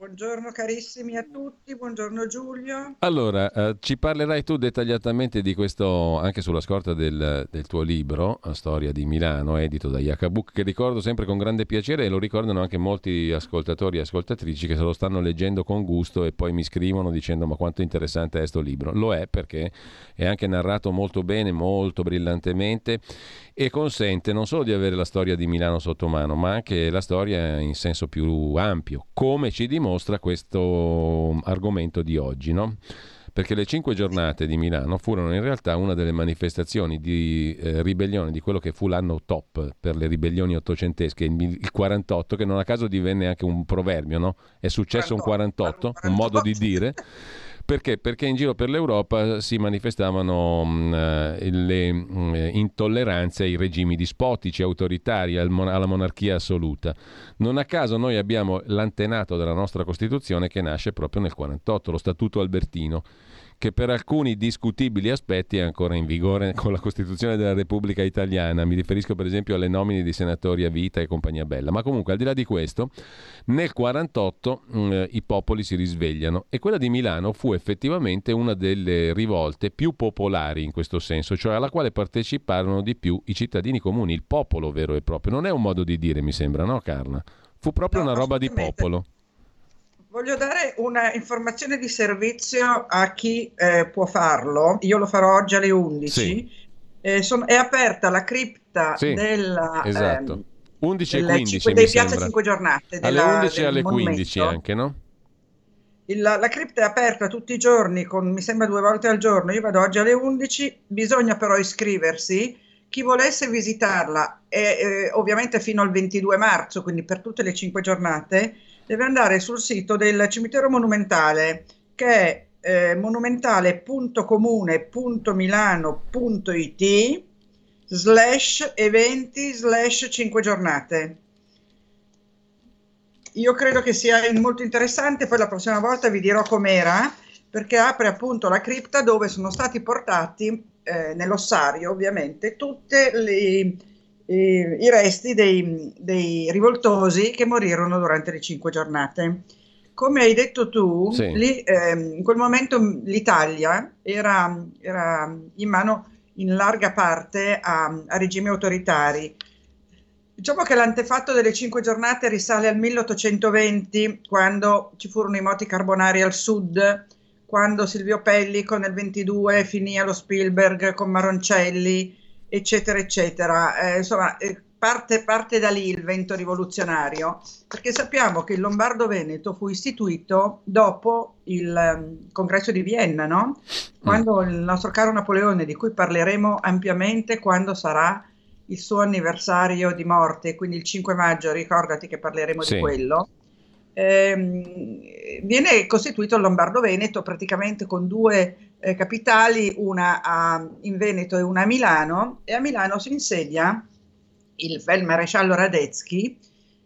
Buongiorno carissimi a tutti, buongiorno Giulio. Allora, eh, ci parlerai tu dettagliatamente di questo, anche sulla scorta del, del tuo libro, Storia di Milano, edito da Iacabuc, che ricordo sempre con grande piacere e lo ricordano anche molti ascoltatori e ascoltatrici che se lo stanno leggendo con gusto e poi mi scrivono dicendo ma quanto interessante è questo libro. Lo è perché è anche narrato molto bene, molto brillantemente e consente non solo di avere la storia di Milano sotto mano, ma anche la storia in senso più ampio, come ci dimostra questo argomento di oggi, no? Perché le cinque giornate di Milano furono in realtà una delle manifestazioni di eh, ribellione di quello che fu l'anno top per le ribellioni ottocentesche, il 48, che non a caso divenne anche un proverbio, no? È successo 48, un 48, un modo di dire. Perché? Perché in giro per l'Europa si manifestavano mh, eh, le mh, intolleranze ai regimi dispotici, autoritari, al mon- alla monarchia assoluta. Non a caso noi abbiamo l'antenato della nostra Costituzione che nasce proprio nel 48, lo Statuto Albertino che per alcuni discutibili aspetti è ancora in vigore con la Costituzione della Repubblica Italiana. Mi riferisco per esempio alle nomine di senatori a vita e compagnia bella. Ma comunque al di là di questo, nel 48 mh, mm, i popoli si risvegliano e quella di Milano fu effettivamente una delle rivolte più popolari in questo senso, cioè alla quale parteciparono di più i cittadini comuni, il popolo vero e proprio. Non è un modo di dire, mi sembra, no Carla? Fu proprio no, una roba di popolo. Voglio dare una informazione di servizio a chi eh, può farlo. Io lo farò oggi alle 11. Sì. Eh, son, è aperta la cripta sì, della... Esatto. Ehm, 11 e 15 5, dei Piazza 5 giornate. Della, alle 11 e alle monumento. 15 anche, no? Il, la cripta è aperta tutti i giorni, con, mi sembra due volte al giorno. Io vado oggi alle 11, bisogna però iscriversi. Chi volesse visitarla, è, eh, ovviamente fino al 22 marzo, quindi per tutte le 5 giornate, deve andare sul sito del cimitero monumentale che è eh, monumentale.comune.milano.it slash eventi slash 5 giornate. Io credo che sia molto interessante, poi la prossima volta vi dirò com'era, perché apre appunto la cripta dove sono stati portati eh, nell'ossario ovviamente tutti i resti dei, dei, rivoltosi che morirono durante le cinque giornate. Come hai detto tu, sì. lì, eh, in quel momento l'Italia era, era, in mano in larga parte a, a regimi autoritari. Diciamo che l'antefatto delle cinque giornate risale al 1820, quando ci furono i moti carbonari al sud, quando Silvio Pellico nel 22 finì allo Spielberg con Maroncelli, eccetera, eccetera. Eh, insomma, eh, parte, parte, da lì il vento rivoluzionario, perché sappiamo che il Lombardo-Veneto fu istituito dopo il um, congresso di Vienna, no? quando mm. il nostro caro Napoleone, di cui parleremo ampiamente quando sarà il suo anniversario di morte, quindi il 5 maggio, ricordati che parleremo sì. di quello, ehm, viene costituito il Lombardo-Veneto praticamente con due eh, capitali, una a, in Veneto e una a Milano, e a Milano si insedia il feldmaresciallo Radetzky,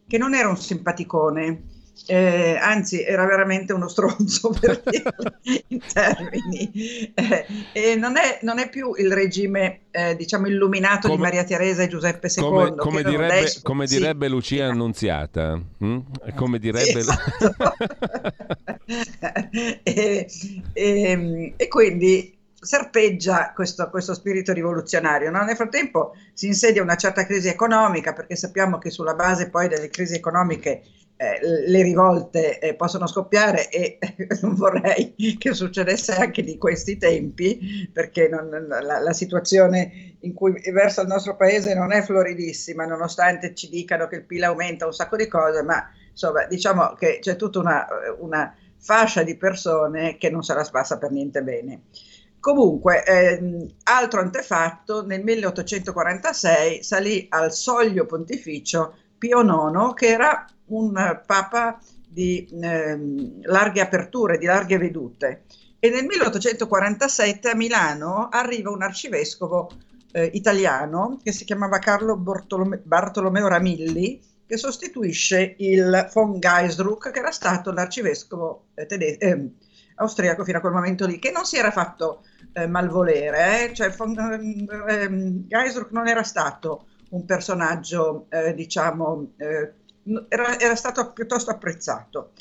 che non era un simpaticone, eh, anzi era veramente uno stronzo per dirlo in termini. Eh, e non è, non è, più il regime, eh, diciamo, illuminato come, di Maria Teresa e Giuseppe II. Come, come direbbe, despo, come direbbe sì. Lucia Annunziata. Hm? Come direbbe... Sì, esatto. e, e, e quindi serpeggia questo, questo spirito rivoluzionario. No? Nel frattempo si insedia una certa crisi economica, perché sappiamo che sulla base poi delle crisi economiche eh, le rivolte eh, possono scoppiare e non vorrei che succedesse anche di questi tempi, perché non, la, la, situazione in cui verso il nostro paese non è floridissima, nonostante ci dicano che il PIL aumenta un sacco di cose, ma insomma diciamo che c'è tutta una, una fascia di persone che non se la spassa per niente bene. Comunque, ehm, altro antefatto, nel 1846 salì al soglio pontificio Pio IX, che era un papa di eh, larghe aperture, di larghe vedute. E nel 1847 a Milano arriva un arcivescovo eh, italiano che si chiamava Carlo Bortolome- Bartolomeo Ramilli, che sostituisce il von Geisdruck, che era stato l'arcivescovo eh, tede- eh, austriaco fino a quel momento lì, che non si era fatto eh, malvolere, eh. cioè von ehm, Geisdruck non era stato un personaggio, eh, diciamo, era, era, stato piuttosto apprezzato.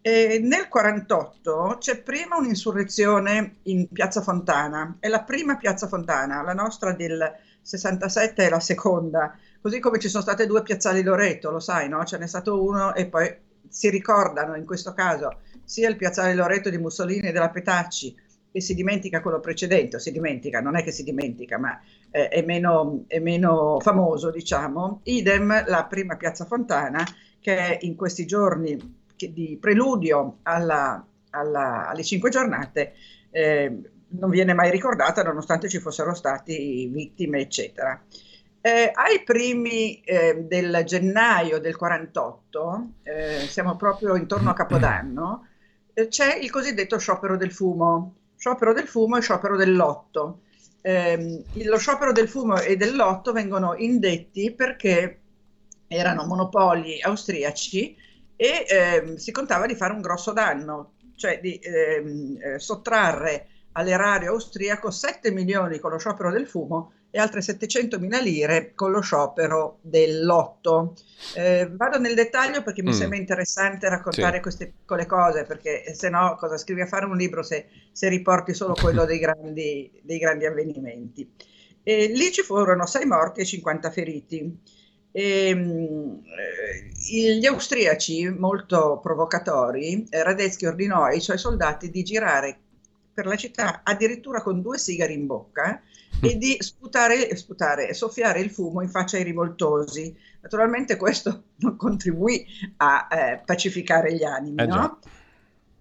E nel 48 c'è prima un'insurrezione in Piazza Fontana, è la prima Piazza Fontana, la nostra del 67 è la seconda, così come ci sono state due piazzali Loreto, lo sai, no? Ce n'è stato uno e poi si ricordano in questo caso sia il piazzale Loreto di Mussolini e della Petacci e si dimentica quello precedente, o si dimentica, non è che si dimentica, ma eh, è, meno, è meno famoso, diciamo. Idem la prima piazza Fontana che è in questi giorni di preludio alla, alla, alle cinque giornate eh, non viene mai ricordata nonostante ci fossero stati vittime, eccetera. Eh, ai primi eh, del gennaio del 48, eh, siamo proprio intorno a Capodanno, eh, c'è il cosiddetto sciopero del fumo, sciopero del fumo e sciopero del lotto. Eh, lo sciopero del fumo e del lotto vengono indetti perché erano monopoli austriaci e eh, si contava di fare un grosso danno, cioè di ehm, eh, sottrarre all'erario austriaco 7 milioni con lo sciopero del fumo e altre 700 mila lire con lo sciopero del lotto. Eh, vado nel dettaglio perché mi mm. sembra interessante raccontare sì. queste piccole cose, perché se no cosa scrivi a fare un libro se, se riporti solo quello dei grandi, dei grandi avvenimenti. E lì ci furono 6 morti e 50 feriti. E, ehm, eh, gli austriaci, molto provocatori, eh, Radetzky ordinò ai suoi soldati di girare per la città addirittura con due sigari in bocca e di sputare, sputare soffiare il fumo in faccia ai rivoltosi. Naturalmente questo non contribuì a eh, pacificare gli animi, eh no?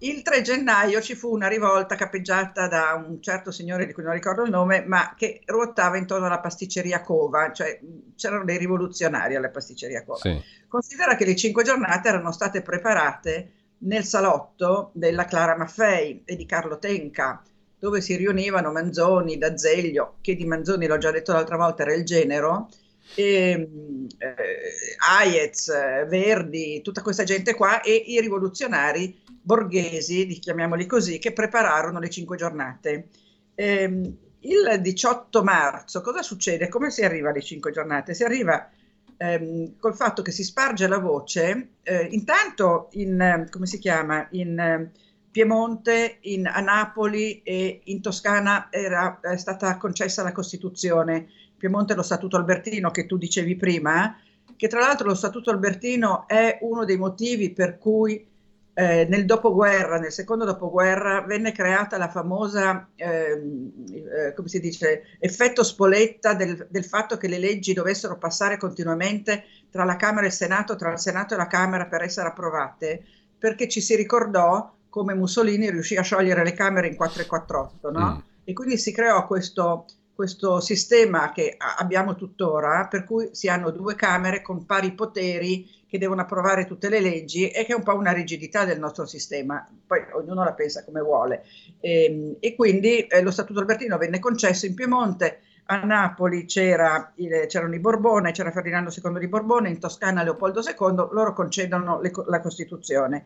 Il 3 gennaio ci fu una rivolta capeggiata da un certo signore di cui non ricordo il nome, ma che ruotava intorno alla pasticceria Cova, cioè c'erano dei rivoluzionari alla pasticceria Cova. Sì. Considera che le cinque giornate erano state preparate nel salotto della Clara Maffei e di Carlo Tenca, dove si riunivano Manzoni, D'Azeglio, che di Manzoni l'ho già detto l'altra volta era il genero, e, eh, Hayez, Verdi, tutta questa gente qua e i rivoluzionari borghesi, chiamiamoli così, che prepararono le cinque giornate. Eh, il 18 marzo cosa succede? Come si arriva alle cinque giornate? Si arriva ehm, col fatto che si sparge la voce, eh, intanto in, come si chiama, in Piemonte, in, a Napoli e in Toscana era è stata concessa la Costituzione. Piemonte lo Statuto Albertino che tu dicevi prima, che tra l'altro lo Statuto Albertino è uno dei motivi per cui eh, nel dopoguerra, nel secondo dopoguerra, venne creata la famosa, ehm, eh, come si dice, effetto spoletta del, del, fatto che le leggi dovessero passare continuamente tra la Camera e il Senato, tra il Senato e la Camera per essere approvate, perché ci si ricordò come Mussolini riuscì a sciogliere le Camere in 448, no? Mm. E quindi si creò questo, questo sistema che abbiamo tuttora, per cui si hanno due Camere con pari poteri che devono approvare tutte le leggi e che è un po' una rigidità del nostro sistema, poi ognuno la pensa come vuole. E, ehm, e quindi eh, lo Statuto Albertino venne concesso in Piemonte, a Napoli c'era il, c'erano i Borbone, c'era Ferdinando II di Borbone, in Toscana Leopoldo II, loro concedono le, la Costituzione.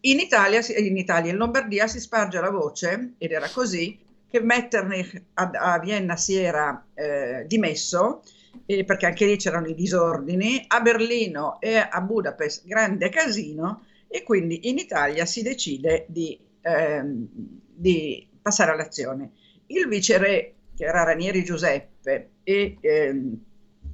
In Italia, in Italia, in Lombardia si sparge la voce, ed era così, che Metternich a, a Vienna si era eh, dimesso eh, perché anche lì c'erano i disordini, a Berlino e a Budapest grande casino e quindi in Italia si decide di, ehm, di passare all'azione. Il viceré, che era Ranieri Giuseppe, e ehm,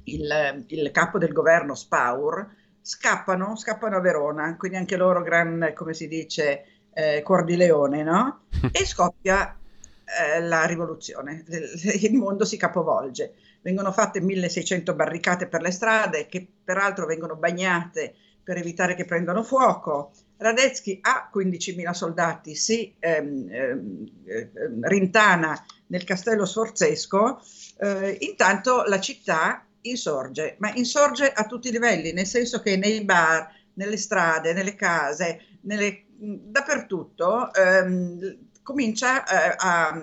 il, il, capo del governo Spaur scappano, scappano a Verona, quindi anche loro gran, come si dice, eh, cuor di leone, no? E scoppia eh, la rivoluzione, il mondo si capovolge vengono fatte 1600 barricate per le strade che peraltro vengono bagnate per evitare che prendano fuoco. Radetzky ha 15.000 soldati, si ehm, ehm, ehm, rintana nel castello sforzesco, eh, intanto la città insorge, ma insorge a tutti i livelli, nel senso che nei bar, nelle strade, nelle case, nelle, dappertutto ehm, comincia eh, a,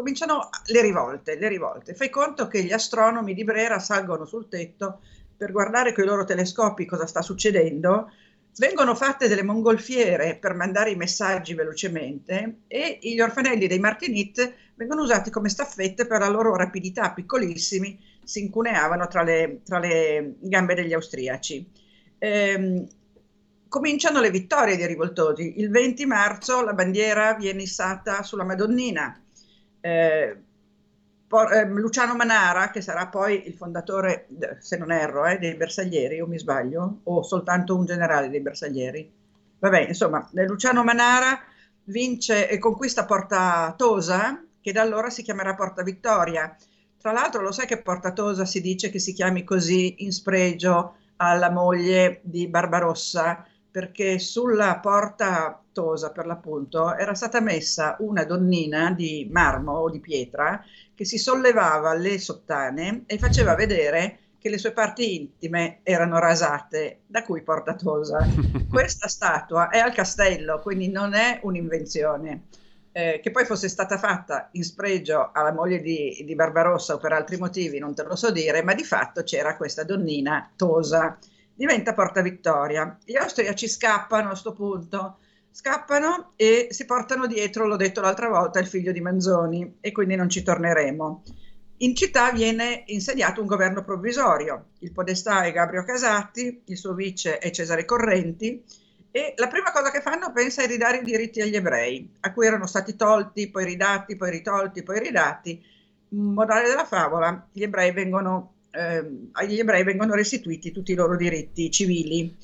cominciano le rivolte, le rivolte. Fai conto che gli astronomi di Brera salgono sul tetto per guardare con i loro telescopi cosa sta succedendo, vengono fatte delle mongolfiere per mandare i messaggi velocemente e gli orfanelli dei Martinit vengono usati come staffette per la loro rapidità, piccolissimi, si incuneavano tra le, tra le gambe degli austriaci. Ehm, cominciano le vittorie dei rivoltosi. Il 20 marzo la bandiera viene issata sulla Madonnina. Eh, por, eh, Luciano Manara, che sarà poi il fondatore, se non erro, eh, dei Bersaglieri, o mi sbaglio, o soltanto un generale dei Bersaglieri. Vabbè, insomma, Luciano Manara vince e conquista Porta Tosa, che da allora si chiamerà Porta Vittoria. Tra l'altro, lo sai che Porta Tosa si dice che si chiami così in spregio alla moglie di Barbarossa, perché sulla porta Tosa, per l'appunto, era stata messa una donnina di marmo o di pietra che si sollevava le sottane e faceva vedere che le sue parti intime erano rasate, da cui porta Tosa. Questa statua è al castello, quindi non è un'invenzione. Eh, che poi fosse stata fatta in spregio alla moglie di, di Barbarossa o per altri motivi, non te lo so dire, ma di fatto c'era questa donnina Tosa diventa Porta Vittoria. Gli austriaci scappano a questo punto, scappano e si portano dietro, l'ho detto l'altra volta, il figlio di Manzoni e quindi non ci torneremo. In città viene insediato un governo provvisorio, il podestà è Gabriele Casatti, il suo vice è Cesare Correnti e la prima cosa che fanno pensa è ridare i diritti agli ebrei, a cui erano stati tolti, poi ridati, poi ritolti, poi ridati. Morale della favola, gli ebrei vengono eh, agli ebrei vengono restituiti tutti i loro diritti civili.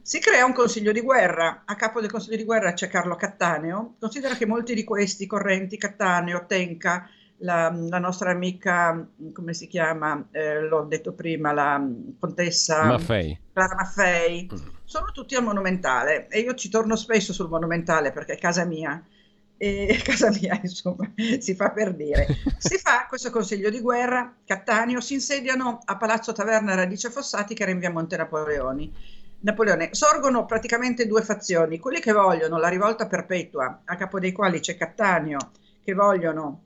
Si crea un consiglio di guerra, a capo del consiglio di guerra c'è Carlo Cattaneo, considera che molti di questi correnti, Cattaneo, Tenca, la, la nostra amica, come si chiama, eh, l'ho detto prima, la contessa Maffei. Clara Maffei, mm. Sono tutti al Monumentale e io ci torno spesso sul Monumentale perché è casa mia e casa mia, insomma, si fa per dire. Si fa questo consiglio di guerra, Cattaneo, si insediano a Palazzo Taverna Radice Fossati che era in via Monte Napoleoni. Napoleone. Sorgono praticamente due fazioni, quelli che vogliono la rivolta perpetua, a capo dei quali c'è Cattaneo, che vogliono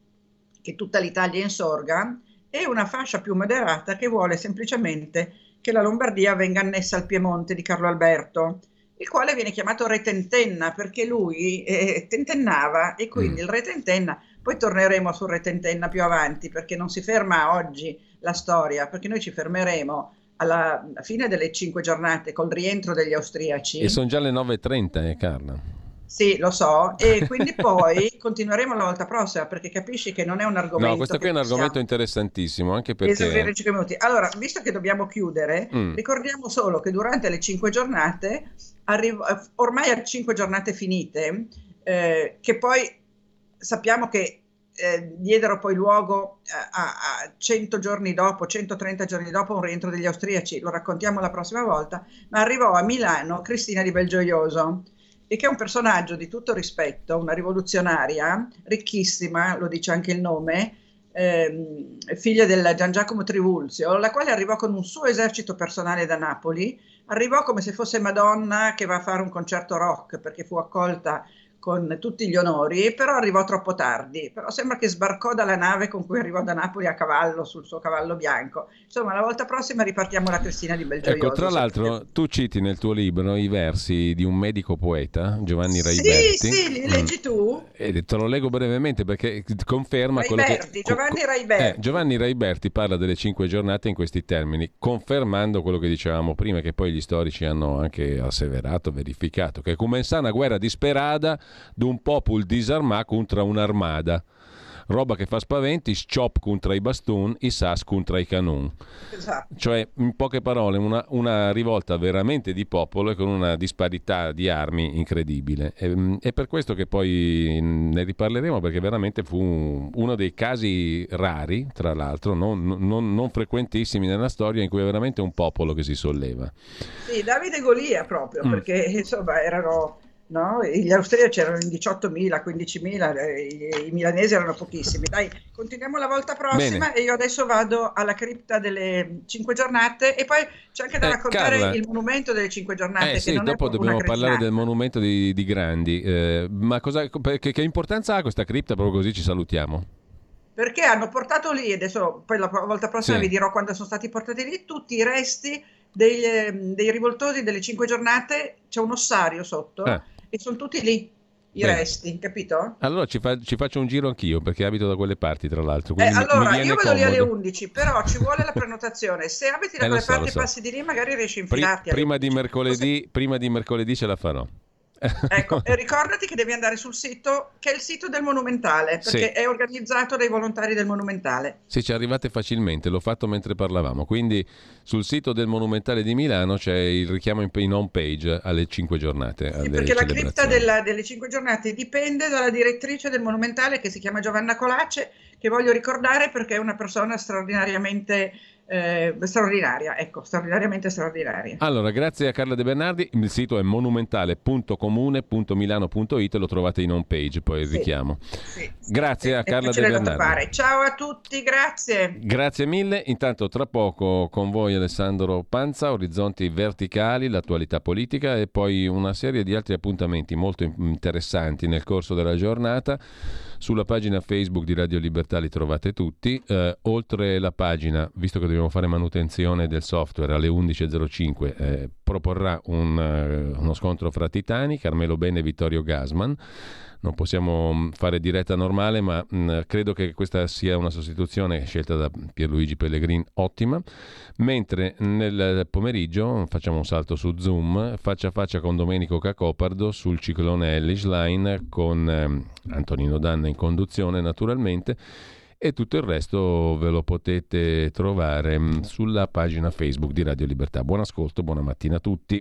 che tutta l'Italia insorga, e una fascia più moderata che vuole semplicemente che la Lombardia venga annessa al Piemonte di Carlo Alberto il quale viene chiamato Retentenna perché lui eh, tentennava e quindi mm. il Retentenna, poi torneremo sul Retentenna più avanti perché non si ferma oggi la storia, perché noi ci fermeremo alla fine delle cinque giornate col rientro degli austriaci. E sono già le 9.30, eh Carla? Sì, lo so, e quindi poi continueremo la volta prossima perché capisci che non è un argomento. No, questo qui è un argomento possiamo... interessantissimo anche perché. Esaurire 5 minuti. Allora, visto che dobbiamo chiudere, mm. ricordiamo solo che durante le 5 giornate, arrivo... ormai a 5 giornate finite, eh, che poi sappiamo che eh, diedero poi luogo a, a, 100 giorni dopo, 130 giorni dopo un rientro degli austriaci, lo raccontiamo la prossima volta, ma arrivò a Milano Cristina di Belgioioso e che è un personaggio di tutto rispetto, una rivoluzionaria, ricchissima, lo dice anche il nome, ehm, figlia del Gian Giacomo Trivulzio, la quale arrivò con un suo esercito personale da Napoli, arrivò come se fosse Madonna che va a fare un concerto rock perché fu accolta con tutti gli onori, però arrivò troppo tardi. Però sembra che sbarcò dalla nave con cui arrivò da Napoli a cavallo sul suo cavallo bianco. Insomma, la volta prossima ripartiamo la Cristina di Belgioioso. Ecco, tra l'altro, tu citi nel tuo libro i versi di un medico poeta, Giovanni Raiberti. Sì, sì, li leggi mm. tu. E te lo leggo brevemente perché conferma Raiberti, quello che... Giovanni Raiberti. Eh, Giovanni Raiberti parla delle cinque giornate in questi termini, confermando quello che dicevamo prima, che poi gli storici hanno anche asseverato, verificato, che come una guerra disperata d'un popolo disarmato contro un'armada. Roba che fa spaventi, sciop contro i bastoni, i sas contro i canon. Esatto. Cioè, in poche parole, una, una, rivolta veramente di popolo e con una disparità di armi incredibile. E, è per questo che poi ne riparleremo, perché veramente fu uno dei casi rari, tra l'altro, non, non, non frequentissimi nella storia, in cui è veramente un popolo che si solleva. Sì, Davide Golia proprio, mm. perché insomma erano No? Gli austriaci erano in 18.000, 15.000, i, i, milanesi erano pochissimi. Dai, continuiamo la volta prossima Bene. e io adesso vado alla cripta delle cinque giornate e poi c'è anche da eh, raccontare Carla, il monumento delle cinque giornate. Eh, sì, dopo dobbiamo parlare del monumento di, di Grandi. Eh, ma cosa, che, che importanza ha questa cripta? Proprio così ci salutiamo. perché hanno portato lì, adesso poi la volta prossima Sì. vi dirò quando sono stati portati lì, tutti i resti dei, dei rivoltosi delle cinque giornate, c'è un ossario sotto Ah. E sono tutti lì i Bene. resti, capito? Allora ci, fa- ci faccio un giro anch'io perché abito da quelle parti, tra l'altro. Eh, allora, io vado lì alle comodo. 11, però ci vuole la prenotazione. Se abiti da Eh, quelle so, parti e so. passi di lì, magari riesci a infilarti. alle prima, di mercoledì, prima di mercoledì ce la farò. Ecco, e ricordati che devi andare sul sito, che è il sito del Monumentale, perché Sì. è organizzato dai volontari del Monumentale. Se ci arrivate facilmente, l'ho fatto mentre parlavamo. Quindi sul sito del Monumentale di Milano c'è il richiamo in, home page alle 5 giornate. alle Perché la cripta della- delle cinque giornate dipende dalla direttrice del Monumentale che si chiama Giovanna Colace, che voglio ricordare perché è una persona straordinariamente eh, straordinaria, ecco, straordinariamente straordinaria. Allora, grazie a Carla De Bernardi. Il sito è monumentale.comune.milano.it, lo trovate in home page, poi Sì. richiamo. Sì. Grazie a È Carla De Bernardi. Ciao a tutti, grazie. Grazie mille. Intanto tra poco con voi Alessandro Panza, Orizzonti Verticali, l'attualità politica e poi una serie di altri appuntamenti molto in- interessanti nel corso della giornata. Sulla pagina Facebook di Radio Libertà li trovate tutti. Eh, oltre la pagina, visto che dobbiamo fare manutenzione del software alle 11.05, eh, proporrà un, eh, uno scontro fra titani, Carmelo Bene e Vittorio Gasman. Non possiamo mh, fare diretta normale, ma mh, credo che questa sia una sostituzione scelta da Pierluigi Pellegrin ottima. Mentre nel pomeriggio facciamo un salto su Zoom, faccia a faccia con Domenico Cacopardo sul ciclone Ellis Line con ehm, Antonino Danna in conduzione naturalmente e tutto il resto ve lo potete trovare sulla pagina Facebook di Radio Libertà. Buon ascolto, buona mattina a tutti.